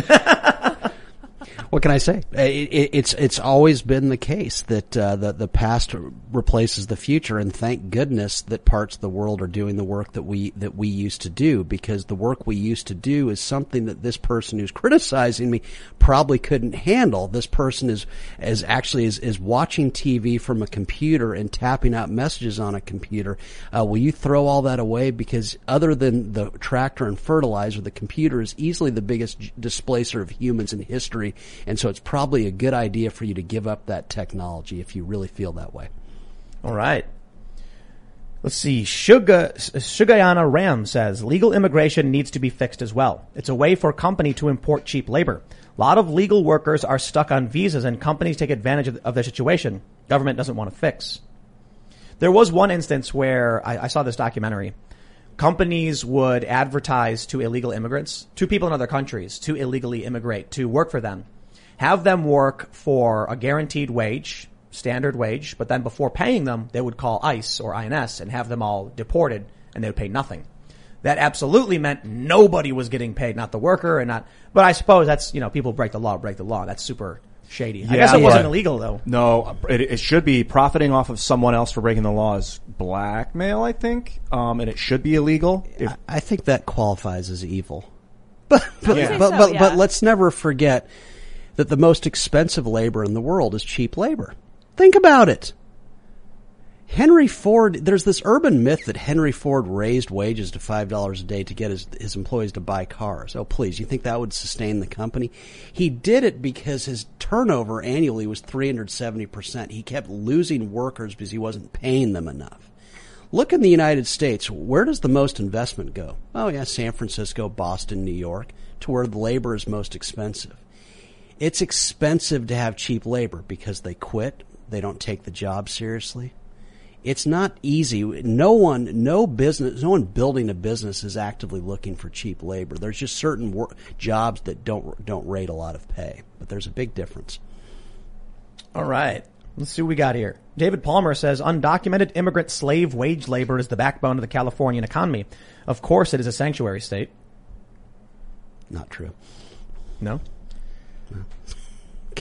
B: what can I say? It, it's it's always been the case that uh, the the past replaces the future, and thank goodness that parts of the world are doing the work that we that we used to do, because the work we used to do is something that this person who's criticizing me probably couldn't handle. This person is is actually is, is watching TV from a computer and tapping out messages on a computer. Uh, will you throw all that away? Because other than the tractor and fertilizer, the computer is easily the biggest displacer of humans in history, and so it's probably a good idea for you to give up that technology if you really feel that way.
A: All right. Let's see. Suga, Sugayana Ram says legal immigration needs to be fixed as well. It's a way for a company to import cheap labor. A lot of legal workers are stuck on visas and companies take advantage of, of their situation. Government doesn't want to fix. There was one instance where I, I saw this documentary. Companies would advertise to illegal immigrants, to people in other countries, to illegally immigrate, to work for them. Have them work for a guaranteed wage, standard wage, but then before paying them, they would call ICE or INS and have them all deported and they would pay nothing. That absolutely meant nobody was getting paid, not the worker and not, but I suppose that's, you know, people break the law, break the law. That's super shady. I
C: Yeah,
A: guess it wasn't illegal though.
C: No, it, it should be profiting off of someone else for breaking the law is blackmail, I think, um, and it should be illegal. If,
B: I, I think that qualifies as evil. But but
D: Yeah.
B: but,
D: so,
B: but,
D: yeah.
B: but let's never forget that the most expensive labor in the world is cheap labor. Think about it. Henry Ford, there's this urban myth that Henry Ford raised wages to $5 a day to get his, his employees to buy cars. Oh, please, you think that would sustain the company? He did it because his turnover annually was 370%. He kept losing workers because he wasn't paying them enough. Look in the United States, where does the most investment go? Oh yeah, San Francisco, Boston, New York, to where the labor is most expensive. It's expensive to have cheap labor because they quit, they don't take the job seriously it's not easy. No one, no business, no one building a business is actively looking for cheap labor. There's just certain wor- jobs that don't don't rate a lot of pay, but there's a big difference.
A: All right. Let's see what we got here. David Palmer says undocumented immigrant slave wage labor is the backbone of the Californian economy. Of course, it is a sanctuary state.
B: Not true.
A: No.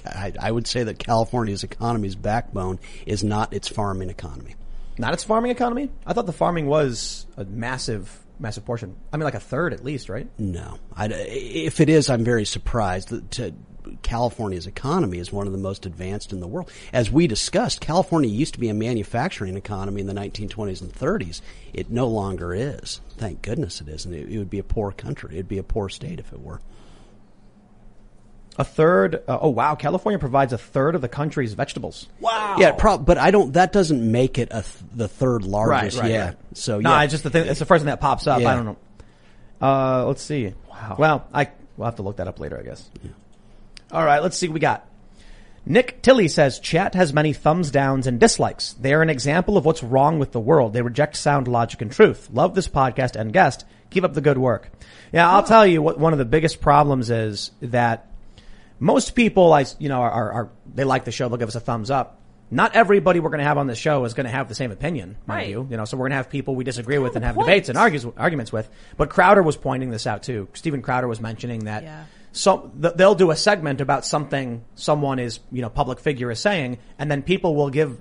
B: I, I would say that California's economy's backbone is not its farming economy.
A: Not its farming economy? I thought the farming was a massive, massive portion. I mean, like a third at least, right?
B: No. I, if it is, I'm very surprised. To, California's economy is one of the most advanced in the world. As we discussed, California used to be a manufacturing economy in the 1920s and 30s. It no longer is. Thank goodness it isn't. It, it would be a poor country. It'd be a poor state if it were.
A: A third. Uh, oh wow! California provides a third of the country's vegetables.
B: Wow. Yeah, pro- but I don't. That doesn't make it a th- the third largest.
A: Right, right,
B: yeah.
A: right.
B: So
A: No, it's just the thing. It's the first thing that pops up.
B: Yeah.
A: I don't know. Uh, let's see. Wow. Well, I we'll have to look that up later, I guess. All right. Let's see what we got. Nick Tilley says chat has many thumbs downs and dislikes. They are an example of what's wrong with the world. They reject sound logic and truth. Love this podcast and guest. Keep up the good work. Yeah, I'll tell you what one of the biggest problems is that most people, I, you know, are, are, are they like the show. They'll give us a thumbs up. Not everybody we're going to have on the show is going to have the same opinion, mind
D: Right.
A: you. You know, so we're going to have people we disagree with and have
D: point.
A: debates and argues, arguments with. But Crowder was pointing this out too. Steven Crowder was mentioning that
D: Yeah.
A: so th- they'll do a segment about something someone is, you know, public figure is saying, and then people will give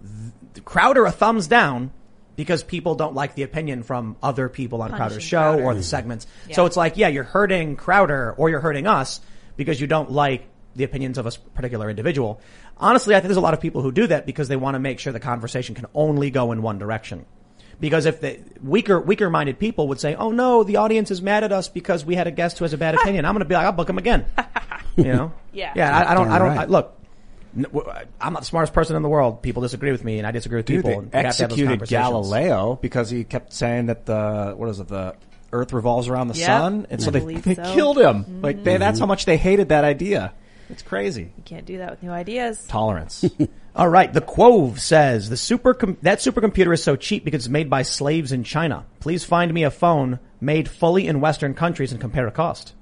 A: th- Crowder a thumbs down because people don't like the opinion from other people on
D: Punishing
A: Crowder's show
D: Crowder.
A: or the segments. So it's like, yeah, you're hurting Crowder or you're hurting us because you don't like the opinions of a particular individual. Honestly, I think there's a lot of people who do that because they want to make sure the conversation can only go in one direction. Because if the weaker, weaker minded people would say, oh no, the audience is mad at us because we had a guest who has a bad opinion, I'm going to be like, I'll book him again. you know?
D: Yeah.
A: Yeah, I, I don't, I
B: Damn
A: don't,
B: right.
A: I, look, n- w- I'm not the smartest person in the world. People disagree with me and I disagree with
C: Dude,
A: people.
C: they
A: and have have
C: executed. Galileo because he kept saying that the what is it the Earth revolves around the
D: Yep,
C: sun, and so
D: I
C: they, they
D: so.
C: killed him. Like they, that's mm-hmm. how much they hated that idea. It's crazy.
D: You can't do that with new ideas.
C: Tolerance.
A: All right, the Quove says the super that supercomputer is so cheap because it's made by slaves in China. Please find me a phone made fully in Western countries and compare the cost.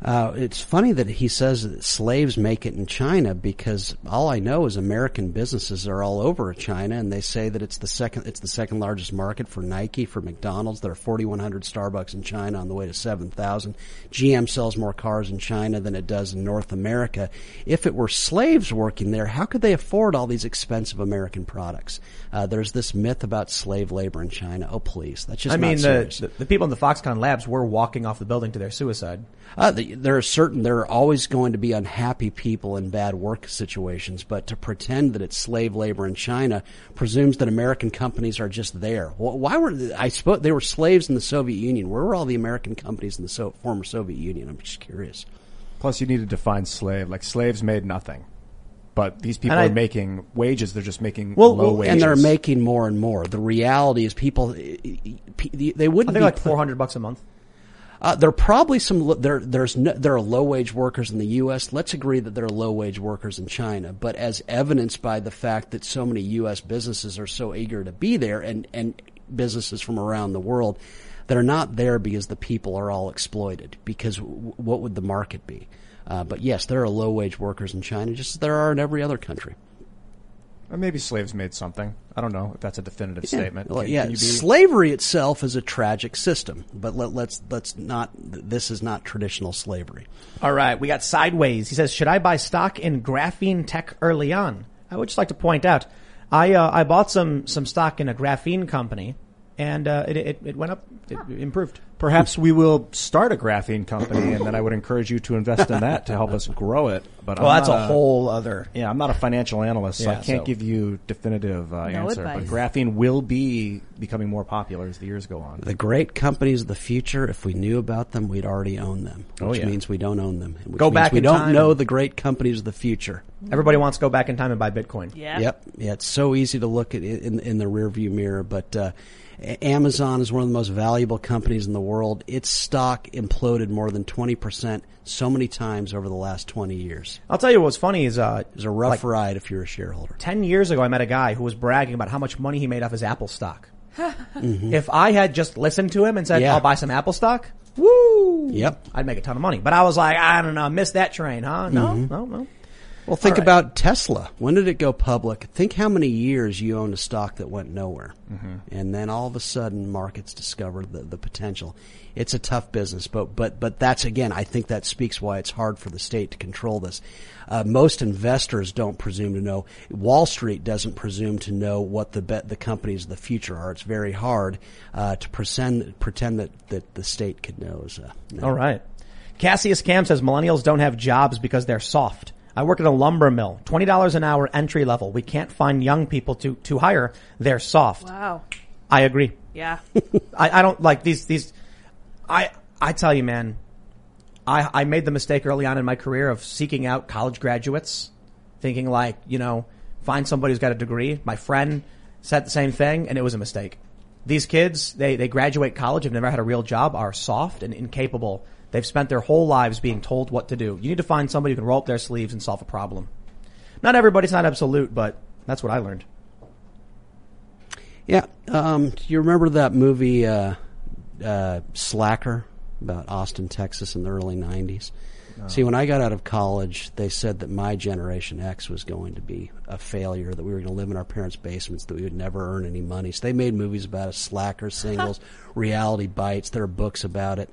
B: Uh, it's funny that he says that slaves make it in China because all I know is American businesses are all over China, and they say that it's the second it's the second largest market for Nike, for McDonald's. There are 4,100 Starbucks in China on the way to 7,000. GM sells more cars in China than it does in North America. If it were slaves working there, how could they afford all these expensive American products? Uh, there's this myth about slave labor in China. Oh, please, that's just
A: I mean, the, the the people in the Foxconn labs were walking off the building to their suicide.
B: Uh, the, there are certain, there are always going to be unhappy people in bad work situations, but to pretend that it's slave labor in China presumes that American companies are just there. Why were, I suppose they were slaves in the Soviet Union. Where were all the American companies in the so, former Soviet Union? I'm just curious.
C: Plus, you need to define slave. Like slaves made nothing, but these people
A: And
C: are
A: I-
C: making wages. They're just making
A: Well,
C: low wages,
B: And they're making more and more. The reality is people, eh,
A: eh, they
B: wouldn't
A: think
B: be
A: like four hundred bucks a month.
B: Uh, there are probably some. There, there's no, there are low wage workers in the U.S. Let's agree that there are low wage workers in China. But as evidenced by the fact that so many U.S. businesses are so eager to be there, and and businesses from around the world that are not there because the people are all exploited. Because w- what would the market be? Uh, but yes, there are low wage workers in China, just as there are in every other country.
C: Or maybe slaves made something. I don't know if that's a definitive statement.
B: Well,
C: Can-
B: yeah,
C: can you be-
B: slavery itself is a tragic system, but let, let's let's not. This is not traditional slavery.
A: All right, we got sideways. He says, "Should I buy stock in graphene tech early on?" I would just like to point out, I uh, I bought some some stock in a graphene company, and uh, it, it it went up, it improved.
C: Perhaps we will start a graphene company, and then I would encourage you to invest in that to help us grow it. but
A: Well,
C: I'm
A: that's a
C: not
A: whole other.
C: Yeah, I'm not a financial analyst, so I can't
A: so-
C: give you definitive uh,
D: No
C: answer.
D: advice.
C: But graphene will be becoming more popular as the years go on.
B: The great companies of the future, if we knew about them, we'd already own them.
C: Oh,
B: Which
C: yeah.
B: means we don't own them. Which
A: Go
B: means
A: back
B: we
A: in
B: don't
A: time
B: know
A: and-
B: the great companies of the future.
A: Everybody wants to go back in time and buy Bitcoin.
D: Yeah.
B: Yep. Yeah, it's so easy to look at in, in the rearview mirror, but uh, A- Amazon is one of the most valuable companies in the world. Its stock imploded more than 20% so many times over the last 20 years.
A: I'll tell you what's funny is uh,
B: It was a rough
A: like,
B: ride if you're a shareholder.
A: 10 years ago, I met a guy who was bragging about how much money he made off his Apple stock. If I had just listened to him and said,
B: Yeah.
A: I'll buy some Apple stock, woo!
B: Yep.
A: I'd make a ton of money. But I was like, I don't know, I missed that train, huh? No,
B: Mm-hmm.
A: no, no.
B: Well, think
A: right.
B: about Tesla. When did it go public? Think how many years you owned a stock that went nowhere. And then all of a sudden markets discovered the, the potential. It's a tough business, but, but, but that's again, I think that speaks why it's hard for the state to control this. Uh, most investors don't presume to know. Wall Street doesn't presume to know what the bet the companies of the future are. It's very hard, uh, to pretend, pretend that, that the state could know. Uh, know.
A: All right. Cassius Cam says millennials don't have jobs because they're soft. I work at a lumber mill, twenty dollars an hour entry level. We can't find young people to to hire. They're soft.
D: Wow.
A: I agree.
D: Yeah.
A: I, I don't like these these. I I tell you, man. I I made the mistake early on in my career of seeking out college graduates, thinking like you know find somebody who's got a degree. My friend said the same thing, and it was a mistake. These kids, they they graduate college, have never had a real job, are soft and incapable. They've spent their whole lives being told what to do. You need to find somebody who can roll up their sleeves and solve a problem. Not everybody's not absolute, but that's what I learned.
B: Yeah. Um, do you remember that movie, uh, uh, Slacker about Austin, Texas in the early 90s? See, when I got out of college, they said that my generation X was going to be a failure, that we were going to live in our parents' basements, that we would never earn any money. So they made movies about us, Slacker singles, Reality Bites. There are books about it.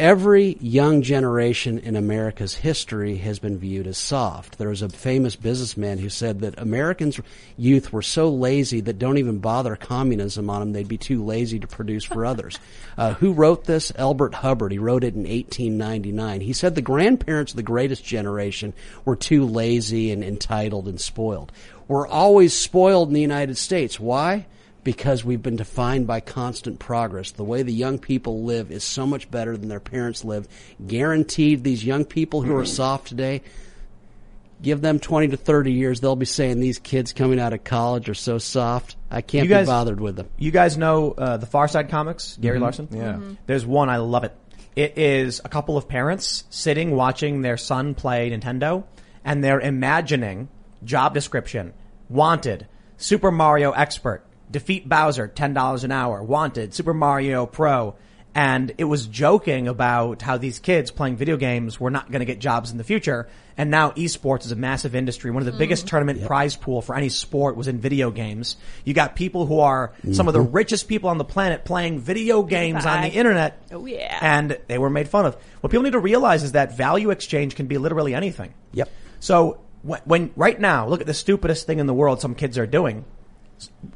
B: Every young generation in America's history has been viewed as soft. There was a famous businessman who said that Americans' youth were so lazy that don't even bother communism on them. They'd be too lazy to produce for others. Uh, who wrote this? Elbert Hubbard. He wrote it in 1899. He said the grandparents of the greatest generation were too lazy and entitled and spoiled. We're always spoiled in the United States. Why? Because we've been defined by constant progress. The way the young people live is so much better than their parents live. Guaranteed these young people who are soft today, give them 20 to 30 years, they'll be saying these kids coming out of college are so soft. I can't
A: You guys-
B: be bothered with them.
A: You guys know uh, the Far Side comics, Gary Larson?
C: Yeah.
A: There's one I love it. It is a couple of parents sitting watching their son play Nintendo, and they're imagining job description: wanted, Super Mario expert, defeat Bowser, ten dollars an hour, wanted, Super Mario Pro. And it was joking about how these kids playing video games were not going to get jobs in the future. And now esports is a massive industry. One of the biggest mm. tournament prize pool for any sport was in video games. You got people who are some of the mm-hmm. richest people on the planet playing video games on the internet.
D: Oh, yeah.
A: And they were made fun of. What people need to realize is that value exchange can be literally anything.
B: Yep.
A: So when, when right now, look at the stupidest thing in the world some kids are doing.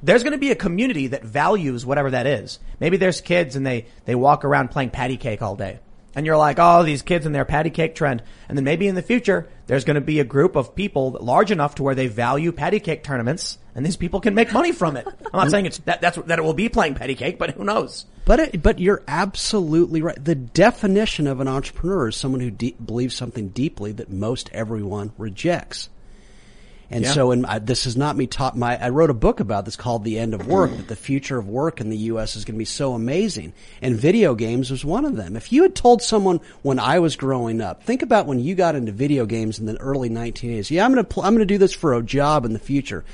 A: There's going to be a community that values whatever that is. Maybe there's kids and they, they walk around playing patty cake all day. And you're like, oh, these kids and their patty cake trend. And then maybe in the future, there's going to be a group of people large enough to where they value patty cake tournaments and these people can make money from it. I'm not saying it's that, that's, that it will be playing patty cake, but who knows?
B: But it, but you're absolutely right. The definition of an entrepreneur is someone who de- believes something deeply that most everyone rejects. And
A: Yeah.
B: so, in, I, this is not me taught my. I wrote a book about this called "The End of Work." that the future of work in the U.S. is going to be so amazing, and video games was one of them. If you had told someone when I was growing up, think about when you got into video games in the early 1980s. Yeah, I'm going to pl- I'm going to do this for a job in the future.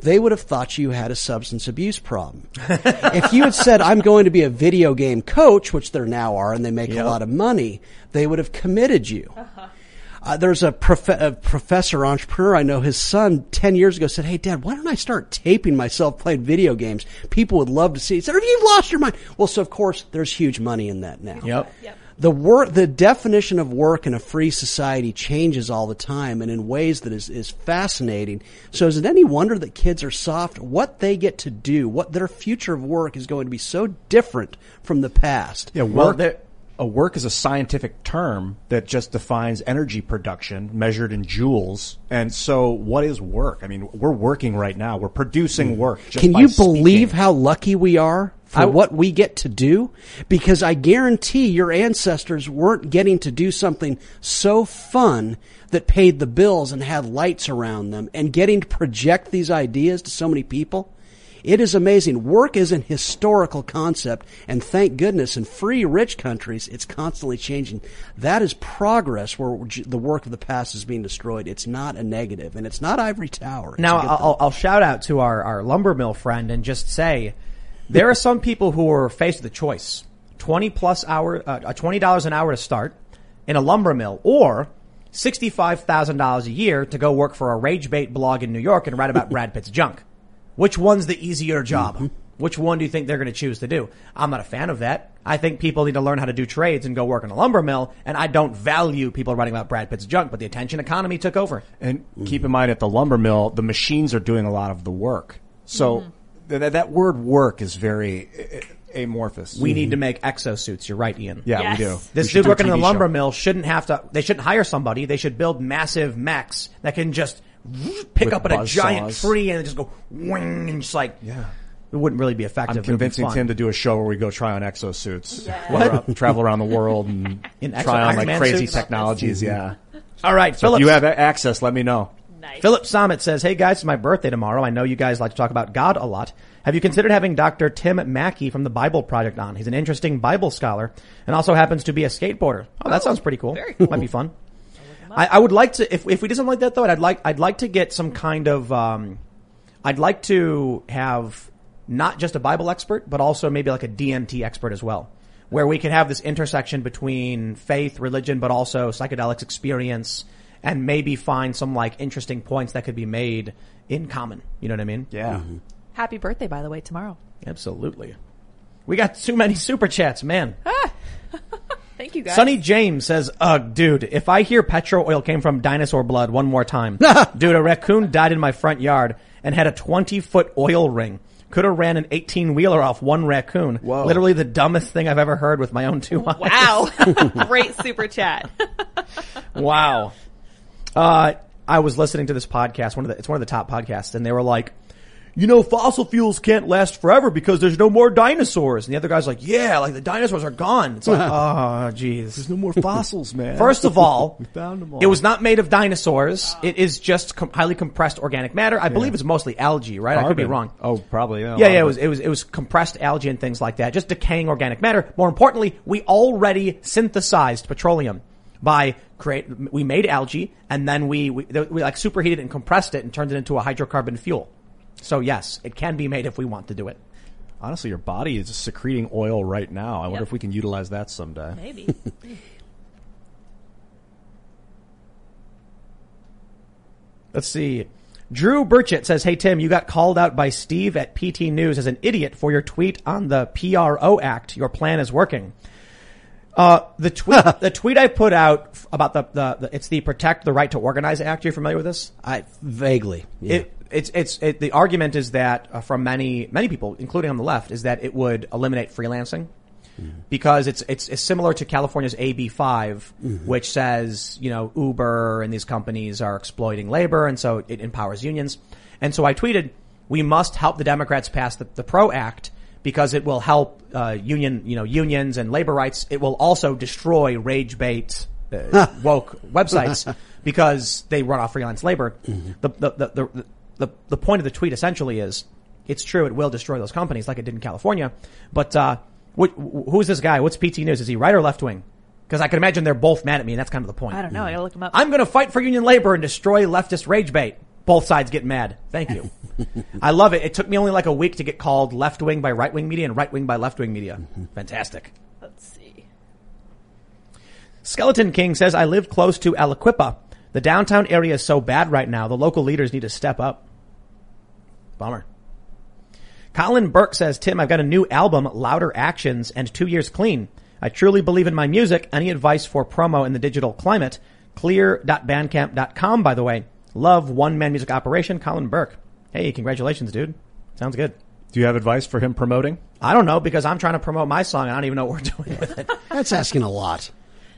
B: They would have thought you had a substance abuse problem. if you had said, I'm going to be a video game coach, which there now are, and they make a lot of money, they would have committed you. Uh-huh. Uh, there's a, prof- a professor entrepreneur I know. His son ten years ago said, "Hey, Dad, why don't I start taping myself playing video games? People would love to see." He said, "Have you lost your mind?" Well, so of course there's huge money in that now.
A: Yep.
D: Yep.
B: The work, the definition of work in a free society changes all the time and in ways that is, is fascinating. So is it any wonder that kids are soft? What they get to do, what their future of work is going to be so different from the past.
C: Yeah,
A: Well,
C: work.
A: there,
C: a work is a scientific term that just defines energy production measured in joules. And so what is work? I mean, we're working right now. We're producing work. Just
B: Can you believe
C: speaking.
B: how lucky we are for what we get to do? Because I guarantee your ancestors weren't getting to do something so fun that paid the bills and had lights around them and getting to project these ideas to so many people. It is amazing. Work is an historical concept, and thank goodness in free, rich countries, it's constantly changing. That is progress where the work of the past is being destroyed. It's not a negative, and it's not ivory tower. It's
A: Now,
B: a good thing.
A: I'll, I'll shout out to our, our lumber mill friend and just say, there are some people who are faced with a choice. 20 plus hour, uh, uh, $20 an hour to start in a lumber mill or $65,000 a year to go work for a rage bait blog in New York and write about Brad Pitt's junk. Which one's the easier job? Which one do you think they're going to choose to do? I'm not a fan of that. I think people need to learn how to do trades and go work in a lumber mill. And I don't value people writing about Brad Pitt's junk, but the attention economy took over.
C: And keep in mind at the lumber mill, the machines are doing a lot of the work. So th- that word work is very uh, amorphous.
A: We need to make exosuits. You're right, Ian.
C: yeah,
D: Yes.
C: we do.
A: This
C: We
A: dude working in the lumber
C: show.
A: mill shouldn't have to, they shouldn't hire somebody. They should build massive mechs that can just pick
C: With
A: up at a giant
C: saws.
A: tree and just go wing and just like,
C: Yeah.
A: it wouldn't really be effective.
C: I'm
A: It would be
C: convincing. Tim to do a show where we go try on exosuits,
A: What?
C: Tra- travel around the world and
A: In exo-
C: try on
A: Iron
C: like
A: Man
C: crazy
A: suits?
C: technologies. Yeah.
A: All right,
C: So
A: Philip.
C: if you have access, let me know.
D: Nice.
A: Philip Summit says, Hey guys, it's my birthday tomorrow. I know you guys like to talk about God a lot. Have you considered having Dr. Tim Mackie from the Bible Project on? He's an interesting Bible scholar and also happens to be a skateboarder. Oh, that oh, sounds pretty cool.
D: very cool.
A: Might be fun. I, I would like to, if, if we did something like that though, I'd like, I'd like to get some kind of, um, I'd like to have not just a Bible expert, but also maybe like a DMT expert as well, where we could have this intersection between faith, religion, but also psychedelics experience and maybe find some like interesting points that could be made in common. You know what I mean?
C: Yeah.
D: Happy birthday, by the way, tomorrow.
A: Absolutely. We got too many super chats, man.
D: Thank you, guys.
A: Sonny James says, "Ugh, dude, if I hear petrol oil came from dinosaur blood one more time, dude, a raccoon died in my front yard and had a 20 foot oil ring. Could have ran an 18 wheeler off one raccoon.
C: Whoa.
A: Literally the dumbest thing I've ever heard with my own two eyes.
D: Wow. Great super chat.
A: Wow. Uh, I was listening to this podcast, one of the, it's one of the top podcasts, and they were like, you know, fossil fuels can't last forever because there's no more dinosaurs. And the other guy's like, yeah, like the dinosaurs are gone. It's like, oh, jeez.
C: There's no more fossils, man.
A: First of all,
C: We found them all.
A: it was not made of dinosaurs. It is just com- highly compressed organic matter. I believe it's mostly algae, right? I could be wrong.
C: Oh, probably. Yeah,
A: Yeah, yeah, it was, it was, it was compressed algae and things like that. Just decaying organic matter. More importantly, we already synthesized petroleum by create, we made algae and then we, we, we like superheated and compressed it and turned it into a hydrocarbon fuel. So yes, it can be made if we want to do it.
C: Honestly, your body is secreting oil right now. I wonder
D: Yep.
C: if we can utilize that someday.
D: Maybe.
A: Let's see. Drew Burchett says, Hey Tim, you got called out by Steve at PT News as an idiot for your tweet on the PRO Act. Your plan is working. Uh, the tweet, the tweet I put out f- about the, the, the, it's the Protect the Right to Organize Act. Are you familiar with this?
B: I vaguely. Yeah.
A: It, it's, it's, it, the argument is that uh, from many, many people, including on the left, is that it would eliminate freelancing because it's, it's, it's similar to California's AB5, which says, you know, Uber and these companies are exploiting labor and so it empowers unions. And so I tweeted, we must help the Democrats pass the, the PRO Act because it will help, uh, union, you know, unions and labor rights. It will also destroy rage bait, uh, woke websites because they run off freelance labor. The, the, the, the, the, the point of the tweet essentially is, it's true, it will destroy those companies like it did in California, but, uh, what, who's this guy? What's PT News? Is he right or left wing? Because I can imagine they're both mad at me, and that's kind of the point.
D: I don't know. I gotta look them up.
A: I'm going to fight for union labor and destroy leftist rage bait. Both sides get mad. Thank you. I love it. It took me only like a week to get called left wing by right wing media and right wing by left wing media. Fantastic.
D: Let's see.
A: Skeleton King says, I live close to Aliquippa. The downtown area is so bad right now. The local leaders need to step up. Bummer. Colin Burke says, Tim, I've got a new album, Louder Actions, and two years clean. I truly believe in my music. Any advice for promo in the digital climate? Clear.bandcamp.com, by the way. Love one man music operation, Colin Burke. Hey, congratulations, dude. Sounds good.
C: Do you have advice for him promoting?
A: I don't know because I'm trying to promote my song and I don't even know what we're doing with it.
B: That's asking a lot.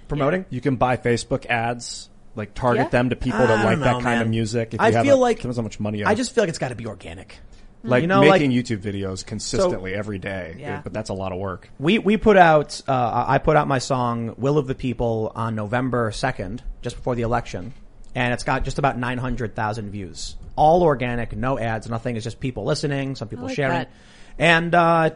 A: Promoting?
C: You can buy Facebook ads, like target
D: Yeah.
C: them to people
A: I
C: that
A: don't
C: like that
A: know,
C: kind of
A: man.
C: music. If
A: I
C: you have
A: feel
C: a-
A: like
C: depends how much money you
A: I just feel like it's got to be organic.
C: like
A: you know, like-
C: making YouTube videos consistently every day.
D: Yeah.
C: But that's a lot of work.
A: We we put out uh, I put out my song "Will of the People" on November second, just before the election, and it's got just about nine hundred thousand views. All organic, no ads, nothing. It's just people listening, some people
D: like
A: sharing,
D: that.
A: and uh,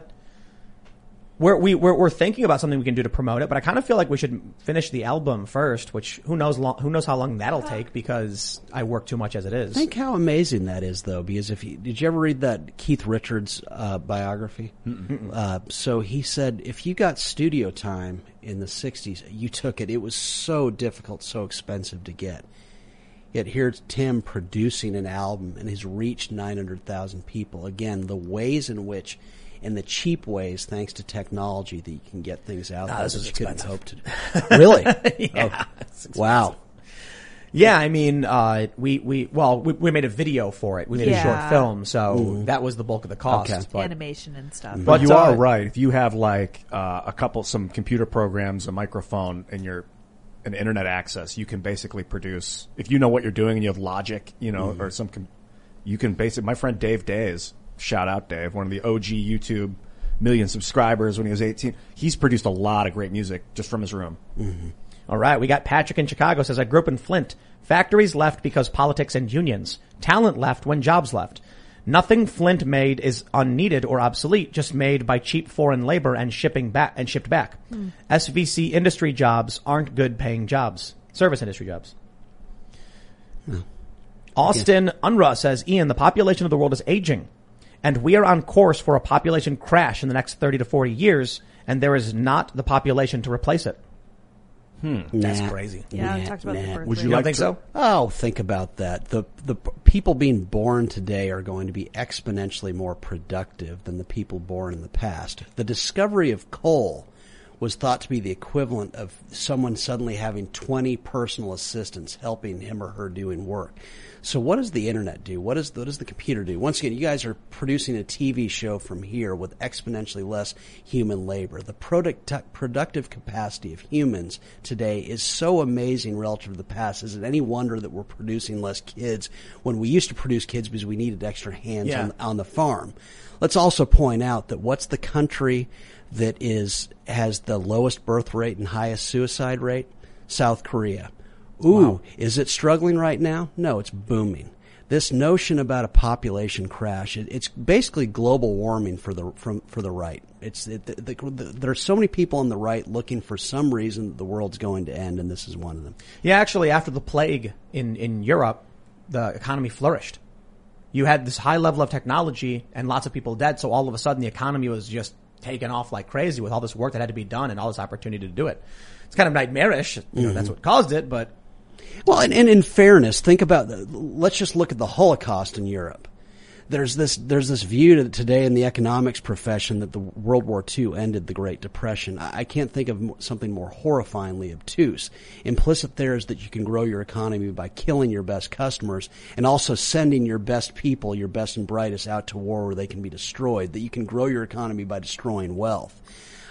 A: we're we we're, we're thinking about something we can do to promote it. But I kind of feel like we should finish the album first, which who knows long, who knows how long that'll take because I work too much as it is.
B: Think how amazing that is, though, because if you, did you ever read that Keith Richards uh, biography? Uh, so he said if you got studio time in the '60s, you took it. It was so difficult, so expensive to get. Yet here's Tim producing an album and has reached 900,000 people. Again, the ways in which, in the cheap ways, thanks to technology, that you can get things out there
A: this
B: that
A: is
B: you couldn't
A: expensive.
B: hope to. do. really?
A: yeah.
B: Wow.
A: Yeah, I mean, uh, we, we, well, we, we made a video for it. We made a short film, so that was the bulk of the cost.
B: Okay.
A: But
D: Animation and stuff.
C: But you are right. If you have like uh, a couple, some computer programs, a microphone, and your an internet access, you can basically produce. If you know what you're doing and you have Logic, you know, or some, com- you can basically. My friend Dave Days, shout out Dave, one of the OG YouTube million subscribers when he was 18. He's produced a lot of great music just from his room. Mm-hmm.
A: All right, we got Patrick in Chicago says I grew up in Flint. Factories left because politics and unions. Talent left when jobs left. Nothing Flint made is unneeded or obsolete, just made by cheap foreign labor and shipping back and shipped back. Hmm. SVC industry jobs aren't good paying jobs. Service industry jobs. Hmm. Austin Unruh says, Ian, the population of the world is aging, and we are on course for a population crash in the next 30 to 40 years, and there is not the population to replace it. Hmm. That's
B: Nah.
A: crazy.
D: yeah, we
B: Nah,
D: talked about
B: nah.
D: the birth
C: Would you
A: You don't
C: like
A: think
C: to-
A: so?
B: Oh, think about that. The the people being born today are going to be exponentially more productive than the people born in the past. The discovery of coal was thought to be the equivalent of someone suddenly having 20 personal assistants helping him or her doing work. So what does the internet do? What, is, what does the computer do? Once again, you guys are producing a TV show from here with exponentially less human labor. The product, productive capacity of humans today is so amazing relative to the past. Is it any wonder that we're producing less kids when we used to produce kids because we needed extra hands
A: Yeah.
B: on, on the farm? Let's also point out that what's the country that is has the lowest birth rate and highest suicide rate? South Korea. Ooh, is it struggling right now? No, it's booming. This notion about a population crash, it, it's basically global warming for the from for the right. It's it, the, the, the, there are so many people on the right looking for some reason that the world's going to end, and this is one of them.
A: Yeah, actually, after the plague in, in Europe, the economy flourished. You had this high level of technology and lots of people dead, so all of a sudden the economy was just taken off like crazy with all this work that had to be done and all this opportunity to do it. It's kind of nightmarish. You know, mm-hmm. that's what caused it, but
B: Well, and, and in fairness, think about let's just look at the Holocaust in Europe. There's this there's this view today in the economics profession that the World War II ended the Great Depression. I, I can't think of something more horrifyingly obtuse. Implicit there is that you can grow your economy by killing your best customers and also sending your best people, your best and brightest, out to war where they can be destroyed. That you can grow your economy by destroying wealth.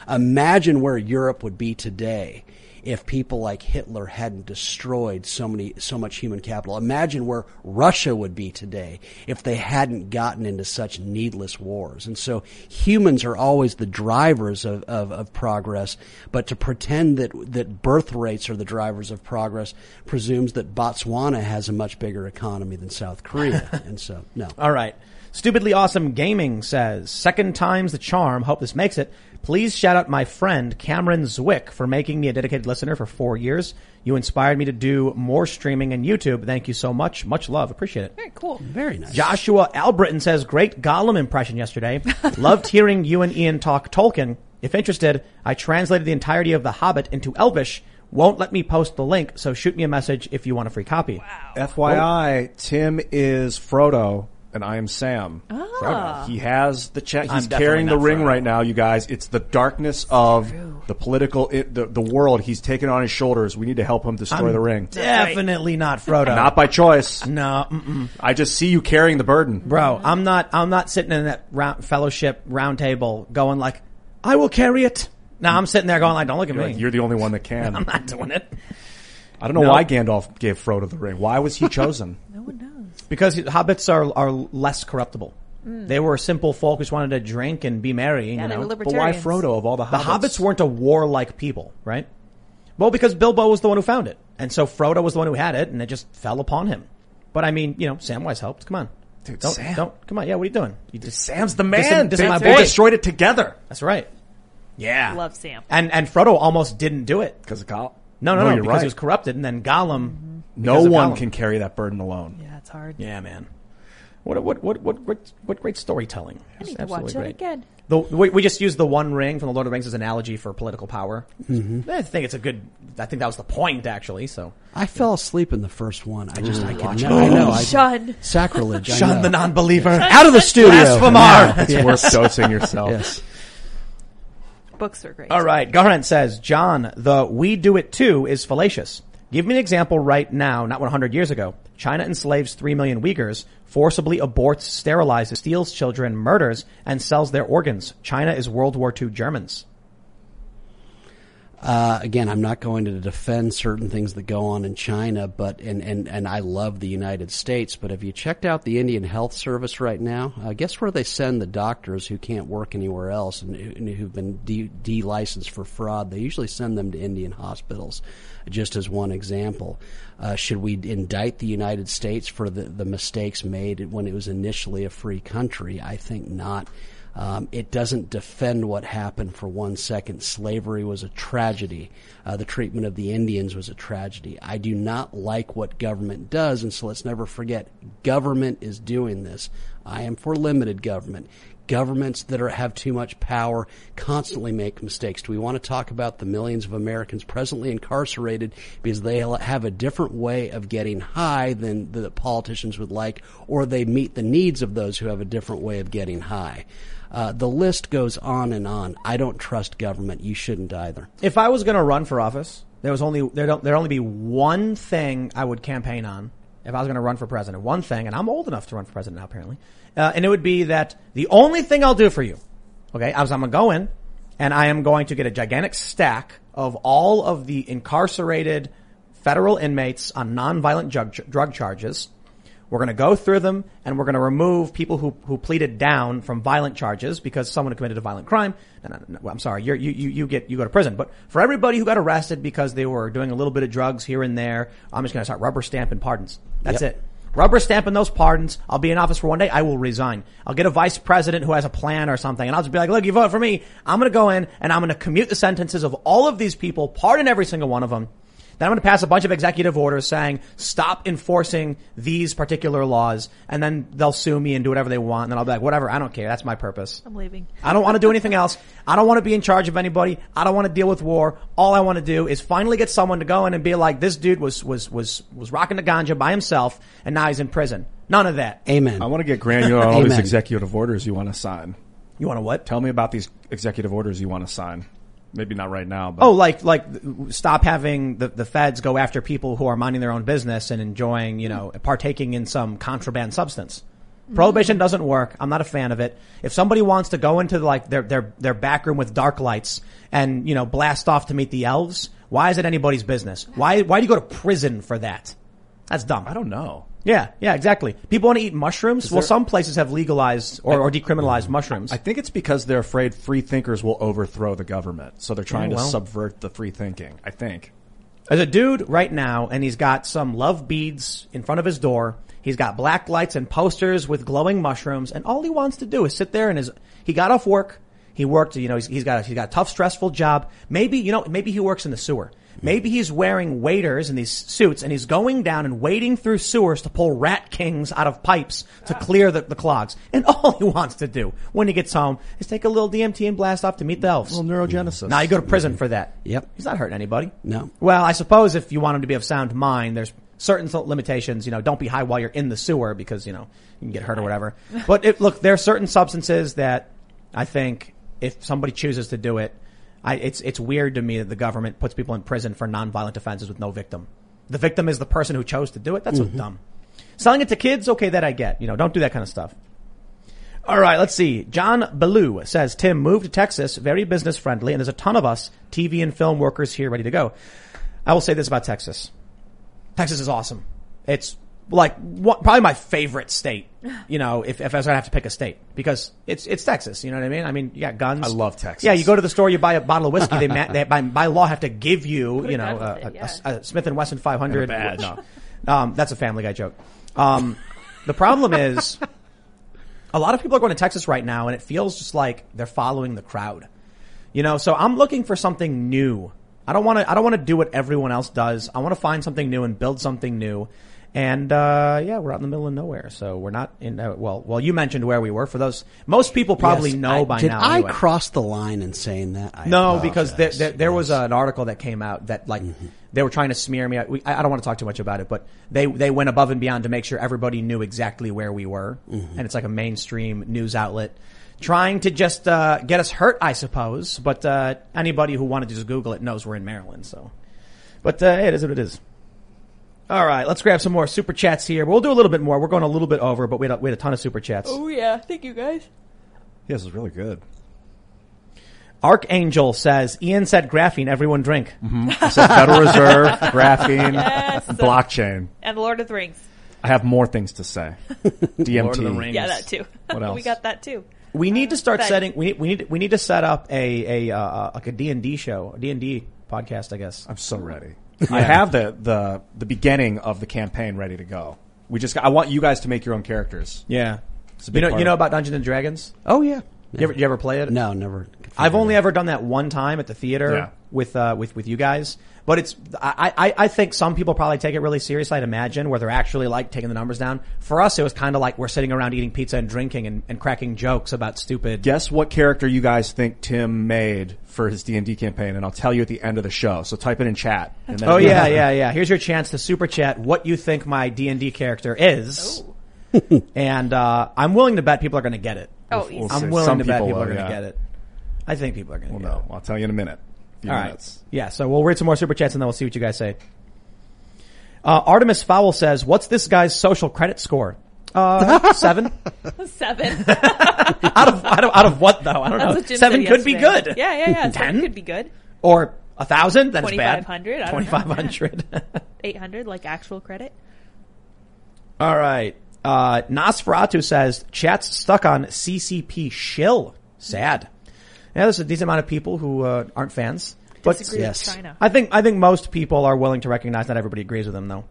B: Imagine where Europe would be today if people like Hitler hadn't destroyed so many, so much human capital. Imagine where Russia would be today if they hadn't gotten into such needless wars. And so humans are always the drivers of, of, of progress, but to pretend that, that birth rates are the drivers of progress presumes that Botswana has a much bigger economy than South Korea. and so, no.
A: All right. Stupidly Awesome Gaming says, second time's the charm. Hope this makes it. Please shout out my friend Cameron Zwick for making me a dedicated listener for four years. You inspired me to do more streaming and YouTube. Thank you so much. Much love. Appreciate it.
D: Very cool.
B: Very nice.
A: Joshua Albritton says, great Gollum impression yesterday. Loved hearing you and Ian talk Tolkien. If interested, I translated the entirety of The Hobbit into Elvish. Won't let me post the link, so shoot me a message if you want a free copy.
C: FYI, Tim is Frodo and I am Sam.
D: Ah.
C: He has the check. He's carrying the ring
A: Frodo.
C: right now, you guys. It's the darkness of the political, it, the the world. He's taken on his shoulders. We need to help him destroy the ring.
A: Definitely not Frodo.
C: Not by choice.
A: no, mm-mm.
C: I just see you carrying the burden.
A: bro. I'm not. I'm not sitting in that round, fellowship round table going like, "I will carry it." No, I'm sitting there going like, "Don't look at
C: You're,
A: me."
C: like, you're the only one that can.
A: I'm not doing it
C: I don't know
A: No.
C: why Gandalf gave Frodo the ring. Why was he chosen?
D: No one knows.
A: Because hobbits are are less corruptible. They were simple folk who just wanted to drink and be merry.
D: Yeah,
A: you
D: they
A: know?
D: were
C: but why. Frodo of all the hobbits?
A: The
C: hobbits?
A: hobbits weren't a warlike people, right? Well, because Bilbo was the one who found it, and so Frodo was the one who had it, and it just fell upon him. But I mean, you know, Samwise helped. Come on,
C: Dude,
A: don't
C: Sam.
A: don't come on. Yeah, what are you doing? You just
C: Sam's the man.
A: is- this is
C: they,
A: my
C: they
A: boy.
C: destroyed it together
A: that's right. Yeah,
D: Love Sam.
A: and and Frodo almost didn't do it.
C: because of Gollum.
A: No, no, no,
C: you're
A: because
C: right.
A: he was corrupted, and then Gollum. Mm-hmm. No
C: one
A: Gollum.
C: can carry that burden alone.
D: Yeah, it's hard.
A: Yeah, man. What what what what what, what great storytelling!
D: I need to watch
A: absolutely
D: that
A: great.
D: again.
A: The, we, we just used the One Ring from the Lord of the Rings as an analogy for political power. Mm-hmm. I think it's a good. I think that was the point, actually. So
B: I fell asleep in the first one. I just I could not. I know. I,
D: Shun.
B: sacrilege. I
A: shun
B: know.
A: the non-believer.
B: out of the studio.
A: Blasphemer.
C: It's worth dosing yourself.
B: Yes.
D: Books are great.
A: All right. Garant says, John, the "we do it too" is fallacious. Give me an example right now, not 100 years ago. China enslaves 3 million Uyghurs, forcibly aborts, sterilizes, steals children, murders, and sells their organs. China is World War II Germans.
B: Uh, again, I'm not going to defend certain things that go on in China, but and, and, and I love the United States. But have you checked out the Indian Health Service right now? Uh, guess where they send the doctors who can't work anywhere else and, and who've been de- de-licensed for fraud? They usually send them to Indian hospitals. Just as one example, uh, should we indict the United States for the, the mistakes made when it was initially a free country? I think not. Um, it doesn't defend what happened for one second. Slavery was a tragedy. Uh, the treatment of the Indians was a tragedy. I do not like what government does, and so let's never forget government is doing this. I am for limited government. Governments that are, have too much power constantly make mistakes. Do we want to talk about the millions of Americans presently incarcerated because they have a different way of getting high than the politicians would like, or they meet the needs of those who have a different way of getting high? Uh, the list goes on and on. I don't trust government. You shouldn't either.
A: If I was going to run for office, there was only there don't there'd only be one thing I would campaign on. If I was going to run for president, one thing, and I'm old enough to run for president now, apparently, uh, and it would be that the only thing I'll do for you, okay, I was I'm going to go in, and I am going to get a gigantic stack of all of the incarcerated federal inmates on nonviolent drug, drug charges. We're going to go through them and we're going to remove people who, who pleaded down from violent charges because someone committed a violent crime. No, no, no, I'm sorry, you're, you, you, you get, you go to prison. But for everybody who got arrested because they were doing a little bit of drugs here and there, I'm just going to start rubber stamping pardons. That's
B: Yep.
A: it. Rubber stamping those pardons. I'll be in office for one day. I will resign. I'll get a vice president who has a plan or something and I'll just be like, look, you vote for me. I'm going to go in and I'm going to commute the sentences of all of these people, pardon every single one of them. Then I'm going to pass a bunch of executive orders saying stop enforcing these particular laws, and then they'll sue me and do whatever they want. And then I'll be like, whatever, I don't care. That's my purpose.
D: I'm leaving.
A: I don't want to do anything else. I don't want to be in charge of anybody. I don't want to deal with war. All I want to do is finally get someone to go in and be like, this dude was was was was rocking the ganja by himself, and now he's in prison. None of that.
B: Amen.
C: I want to get granular on all these executive orders you want to sign.
A: You want to what?
C: Tell me about these executive orders you want to sign. Maybe not right now, but
A: Oh, like like stop having the the feds go after people who are minding their own business and enjoying, you know, partaking in some contraband substance. Prohibition doesn't work. I'm not a fan of it. If somebody wants to go into like their their their back room with dark lights and you know blast off to meet the elves, why is it anybody's business? Why why do you go to prison for that? That's dumb.
C: I don't know.
A: Yeah, yeah, exactly. People want to eat mushrooms. well,
C: there-
A: some places have legalized or, or decriminalized mm-hmm. mushrooms.
C: I think it's because they're afraid free thinkers will overthrow the government, so they're trying oh,
A: Yeah, well.
C: to subvert the free thinking. I think.
A: There's a dude right now, and he's got some love beads in front of his door. He's got black lights and posters with glowing mushrooms, and all he wants to do is sit there and his. He got off work. He worked. You know, he's, he's got a, he's got a tough, stressful job. Maybe you know, maybe he works in the sewer. Maybe he's wearing waders in these suits, and he's going down and wading through sewers to pull rat kings out of pipes to ah. clear the, the clogs. And all he wants to do when he gets home is take a little DMT and blast off to meet the elves.
C: little neurogenesis.
A: Now you go to prison for that.
B: Yep.
A: He's not hurting anybody.
B: No.
A: Well, I suppose if you want him to be of sound mind, there's certain limitations. You know, don't be high while you're in the sewer because you know you can get hurt or whatever. But it, look, there are certain substances that I think if somebody chooses to do it, I, it's it's weird to me that the government puts people in prison for nonviolent offenses with no victim. The victim is the person who chose to do it. That's so mm-hmm. dumb. Selling it to kids, okay, that I get. You know, don't do that kind of stuff. All right, let's see. John Ballou says, Tim moved to Texas, very business friendly, and there's a ton of us TV and film workers here ready to go. I will say this about Texas. Texas is awesome. It's like what, probably my favorite state. You know, if, if I was gonna have to pick a state because it's it's Texas. You know what I mean? I mean, you got guns.
C: I love Texas.
A: Yeah, you go to the store, you buy a bottle of whiskey. They, ma- they by, by law have to give you,
D: Put a
A: you know, a,
D: it, yeah.
A: a- a Smith and Wesson 500
C: And a badge.
A: No, um, that's a Family Guy joke. Um, the problem is, a lot of people are going to Texas right now, and it feels just like they're following the crowd. You know, so I'm looking for something new. I don't want to. I don't want to do what everyone else does. I want to find something new and build something new. And uh, yeah, we're out in the middle of nowhere, so we're not in. Uh, well, well, you mentioned where we were. For those, most people probably
B: Yes,
A: know
B: I-
A: by
B: did
A: now.
B: I
A: anyway.
B: cross the line in saying that? I
A: No, because there, there, there was an article that came out that like they were trying to smear me. I, we- I don't want to talk too much about it, but they they went above and beyond to make sure everybody knew exactly where we were, and it's like a mainstream news outlet trying to just uh, get us hurt, I suppose. But uh, anybody who wanted to just Google it knows we're in Maryland. So, but uh, it is what it is. All right, let's grab some more super chats here. We'll do a little bit more. We're going a little bit over, but we had a, we had a ton of super chats.
D: Oh yeah, thank you guys.
C: Yeah, this is really good.
A: Archangel says, Ian said graphene, everyone drink.
C: I said Federal Reserve, graphene,
D: Yes.
C: blockchain.
D: And Lord of the Rings.
C: I have more things to say. DMT.
A: Lord of the Rings.
D: Yeah, that too.
C: What else?
D: we got that too.
A: We need to start
D: Fed.
A: setting. We need. We need. We need to set up a a uh, like a D and D show, D and D podcast. I guess.
C: I'm so ready. I have the, the the beginning of the campaign ready to go. We just got, I want you guys to make your own characters.
A: Yeah.
C: It's a
A: You know. You know about Dungeons and Dragons?
B: Oh yeah.
A: You ever, you ever play it?
B: No, never.
A: I've only
B: it
A: ever done that one time at the theater
C: Yeah.
A: with uh, with with you guys. But it's I, I I think some people probably take it really seriously. I'd imagine where they're actually like taking the numbers down. For us, it was kind of like we're sitting around eating pizza and drinking and, and cracking jokes about stupid.
C: Guess what character you guys think Tim made for his D and D campaign, and I'll tell you at the end of the show. So type it in chat. And then
A: Oh yeah, yeah, yeah. Here's your chance to super chat what you think my D and D character is, and uh, I'm willing to bet people are going to get it.
D: Oh,
C: We'll.
A: I'm willing
C: Some
A: to bet
C: people
A: people are
C: will,
A: going to
C: yeah.
A: get it. I think people are going to
C: Well,
A: get
C: no, I'll tell you in a minute. Few
A: it. All right.
C: minutes.
A: Yeah. So we'll read some more super chats and then we'll see what you guys say. Uh, Artemis Fowl says, "What's this guy's social credit score?" Uh, seven.
D: Seven.
A: out of out of out of what though? I don't
D: That's
A: know. Seven
D: said
A: could be good.
D: Yeah, yeah, yeah.
A: Ten
D: could be good.
A: or a thousand. Then it's bad.
D: 2,500, I don't know.
A: Twenty five hundred.
D: Eight hundred, like actual credit.
A: All right. Uh, Nosferatu says chat's stuck on CCP shill. Sad. Yeah, there's a decent amount of people who uh, aren't fans. But
D: Disagree
B: yes.
D: with China.
A: I think I think most people are willing to recognize not everybody agrees with them though.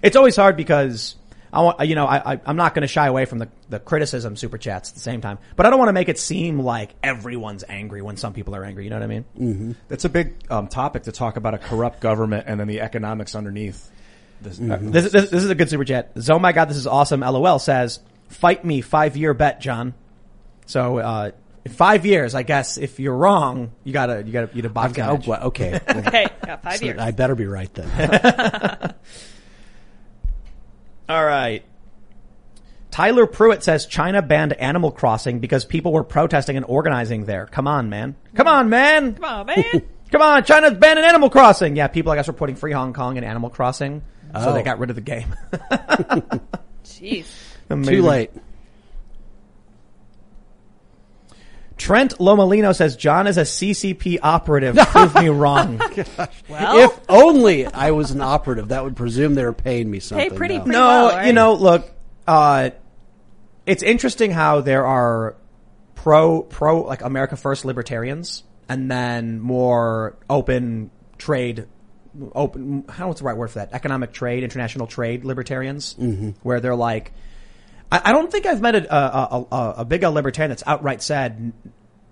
A: It's always hard because I want you know I, I I'm not going to shy away from the the criticism super chats at the same time, but I don't want to make it seem like everyone's angry when some people are angry. You know what I mean?
C: That's a big um, topic to talk about a corrupt government and then the economics underneath. This, uh,
A: This, this, this is a good super chat. Oh my god, this is awesome. LOL says, "Fight me, five year bet, John." So uh, in five years, I guess if you're wrong, you gotta you gotta you gotta box
B: Oh,
A: match.
B: well, okay.
D: Okay, got five
B: so
D: years.
B: I better be right then.
A: All right. Tyler Pruitt says China banned Animal Crossing because people were protesting and organizing there. Come on, man. Come on, man.
D: Come on, man.
A: Come on, China's banning Animal Crossing. Yeah, people I guess were putting free Hong Kong and Animal Crossing, so
B: Oh.
A: they got rid of the game.
D: Jeez.
B: Too late.
A: Trent Lomolino says John is a CCP operative. Prove me wrong.
D: Well,
B: If only I was an operative, that would presume they were paying me something.
D: pretty-
B: No.
D: pretty-
A: no,
D: well, right?
A: you know, look, uh, it's interesting how there are pro pro like America First libertarians, and then more open trade, open. How what's the right word for that? Economic trade, international trade libertarians,
B: Mm-hmm.
A: where they're like. I, I don't think I've met a, a, a, a big L libertarian that's outright said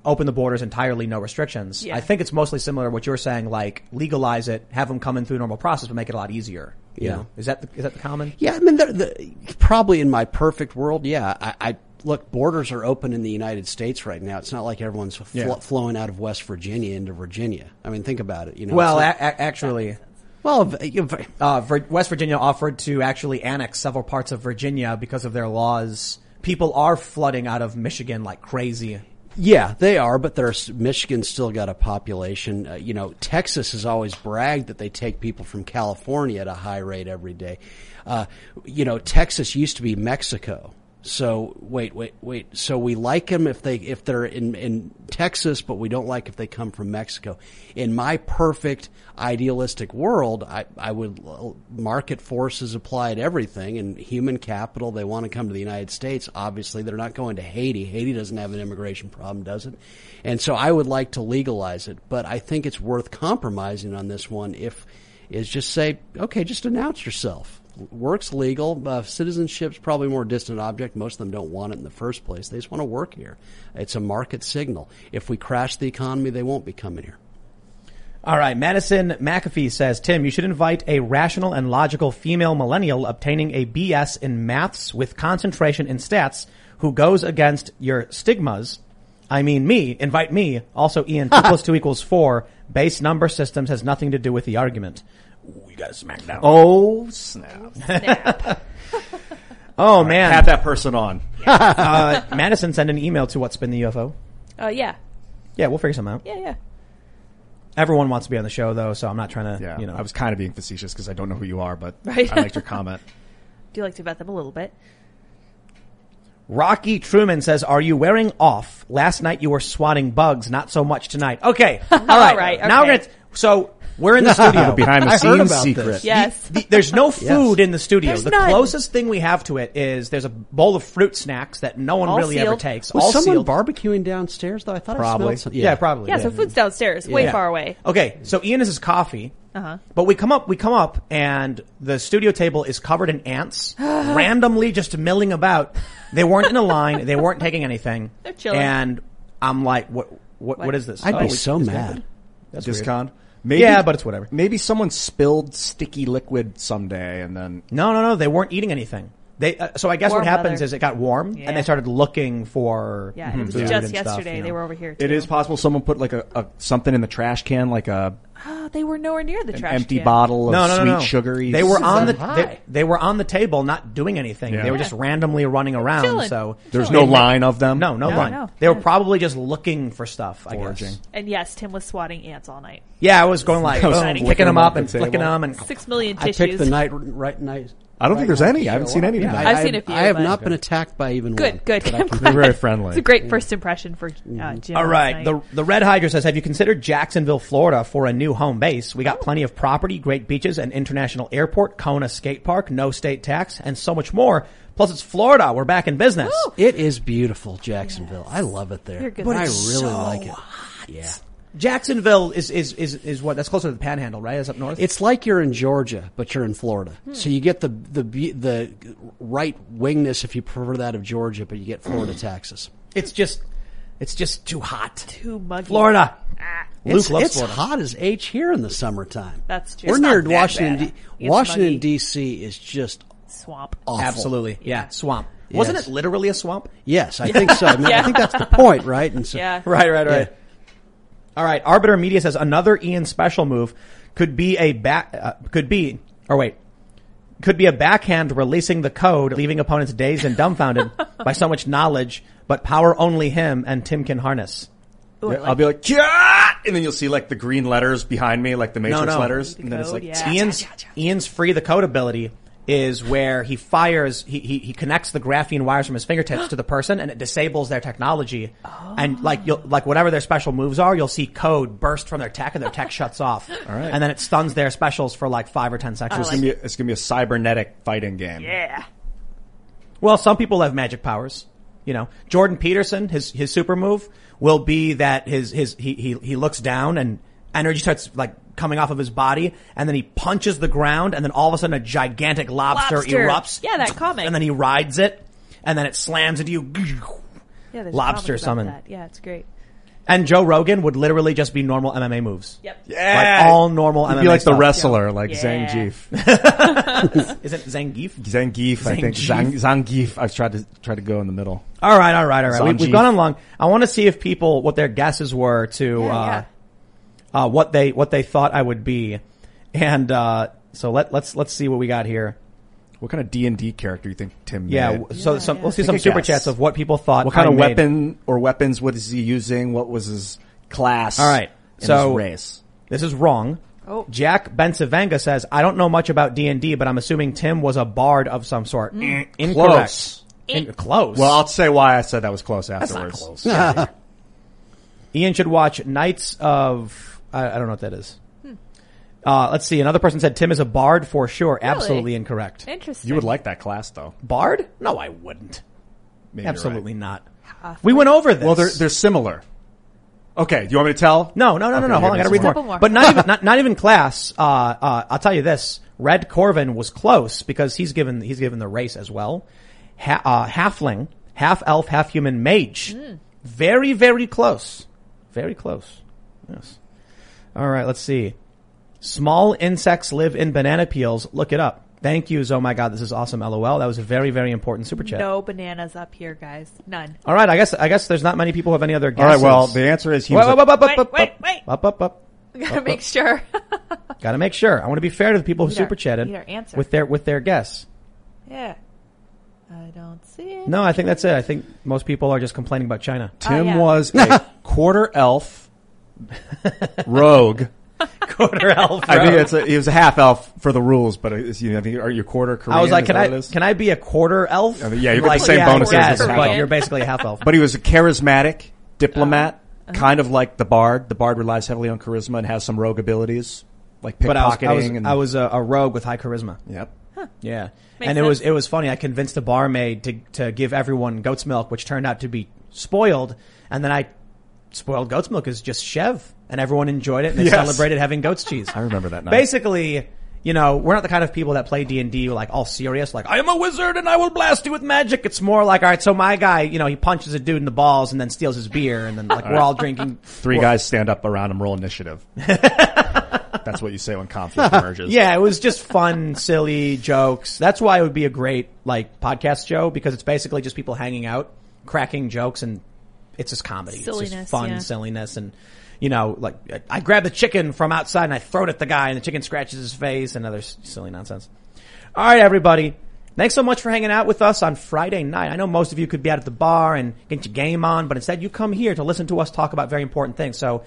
A: open the borders entirely, no restrictions.
D: Yeah.
A: I think it's mostly similar to what you're saying, like legalize it, have them come in through normal process, but make it a lot easier. You
B: Yeah.
A: know? Is that the, is that the common?
B: Yeah, I mean, the, the, probably in my perfect world, yeah. I, I look, borders are open in the United States right now. It's not like everyone's fl-
A: Yeah.
B: flowing out of West Virginia into Virginia. I mean, think about it. You know,
A: Well, a-
B: not-
A: a- actually,
B: well,
A: uh, West Virginia offered to actually annex several parts of Virginia because of their laws. People are flooding out of Michigan like crazy.
B: Yeah, they are, but there's Michigan's still got a population. Uh, you know, Texas has always bragged that they take people from California at a high rate every day. Uh, you know, Texas used to be Mexico. So wait, wait, wait. So we like them if they if they're in in Texas, but we don't like if they come from Mexico. In my perfect idealistic world, I I would market forces apply to everything and human capital. They want to come to the United States. Obviously, they're not going to Haiti. Haiti doesn't have an immigration problem, does it? And so I would like to legalize it, but I think it's worth compromising on this one. If is just say, okay, just announce yourself work's legal. Uh, citizenship's probably more distant object. Most of them don't want it in the first place. They just want to work here. It's a market signal. If we crash the economy, they won't be coming here.
A: All right, Madison McAfee says, Tim, you should invite a rational and logical female millennial obtaining a BS in maths with concentration in stats who goes against your stigmas. I mean me, invite me. Also, Ian, 2 plus 2 equals 4. Base number systems has nothing to do with the argument. Ooh, you gotta smack down.
C: Oh snap!
D: Snap.
A: Oh man.
C: Have that person on.
A: uh, Madison send an email to what's been the UFO.
D: uh, yeah.
A: Yeah, we'll figure something out.
D: Yeah, yeah.
A: Everyone wants to be on the show though, so I'm not trying to,
C: Yeah,
A: you know.
C: I was kind of being facetious because I don't know who you are, but
D: Right.
C: I liked your comment.
D: Do you like to vet them a little bit?
A: Rocky Truman says, "Are you wearing off? Last night you were swatting bugs, not so much tonight." Okay, all right.
D: right,
A: Now we're gonna. So we're in the studio.
C: Behind the
B: I heard
C: scenes
B: about
C: secret.
B: this.
D: Yes.
A: The- there's no food in the studio.
D: There's
A: the
D: none.
A: closest thing we have to it is there's a bowl of fruit snacks that no one
D: All
A: really ever
D: sealed.
A: takes.
B: Was
A: all
B: someone
A: sealed.
B: barbecuing downstairs though? I thought I
A: probably.
B: smelled some-
A: yeah. probably.
D: Yeah, so food's downstairs, way
A: Yeah.
D: far away.
A: Okay, so Ian is his coffee.
D: Uh-huh.
A: But we come up, we come up, and the studio table is covered in ants, randomly just milling about. They weren't in a line. They weren't taking anything.
D: They're chilling.
A: And I'm like, what? What? What is this?
B: I'd
A: Oh,
B: be
A: we-
B: so
A: is
B: mad.
A: that- That's weird.
C: Discon. Maybe,
A: Yeah, but it's whatever.
C: Maybe someone spilled sticky liquid someday, and then
A: No, no, no. They weren't eating anything. They. Uh, so I guess
D: Warm
A: what happens
D: weather.
A: is it got warm,
D: Yeah.
A: and they started looking for.
D: Yeah, it was
A: food
D: just
A: and stuff,
D: yesterday.
A: you know.
D: They were over here. Too.
C: it is possible someone put like a, a something in the trash can, like a
D: Oh, they were nowhere near the
C: an
D: trash
C: empty
D: can.
C: bottle of
A: No, no,
C: sweet
A: no, no.
C: sugary.
A: They were on the they, they were on the table, not doing anything.
C: Yeah.
A: They were
C: Yeah.
A: just randomly running around.
D: Chilling.
A: So
C: There's
D: Chilling.
C: no line of them.
A: No, no,
D: No,
A: line.
D: no.
A: They were probably just looking for stuff. I
C: Foraging.
A: guess.
D: And yes, Tim was swatting ants all night.
A: Yeah, I was going like
C: I was
A: boom,
C: flicking
A: picking them
C: them
A: up
C: off
A: and
C: the
A: flicking
C: table.
A: them and
D: Six million
B: I
D: tissues.
B: picked the night right night.
C: I don't think there's any. I haven't seen any
B: up.
C: tonight.
D: I've seen a few,
B: I have
D: but-
B: not been attacked by even
D: Good,
B: one.
D: good.
B: but I can-
C: They're very friendly.
D: It's a great first impression for uh, Jim.
A: All
D: last
A: right.
D: night.
A: The the Red Hydra says, "Have you considered Jacksonville, Florida, for a new home base? We got plenty of property, great beaches, an international airport, Kona skate park, no state tax, and so much more. Plus, it's Florida. We're back in business.
B: It is beautiful, Jacksonville. I love it there.
D: You're good.
B: But
D: But
B: I really
A: so
B: like it. Yeah.
A: Jacksonville is is is is what? That's closer to the Panhandle, right? Is up north.
B: It's like you're in Georgia, but you're in Florida. Hmm. So you get the the the right wingness, if you prefer that, of Georgia, but you get Florida hmm. taxes.
A: it's just it's just too hot.
D: Too muggy.
A: Florida. Ah. Luke
B: it's
A: loves
B: it's
A: Florida.
B: hot as H here in the summertime.
D: That's true.
B: We're
D: It's
B: near
D: not that
B: Washington.
D: bad.
B: D- Washington. D.C. is just
D: Swamp.
B: awful.
A: Absolutely. Yeah. Swamp. Wasn't it literally a swamp?
B: Yes, I think so. I, mean, I think that's the point, right? And so,
D: Yeah.
A: Right, right, right.
B: Yeah.
A: All right. Arbiter Media says another Ian special move could be a back, uh, could be, or wait, could be a backhand releasing the code, leaving opponents dazed and dumbfounded by so much knowledge, but power only him and Tim can harness.
D: Ooh, I
C: Yeah,
D: like
C: I'll be like, yeah! and then you'll see like the green letters behind me, like the Matrix
A: no.
C: letters,
D: The
C: and then it's
D: code,
C: like,
D: yeah.
A: Ian's Ian's free the code ability is where he fires he, he he connects the graphene wires from his fingertips to the person and it disables their technology oh. and like you'll like whatever their special moves are you'll see code burst from their tech and their tech shuts off all
C: right.
A: and then it stuns their specials for like five or ten seconds
C: it's, gonna be, it's gonna be a cybernetic fighting game.
D: Yeah.
A: well some people have magic powers you know Jordan Peterson his his super move will be that his his he he he looks down and energy starts like coming off of his body and then he punches the ground and then all of a sudden a gigantic lobster,
D: Lobster.
A: erupts.
D: Yeah, that comic.
A: And then he rides it and then it slams into you.
D: Yeah, there's a
A: Lobster
D: comic about
A: summon.
D: that. Yeah, it's great.
A: And Joe Rogan would literally just be normal MMA moves.
D: Yep.
A: Like all normal
C: You'd
A: MMA
C: be like the
A: stuff.
C: wrestler, like
D: Yeah.
C: Zangief.
A: Isn't Zangief?
C: Zangief, I think.
A: Zangief.
C: Zangief. I've tried to try to go in the middle.
A: All right, all right, all right. We,
C: Zangief.
A: we've gone on long. I want to see if people, what their guesses were to,
D: Yeah,
A: uh,
D: yeah.
A: Uh, what they what they thought I would be, and uh, so let let's let's see what we got here.
C: What kind of D and D character do you think Tim?
A: Yeah.
C: made?
A: So
D: Yeah,
A: some,
D: yeah.
A: we'll see
C: Take
A: some super
C: guess.
A: chats of what people thought.
C: What kind
A: I
C: of
A: made.
C: weapon or weapons was he using? What was his class?
A: All right.
C: and
A: So-
C: his race.
A: This is wrong.
D: Oh.
A: Jack Bensavanga says, I don't know much about D&D, but I'm assuming Tim was a bard of some sort.
D: Mm.
A: Incorrect.
C: Close.
A: In- close.
C: Well, I'll say why I said that was close
A: That's not
C: afterwards.
A: close. Ian should watch Knights of, I, I don't know what that is.
D: Hmm.
A: Uh, let's see. Another person said Tim is a bard for sure. Absolutely incorrect.
D: Interesting.
C: You would like that class though.
A: Bard? No, I wouldn't.
C: Maybe
A: Absolutely
C: right.
A: not.
D: Uh,
A: We went over this.
C: Well, they're they're similar. Okay, do you want me to tell?
A: No, no, no, no,
C: Okay,
A: no. Hold on, I gotta read
C: one.
A: more.
D: Couple more.
A: But not even not, not even class. Uh, uh, I'll tell you this: Red Corvin was close because he's given he's given the race as well. Ha- uh, halfling, half elf, half human mage. Very, very close. Very close. Yes. All right. Let's see. Small insects live in banana peels. Look it up. Thank you. Oh my God, this is awesome. LOL. That was a very, very important super chat.
D: No bananas up here, guys. None.
A: All right. I guess I guess there's not many people who have any other guesses.
C: right. Well, the answer is he
A: Wait,
C: was.
A: wait,
C: a-
A: wait, wait,
D: Wait,
A: wait,
D: wait,
A: wait.
D: wait.
A: Up, up, up.
D: Gotta make sure.
A: Got to make sure. I want to be fair to the people who
D: Need our-
A: super chatted
D: need our answer.
A: with their with their guess.
D: yeah. I don't see it.
A: No, I think that's it. I think most people are just complaining about China.
C: Tim oh,
D: yeah.
C: was a quarter elf rogue.
A: Quarter elf.
C: I think it's a, he was a half elf for the rules, but it's, you know, I think, are you quarter Korean?
A: I was like, can I
C: what it is?
A: can I be a quarter elf?
C: I mean, yeah, you get the same
A: yeah,
C: bonuses
A: Yes,
C: as a half
A: but
C: elf.
A: you're basically a half elf.
C: But he was a charismatic diplomat,
A: Uh-huh.
C: kind of like the bard. The bard relies heavily on charisma and has some rogue abilities, like pickpocketing.
A: But I was I was,
C: and,
A: I was a, a rogue with high charisma.
C: Yep.
A: Yeah,
D: Makes
A: and it was it was funny. I convinced a barmaid to to give everyone goat's milk, which turned out to be spoiled, and then I spoiled goat's milk is just Chev, and everyone enjoyed it and they
C: Yes.
A: celebrated having goat's cheese.
C: I remember that night.
A: Basically, you know, we're not the kind of people that play D and D like all serious, like I am a wizard and I will blast you with magic. It's more like, all right, so my guy, you know, he punches a dude in the balls and then steals his beer, and then like we're all drinking.
C: Three
A: we're-
C: guys stand up around him, roll initiative. That's what you say when conflict emerges.
A: Yeah, it was just fun, silly jokes. That's why it would be a great like podcast show because it's basically just people hanging out, cracking jokes, and it's just comedy. it's just fun
D: yeah.
A: silliness, and you know, like I grab the chicken from outside and I throw it at the guy, and the chicken scratches his face, and other silly nonsense. All right, everybody. Thanks so much for hanging out with us on Friday night. I know most of you could be out at the bar and get your game on, but instead you come here to listen to us talk about very important things. So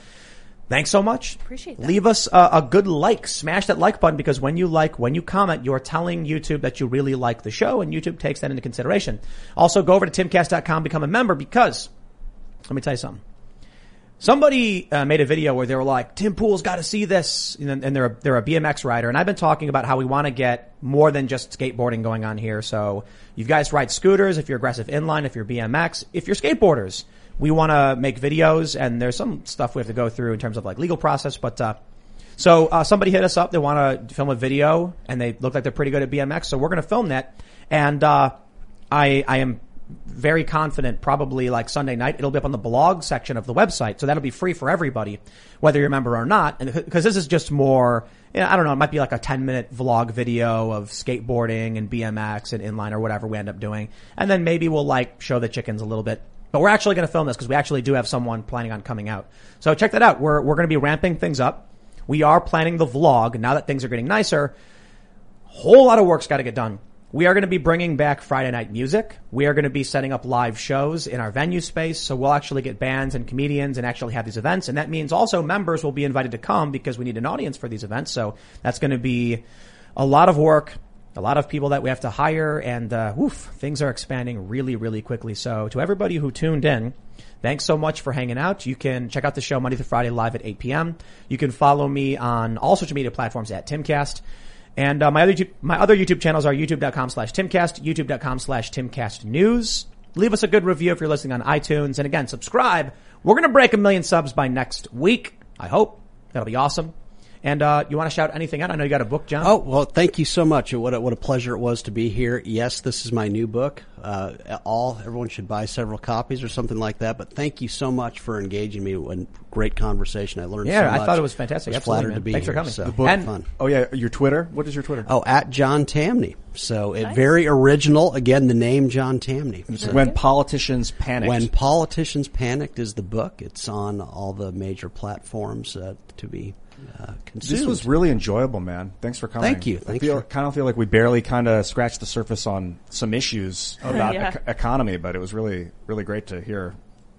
A: Thanks so much.
D: Appreciate that.
A: Leave us a, a good like. Smash that like button because when you like, when you comment, you're telling YouTube that you really like the show and YouTube takes that into consideration. Also go over to timcast.com, become a member because let me tell you something. Somebody uh, made a video where they were like, Tim Pool's got to see this. And, and they're, a, they're a BMX rider. And I've been talking about how we want to get more than just skateboarding going on here. So you guys ride scooters, if you're aggressive inline, if you're BMX, if you're skateboarders, we want to make videos and there's some stuff we have to go through in terms of like legal process. But, uh, so, uh, somebody hit us up. They want to film a video and they look like they're pretty good at BMX. So we're going to film that. And, uh, I, I am very confident probably like Sunday night it'll be up on the blog section of the website. So that'll be free for everybody, whether you're a member or not. And because this is just more, you know, I don't know, it might be like a 10 minute vlog video of skateboarding and BMX and inline or whatever we end up doing. And then maybe we'll like show the chickens a little bit. But we're actually going to film this because we actually do have someone planning on coming out. So check that out. We're, we're going to be ramping things up. We are planning the vlog now that things are getting nicer whole lot of work's got to get done. We are going to be bringing back Friday night music. We are going to be setting up live shows in our venue space. So we'll actually get bands and comedians and actually have these events. And that means also members will be invited to come because we need an audience for these events. So that's going to be a lot of work, a lot of people that we have to hire and, uh, woof, things are expanding really, really quickly. So to everybody who tuned in, Thanks so much for hanging out. You can check out the show Monday through Friday live at 8 p.m. You can follow me on all social media platforms at Timcast. And uh, my other YouTube, my other YouTube channels are youtube.com slash timcast, youtube.com slash timcast news. Leave us a good review if you're listening on iTunes. And again, subscribe. We're going to break a million subs by next week. I hope. That'll be awesome. And uh, you want to shout anything out? I know you got a book, John.
B: Oh well, thank you so much. What a, what a pleasure it was to be here. Yes, this is my new book. Uh, all everyone should buy several copies or something like that. But thank you so much for engaging me. in great conversation. I learned.
A: Yeah,
B: so
A: I thought it was fantastic.
B: Was
A: Absolutely,
B: flattered
A: man.
B: to be
A: Thanks for coming.
B: So,
A: The book-
B: and,
A: And-
B: fun.
C: Oh yeah, your Twitter. What is your Twitter?
B: Oh, at John Tamney. So it, very original. Again, the name John Tamney. So
C: when politicians panicked.
B: when politicians panicked is the book. It's on all the major platforms uh, to be uh, consumed.
C: This was really enjoyable, man. Thanks for coming.
B: Thank you.
C: I feel,
B: for-
C: kind of feel like we barely kind of scratched the surface on some issues about
D: Yeah.
C: ec- economy, but it was really, really great to hear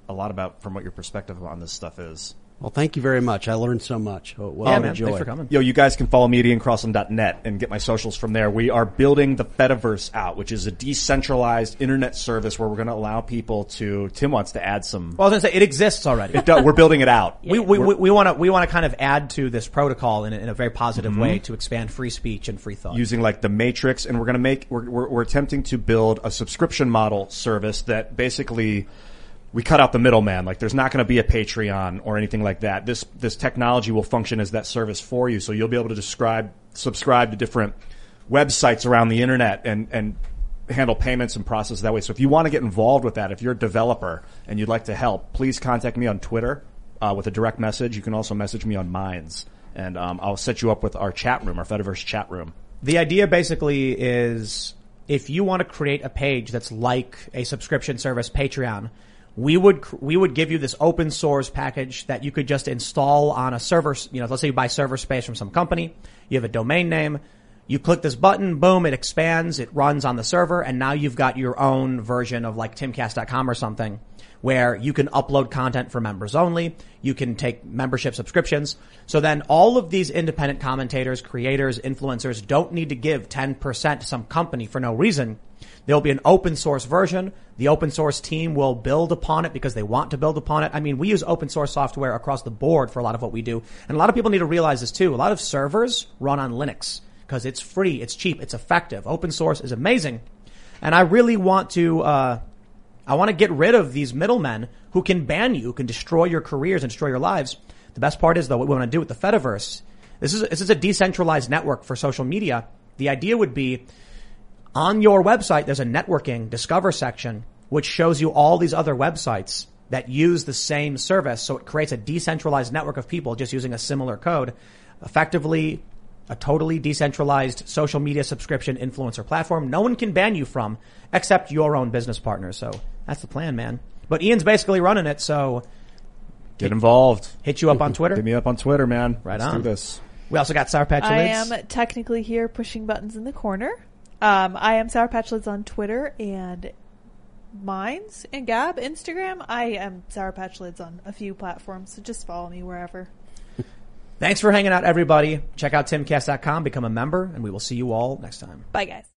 C: a lot about from what your perspective on this stuff is.
B: Well, thank you very much. I learned so much. Oh, well,
A: yeah, man.
B: enjoy.
A: Thanks for coming.
C: Yo, you guys can follow me at iancrossland.net and get my socials from there. We are building the Fediverse out, which is a decentralized internet service where we're going to allow people to, Tim wants to add some,
A: Well, I was going to say it exists already.
C: it does, we're building it out.
A: We we we want to we want to kind of add to this protocol in a, in a very positive mm-hmm. way to expand free speech and free thought.
C: using like the matrix and we're going to make we're, we're, we're attempting to build a subscription model service that basically we cut out the middleman. Like there's not going to be a patreon or anything like that. This this technology will function as that service for you. So you'll be able to describe subscribe to different websites around the internet and and handle payments and process that way. So if you want to get involved with that if you're a developer and you'd like to help please contact me on twitter uh, with a direct message. You can also message me on minds. And um, i'll set you up with our chat room our fediverse chat room.
A: The idea basically is if you want to create a page that's like a subscription service, Patreon, we would we would give you this open source package that you could just install on a server. You know, let's say you buy server space from some company, you have a domain name, you click this button, boom, it expands, it runs on the server, and now you've got your own version of like timcast.com or something where you can upload content for members only. You can take membership subscriptions. So then all of these independent commentators, creators, influencers don't need to give 10% to some company for no reason. There'll be an open source version. The open source team will build upon it because they want to build upon it. I mean, we use open source software across the board for a lot of what we do. And a lot of people need to realize this too. A lot of servers run on Linux because it's free, it's cheap, it's effective. Open source is amazing. And I really want to, uh, I want to get rid of these middlemen who can ban you, who can destroy your careers and destroy your lives. The best part is though, what we want to do with the Fediverse, this is, this is a decentralized network for social media. The idea would be on your website, there's a networking discover section, which shows you all these other websites that use the same service. So it creates a decentralized network of people just using a similar code. Effectively, a totally decentralized social media subscription influencer platform. No one can ban you from except your own business partner. So that's the plan, man. But Ian's basically running it. So
C: Get involved.
A: hit you up on Twitter.
C: Hit me up on Twitter, man.
A: Right
C: Let's
A: on.
C: do this.
A: We also got Sour Patch
D: I am technically here pushing buttons in the corner. Um, I am Sour Patch Lyds on Twitter and Minds and Gab, Instagram. I am Sour Patch Lyds on a few platforms, so just follow me wherever.
A: Thanks for hanging out, everybody. Check out timcast.com, become a member, and we will see you all next time.
D: Bye, guys.